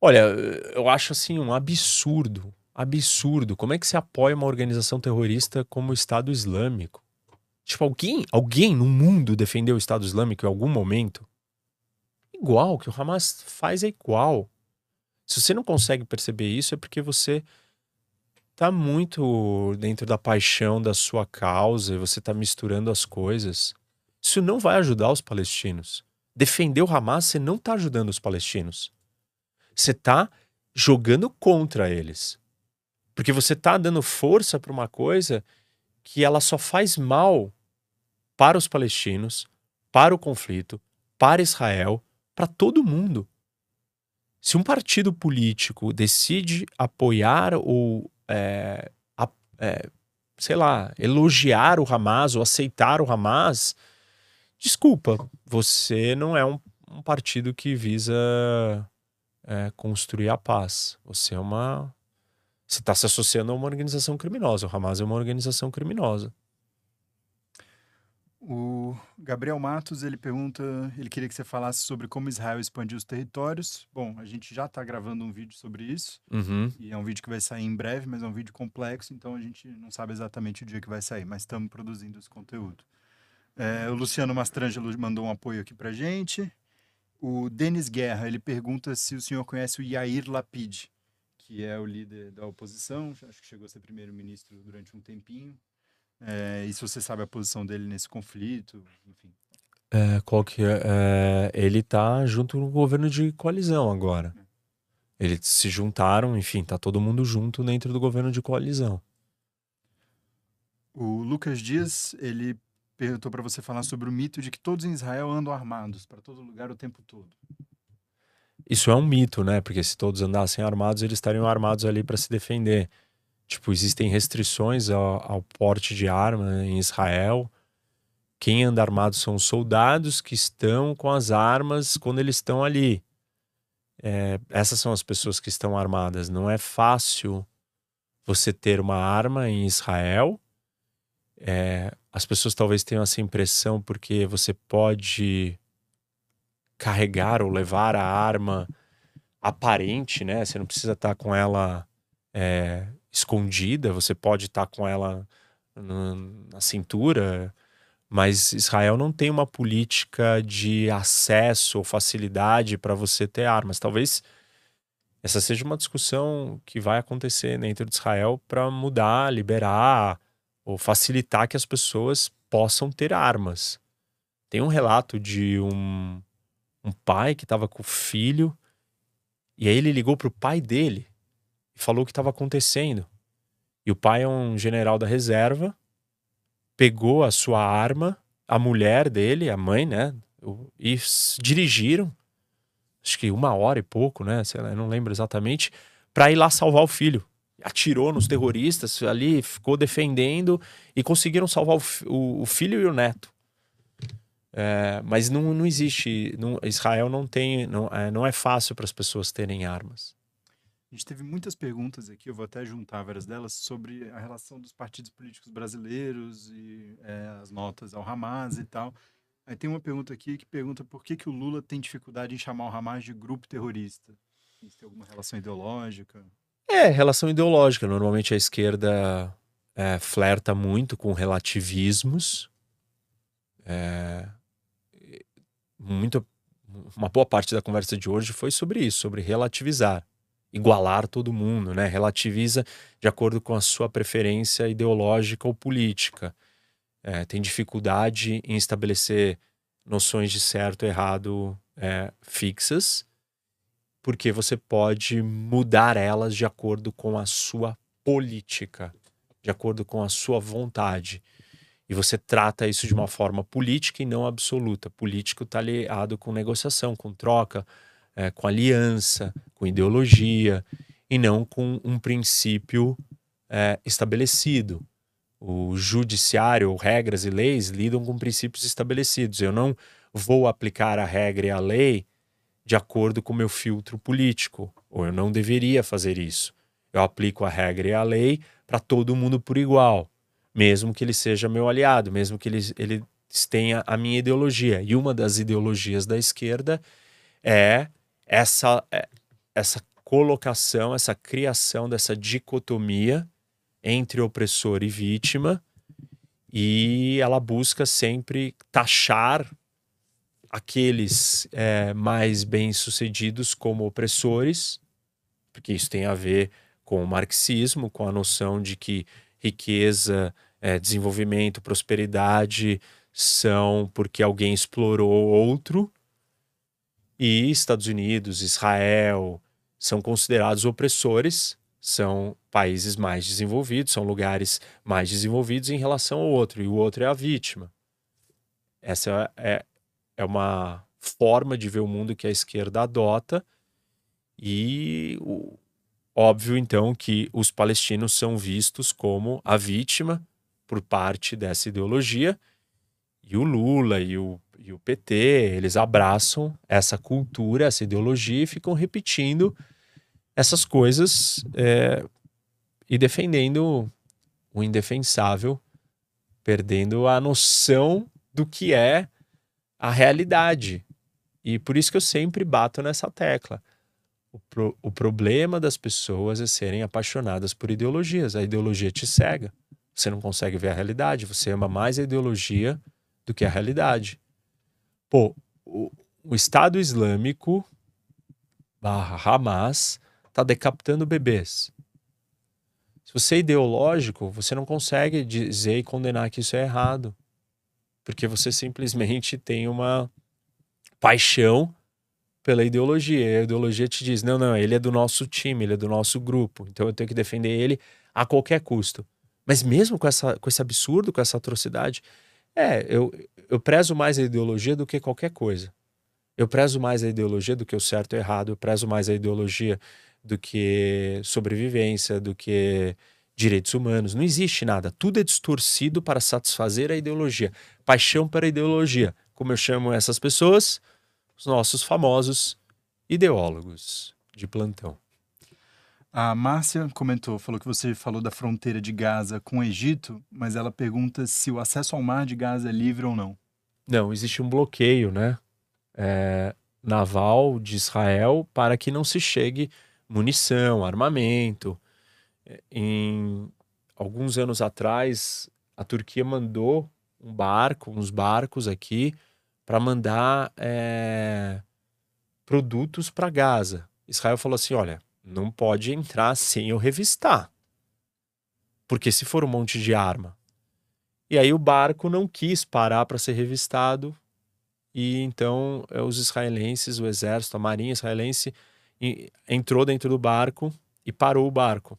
Olha, eu acho assim um absurdo absurdo. Como é que se apoia uma organização terrorista como o Estado Islâmico? Tipo, alguém, alguém no mundo defendeu o Estado Islâmico em algum momento? Igual, o que o Hamas faz é igual. Se você não consegue perceber isso, é porque você tá muito dentro da paixão da sua causa e você tá misturando as coisas. Isso não vai ajudar os palestinos. Defender o Hamas, você não tá ajudando os palestinos. Você tá jogando contra eles. Porque você está dando força para uma coisa que ela só faz mal para os palestinos, para o conflito, para Israel, para todo mundo. Se um partido político decide apoiar ou, é, a, é, sei lá, elogiar o Hamas ou aceitar o Hamas, desculpa, você não é um, um partido que visa é, construir a paz. Você é uma. Você está se associando a uma organização criminosa. O Hamas é uma organização criminosa. O Gabriel Matos, ele pergunta, ele queria que você falasse sobre como Israel expandiu os territórios. Bom, a gente já está gravando um vídeo sobre isso, uhum. e é um vídeo que vai sair em breve, mas é um vídeo complexo, então a gente não sabe exatamente o dia que vai sair, mas estamos produzindo esse conteúdo. É, o Luciano Mastrangelo mandou um apoio aqui para gente. O Denis Guerra, ele pergunta se o senhor conhece o Yair Lapid, que é o líder da oposição, acho que chegou a ser primeiro-ministro durante um tempinho, é, e se você sabe a posição dele nesse conflito, enfim. É, qual que é, é, ele está junto no governo de coalizão agora. É. Eles se juntaram, enfim, tá todo mundo junto dentro do governo de coalizão. O Lucas Dias, ele perguntou para você falar sobre o mito de que todos em Israel andam armados para todo lugar o tempo todo. Isso é um mito, né? Porque se todos andassem armados, eles estariam armados ali para se defender. Tipo, existem restrições ao, ao porte de arma em Israel. Quem anda armado são os soldados que estão com as armas quando eles estão ali. É, essas são as pessoas que estão armadas. Não é fácil você ter uma arma em Israel. É, as pessoas talvez tenham essa impressão porque você pode carregar ou levar a arma aparente, né? Você não precisa estar com ela é, escondida, você pode estar tá com ela na cintura, mas Israel não tem uma política de acesso ou facilidade para você ter armas. Talvez essa seja uma discussão que vai acontecer dentro de Israel para mudar, liberar ou facilitar que as pessoas possam ter armas. Tem um relato de um, um pai que estava com o filho e aí ele ligou para o pai dele e falou o que estava acontecendo. E o pai é um general da reserva, pegou a sua arma, a mulher dele, a mãe, né? E dirigiram, acho que uma hora e pouco, né? Sei lá, não lembro exatamente, para ir lá salvar o filho. Atirou nos terroristas ali, ficou defendendo e conseguiram salvar o, o filho e o neto. É, mas não, não existe. Não, Israel não tem. Não é, não é fácil para as pessoas terem armas. A gente teve muitas perguntas aqui, eu vou até juntar várias delas, sobre a relação dos partidos políticos brasileiros e é, as notas ao Hamas e tal. Aí tem uma pergunta aqui que pergunta por que, que o Lula tem dificuldade em chamar o Hamas de grupo terrorista. Isso tem alguma relação ideológica? É, relação ideológica. Normalmente a esquerda é, flerta muito com relativismos. É, muito, uma boa parte da conversa de hoje foi sobre isso, sobre relativizar igualar todo mundo, né? Relativiza de acordo com a sua preferência ideológica ou política. É, tem dificuldade em estabelecer noções de certo e errado é, fixas, porque você pode mudar elas de acordo com a sua política, de acordo com a sua vontade. E você trata isso de uma forma política e não absoluta. Político está aliado com negociação, com troca, é, com aliança, com ideologia, e não com um princípio é, estabelecido. O judiciário, regras e leis lidam com princípios estabelecidos. Eu não vou aplicar a regra e a lei de acordo com o meu filtro político, ou eu não deveria fazer isso. Eu aplico a regra e a lei para todo mundo por igual, mesmo que ele seja meu aliado, mesmo que ele, ele tenha a minha ideologia. E uma das ideologias da esquerda é essa, é, essa colocação, essa criação dessa dicotomia entre opressor e vítima, e ela busca sempre taxar aqueles é, mais bem-sucedidos como opressores, porque isso tem a ver com o marxismo, com a noção de que riqueza, é, desenvolvimento, prosperidade são porque alguém explorou outro, e Estados Unidos, Israel são considerados opressores, são países mais desenvolvidos, são lugares mais desenvolvidos em relação ao outro, e o outro é a vítima. Essa é, é uma forma de ver o mundo que a esquerda adota, E o, óbvio, então, que os palestinos são vistos como a vítima por parte dessa ideologia. E o Lula e o, e o PT, eles abraçam essa cultura, essa ideologia e ficam repetindo essas coisas é, e defendendo o indefensável, perdendo a noção do que é a realidade. E por isso que eu sempre bato nessa tecla. O, pro, o problema das pessoas é serem apaixonadas por ideologias. A ideologia te cega. Você não consegue ver a realidade. Você ama mais a ideologia do que a realidade. Pô, o, o Estado Islâmico barra Hamas está decapitando bebês. Se você é ideológico, você não consegue dizer e condenar que isso é errado. Porque você simplesmente tem uma paixão pela ideologia. E a ideologia te diz: não, não, ele é do nosso time, ele é do nosso grupo. Então eu tenho que defender ele a qualquer custo. Mas mesmo com, essa, com esse absurdo, com essa atrocidade, é, eu, eu prezo mais a ideologia do que qualquer coisa. Eu prezo mais a ideologia do que o certo e o errado, eu prezo mais a ideologia do que sobrevivência, do que direitos humanos. Não existe nada. Tudo é distorcido para satisfazer a ideologia. Paixão para a ideologia. Como eu chamo essas pessoas? Os nossos famosos ideólogos de plantão. A Márcia comentou, falou que você falou da fronteira de Gaza com o Egito, mas ela pergunta se o acesso ao mar de Gaza é livre ou não. Não, existe um bloqueio, né? É, naval de Israel para que não se chegue munição, armamento. É, em alguns anos atrás, a Turquia mandou um barco, uns barcos aqui, para mandar é, produtos para Gaza. Israel falou assim: olha, não pode entrar sem eu revistar. Porque se for um monte de arma. E aí o barco não quis parar para ser revistado. E então é, os israelenses, o exército, a marinha israelense, entrou dentro do barco e parou o barco.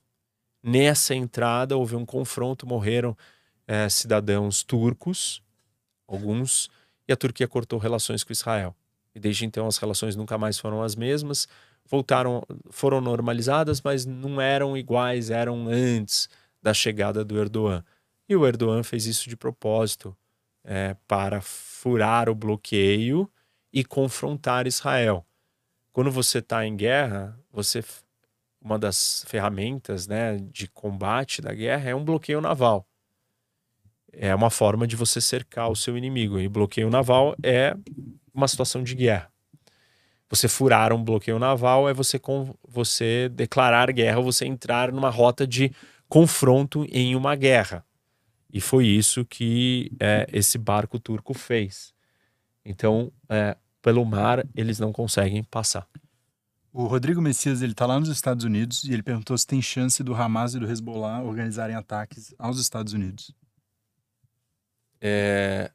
Nessa entrada houve um confronto, morreram é, cidadãos turcos, alguns, e a Turquia cortou relações com Israel. E desde então as relações nunca mais foram as mesmas, voltaram, foram normalizadas, mas não eram iguais, eram antes da chegada do Erdogan. E o Erdogan fez isso de propósito é, para furar o bloqueio e confrontar Israel quando você está em guerra, você uma das ferramentas né, de combate da guerra é um bloqueio naval. É uma forma de você cercar o seu inimigo. E bloqueio naval é uma situação de guerra. Você furar um bloqueio naval é você, com, você declarar guerra, você entrar numa rota de confronto em uma guerra. E foi isso que é, esse barco turco fez. Então, é, pelo mar eles não conseguem passar. O Rodrigo Messias ele está lá nos Estados Unidos e ele perguntou se tem chance do Hamas e do Hezbollah organizarem ataques aos Estados Unidos. É,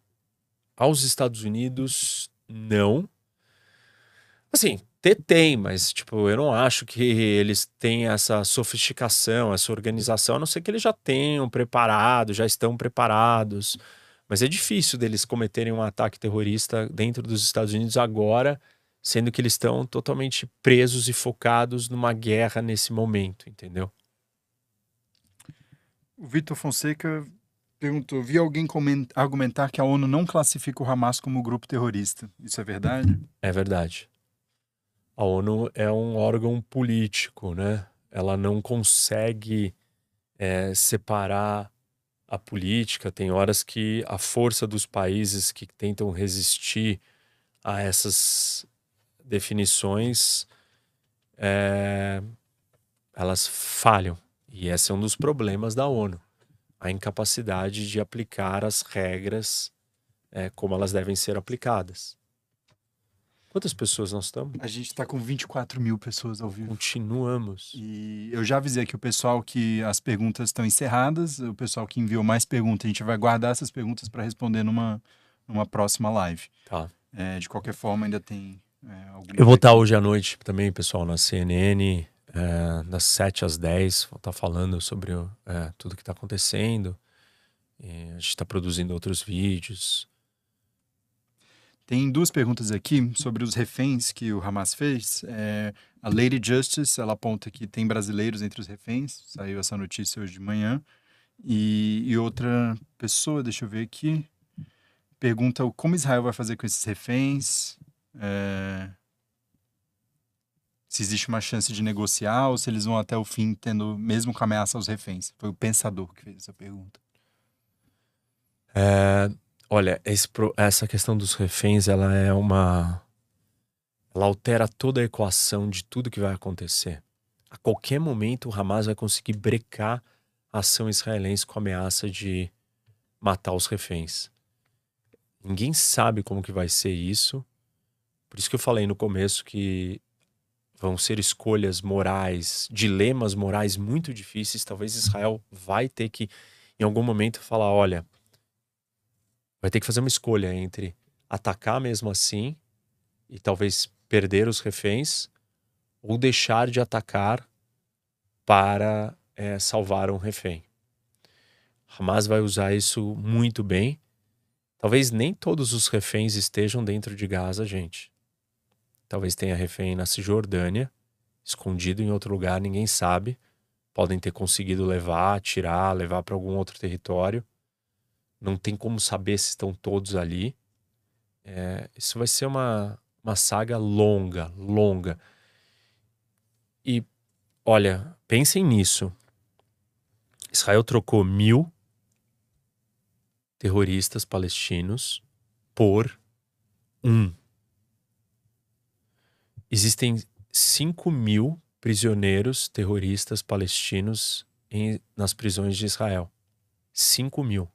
aos Estados Unidos, não. Assim, tem, mas tipo, eu não acho que eles têm essa sofisticação, essa organização, a não ser que eles já tenham preparado, já estão preparados. Mas é difícil deles cometerem um ataque terrorista dentro dos Estados Unidos agora, sendo que eles estão totalmente presos e focados numa guerra nesse momento, entendeu? O Vitor Fonseca perguntou: vi alguém argumentar que a ONU não classifica o Hamas como grupo terrorista. Isso é verdade? É verdade. A ONU é um órgão político, né? Ela não consegue é, separar a política, tem horas que a força dos países que tentam resistir a essas definições é, elas falham. E esse é um dos problemas da ONU. A incapacidade de aplicar as regras é, como elas devem ser aplicadas. Quantas pessoas nós estamos? A gente está com 24 mil pessoas ao vivo. Continuamos. E eu já avisei aqui o pessoal que as perguntas estão encerradas. O pessoal que enviou mais perguntas, a gente vai guardar essas perguntas para responder numa, numa próxima live. Tá. É, de qualquer forma, ainda tem é, eu vou estar hoje à noite também, pessoal, na CNN, é, das 7 às 10. Vou estar falando sobre é, tudo que está acontecendo. E a gente está produzindo outros vídeos. Tem duas perguntas aqui sobre os reféns que o Hamas fez. É, a Lady Justice, ela aponta que tem brasileiros entre os reféns, saiu essa notícia hoje de manhã. E, e outra pessoa, deixa eu ver aqui, pergunta como Israel vai fazer com esses reféns, é, se existe uma chance de negociar ou se eles vão até o fim tendo, mesmo com ameaça aos reféns. Foi o pensador que fez essa pergunta. É, olha, esse, essa questão dos reféns, ela é uma. Ela altera toda a equação de tudo que vai acontecer. A qualquer momento, o Hamas vai conseguir brecar a ação israelense com a ameaça de matar os reféns. Ninguém sabe como que vai ser isso. Por isso que eu falei no começo que vão ser escolhas morais, dilemas morais muito difíceis. Talvez Israel vai ter que, em algum momento, falar: olha, vai ter que fazer uma escolha entre atacar mesmo assim e talvez perder os reféns ou deixar de atacar para é, salvar um refém. Hamas vai usar isso muito bem. Talvez nem todos os reféns estejam dentro de Gaza, gente. Talvez tenha refém na Cisjordânia, escondido em outro lugar, ninguém sabe. Podem ter conseguido levar, tirar, levar para algum outro território. Não tem como saber se estão todos ali. É, isso vai ser uma, uma saga longa, longa. E olha, pensem nisso. Israel trocou mil terroristas palestinos por um existem 5 mil prisioneiros terroristas palestinos em, nas prisões de Israel. 5 mil.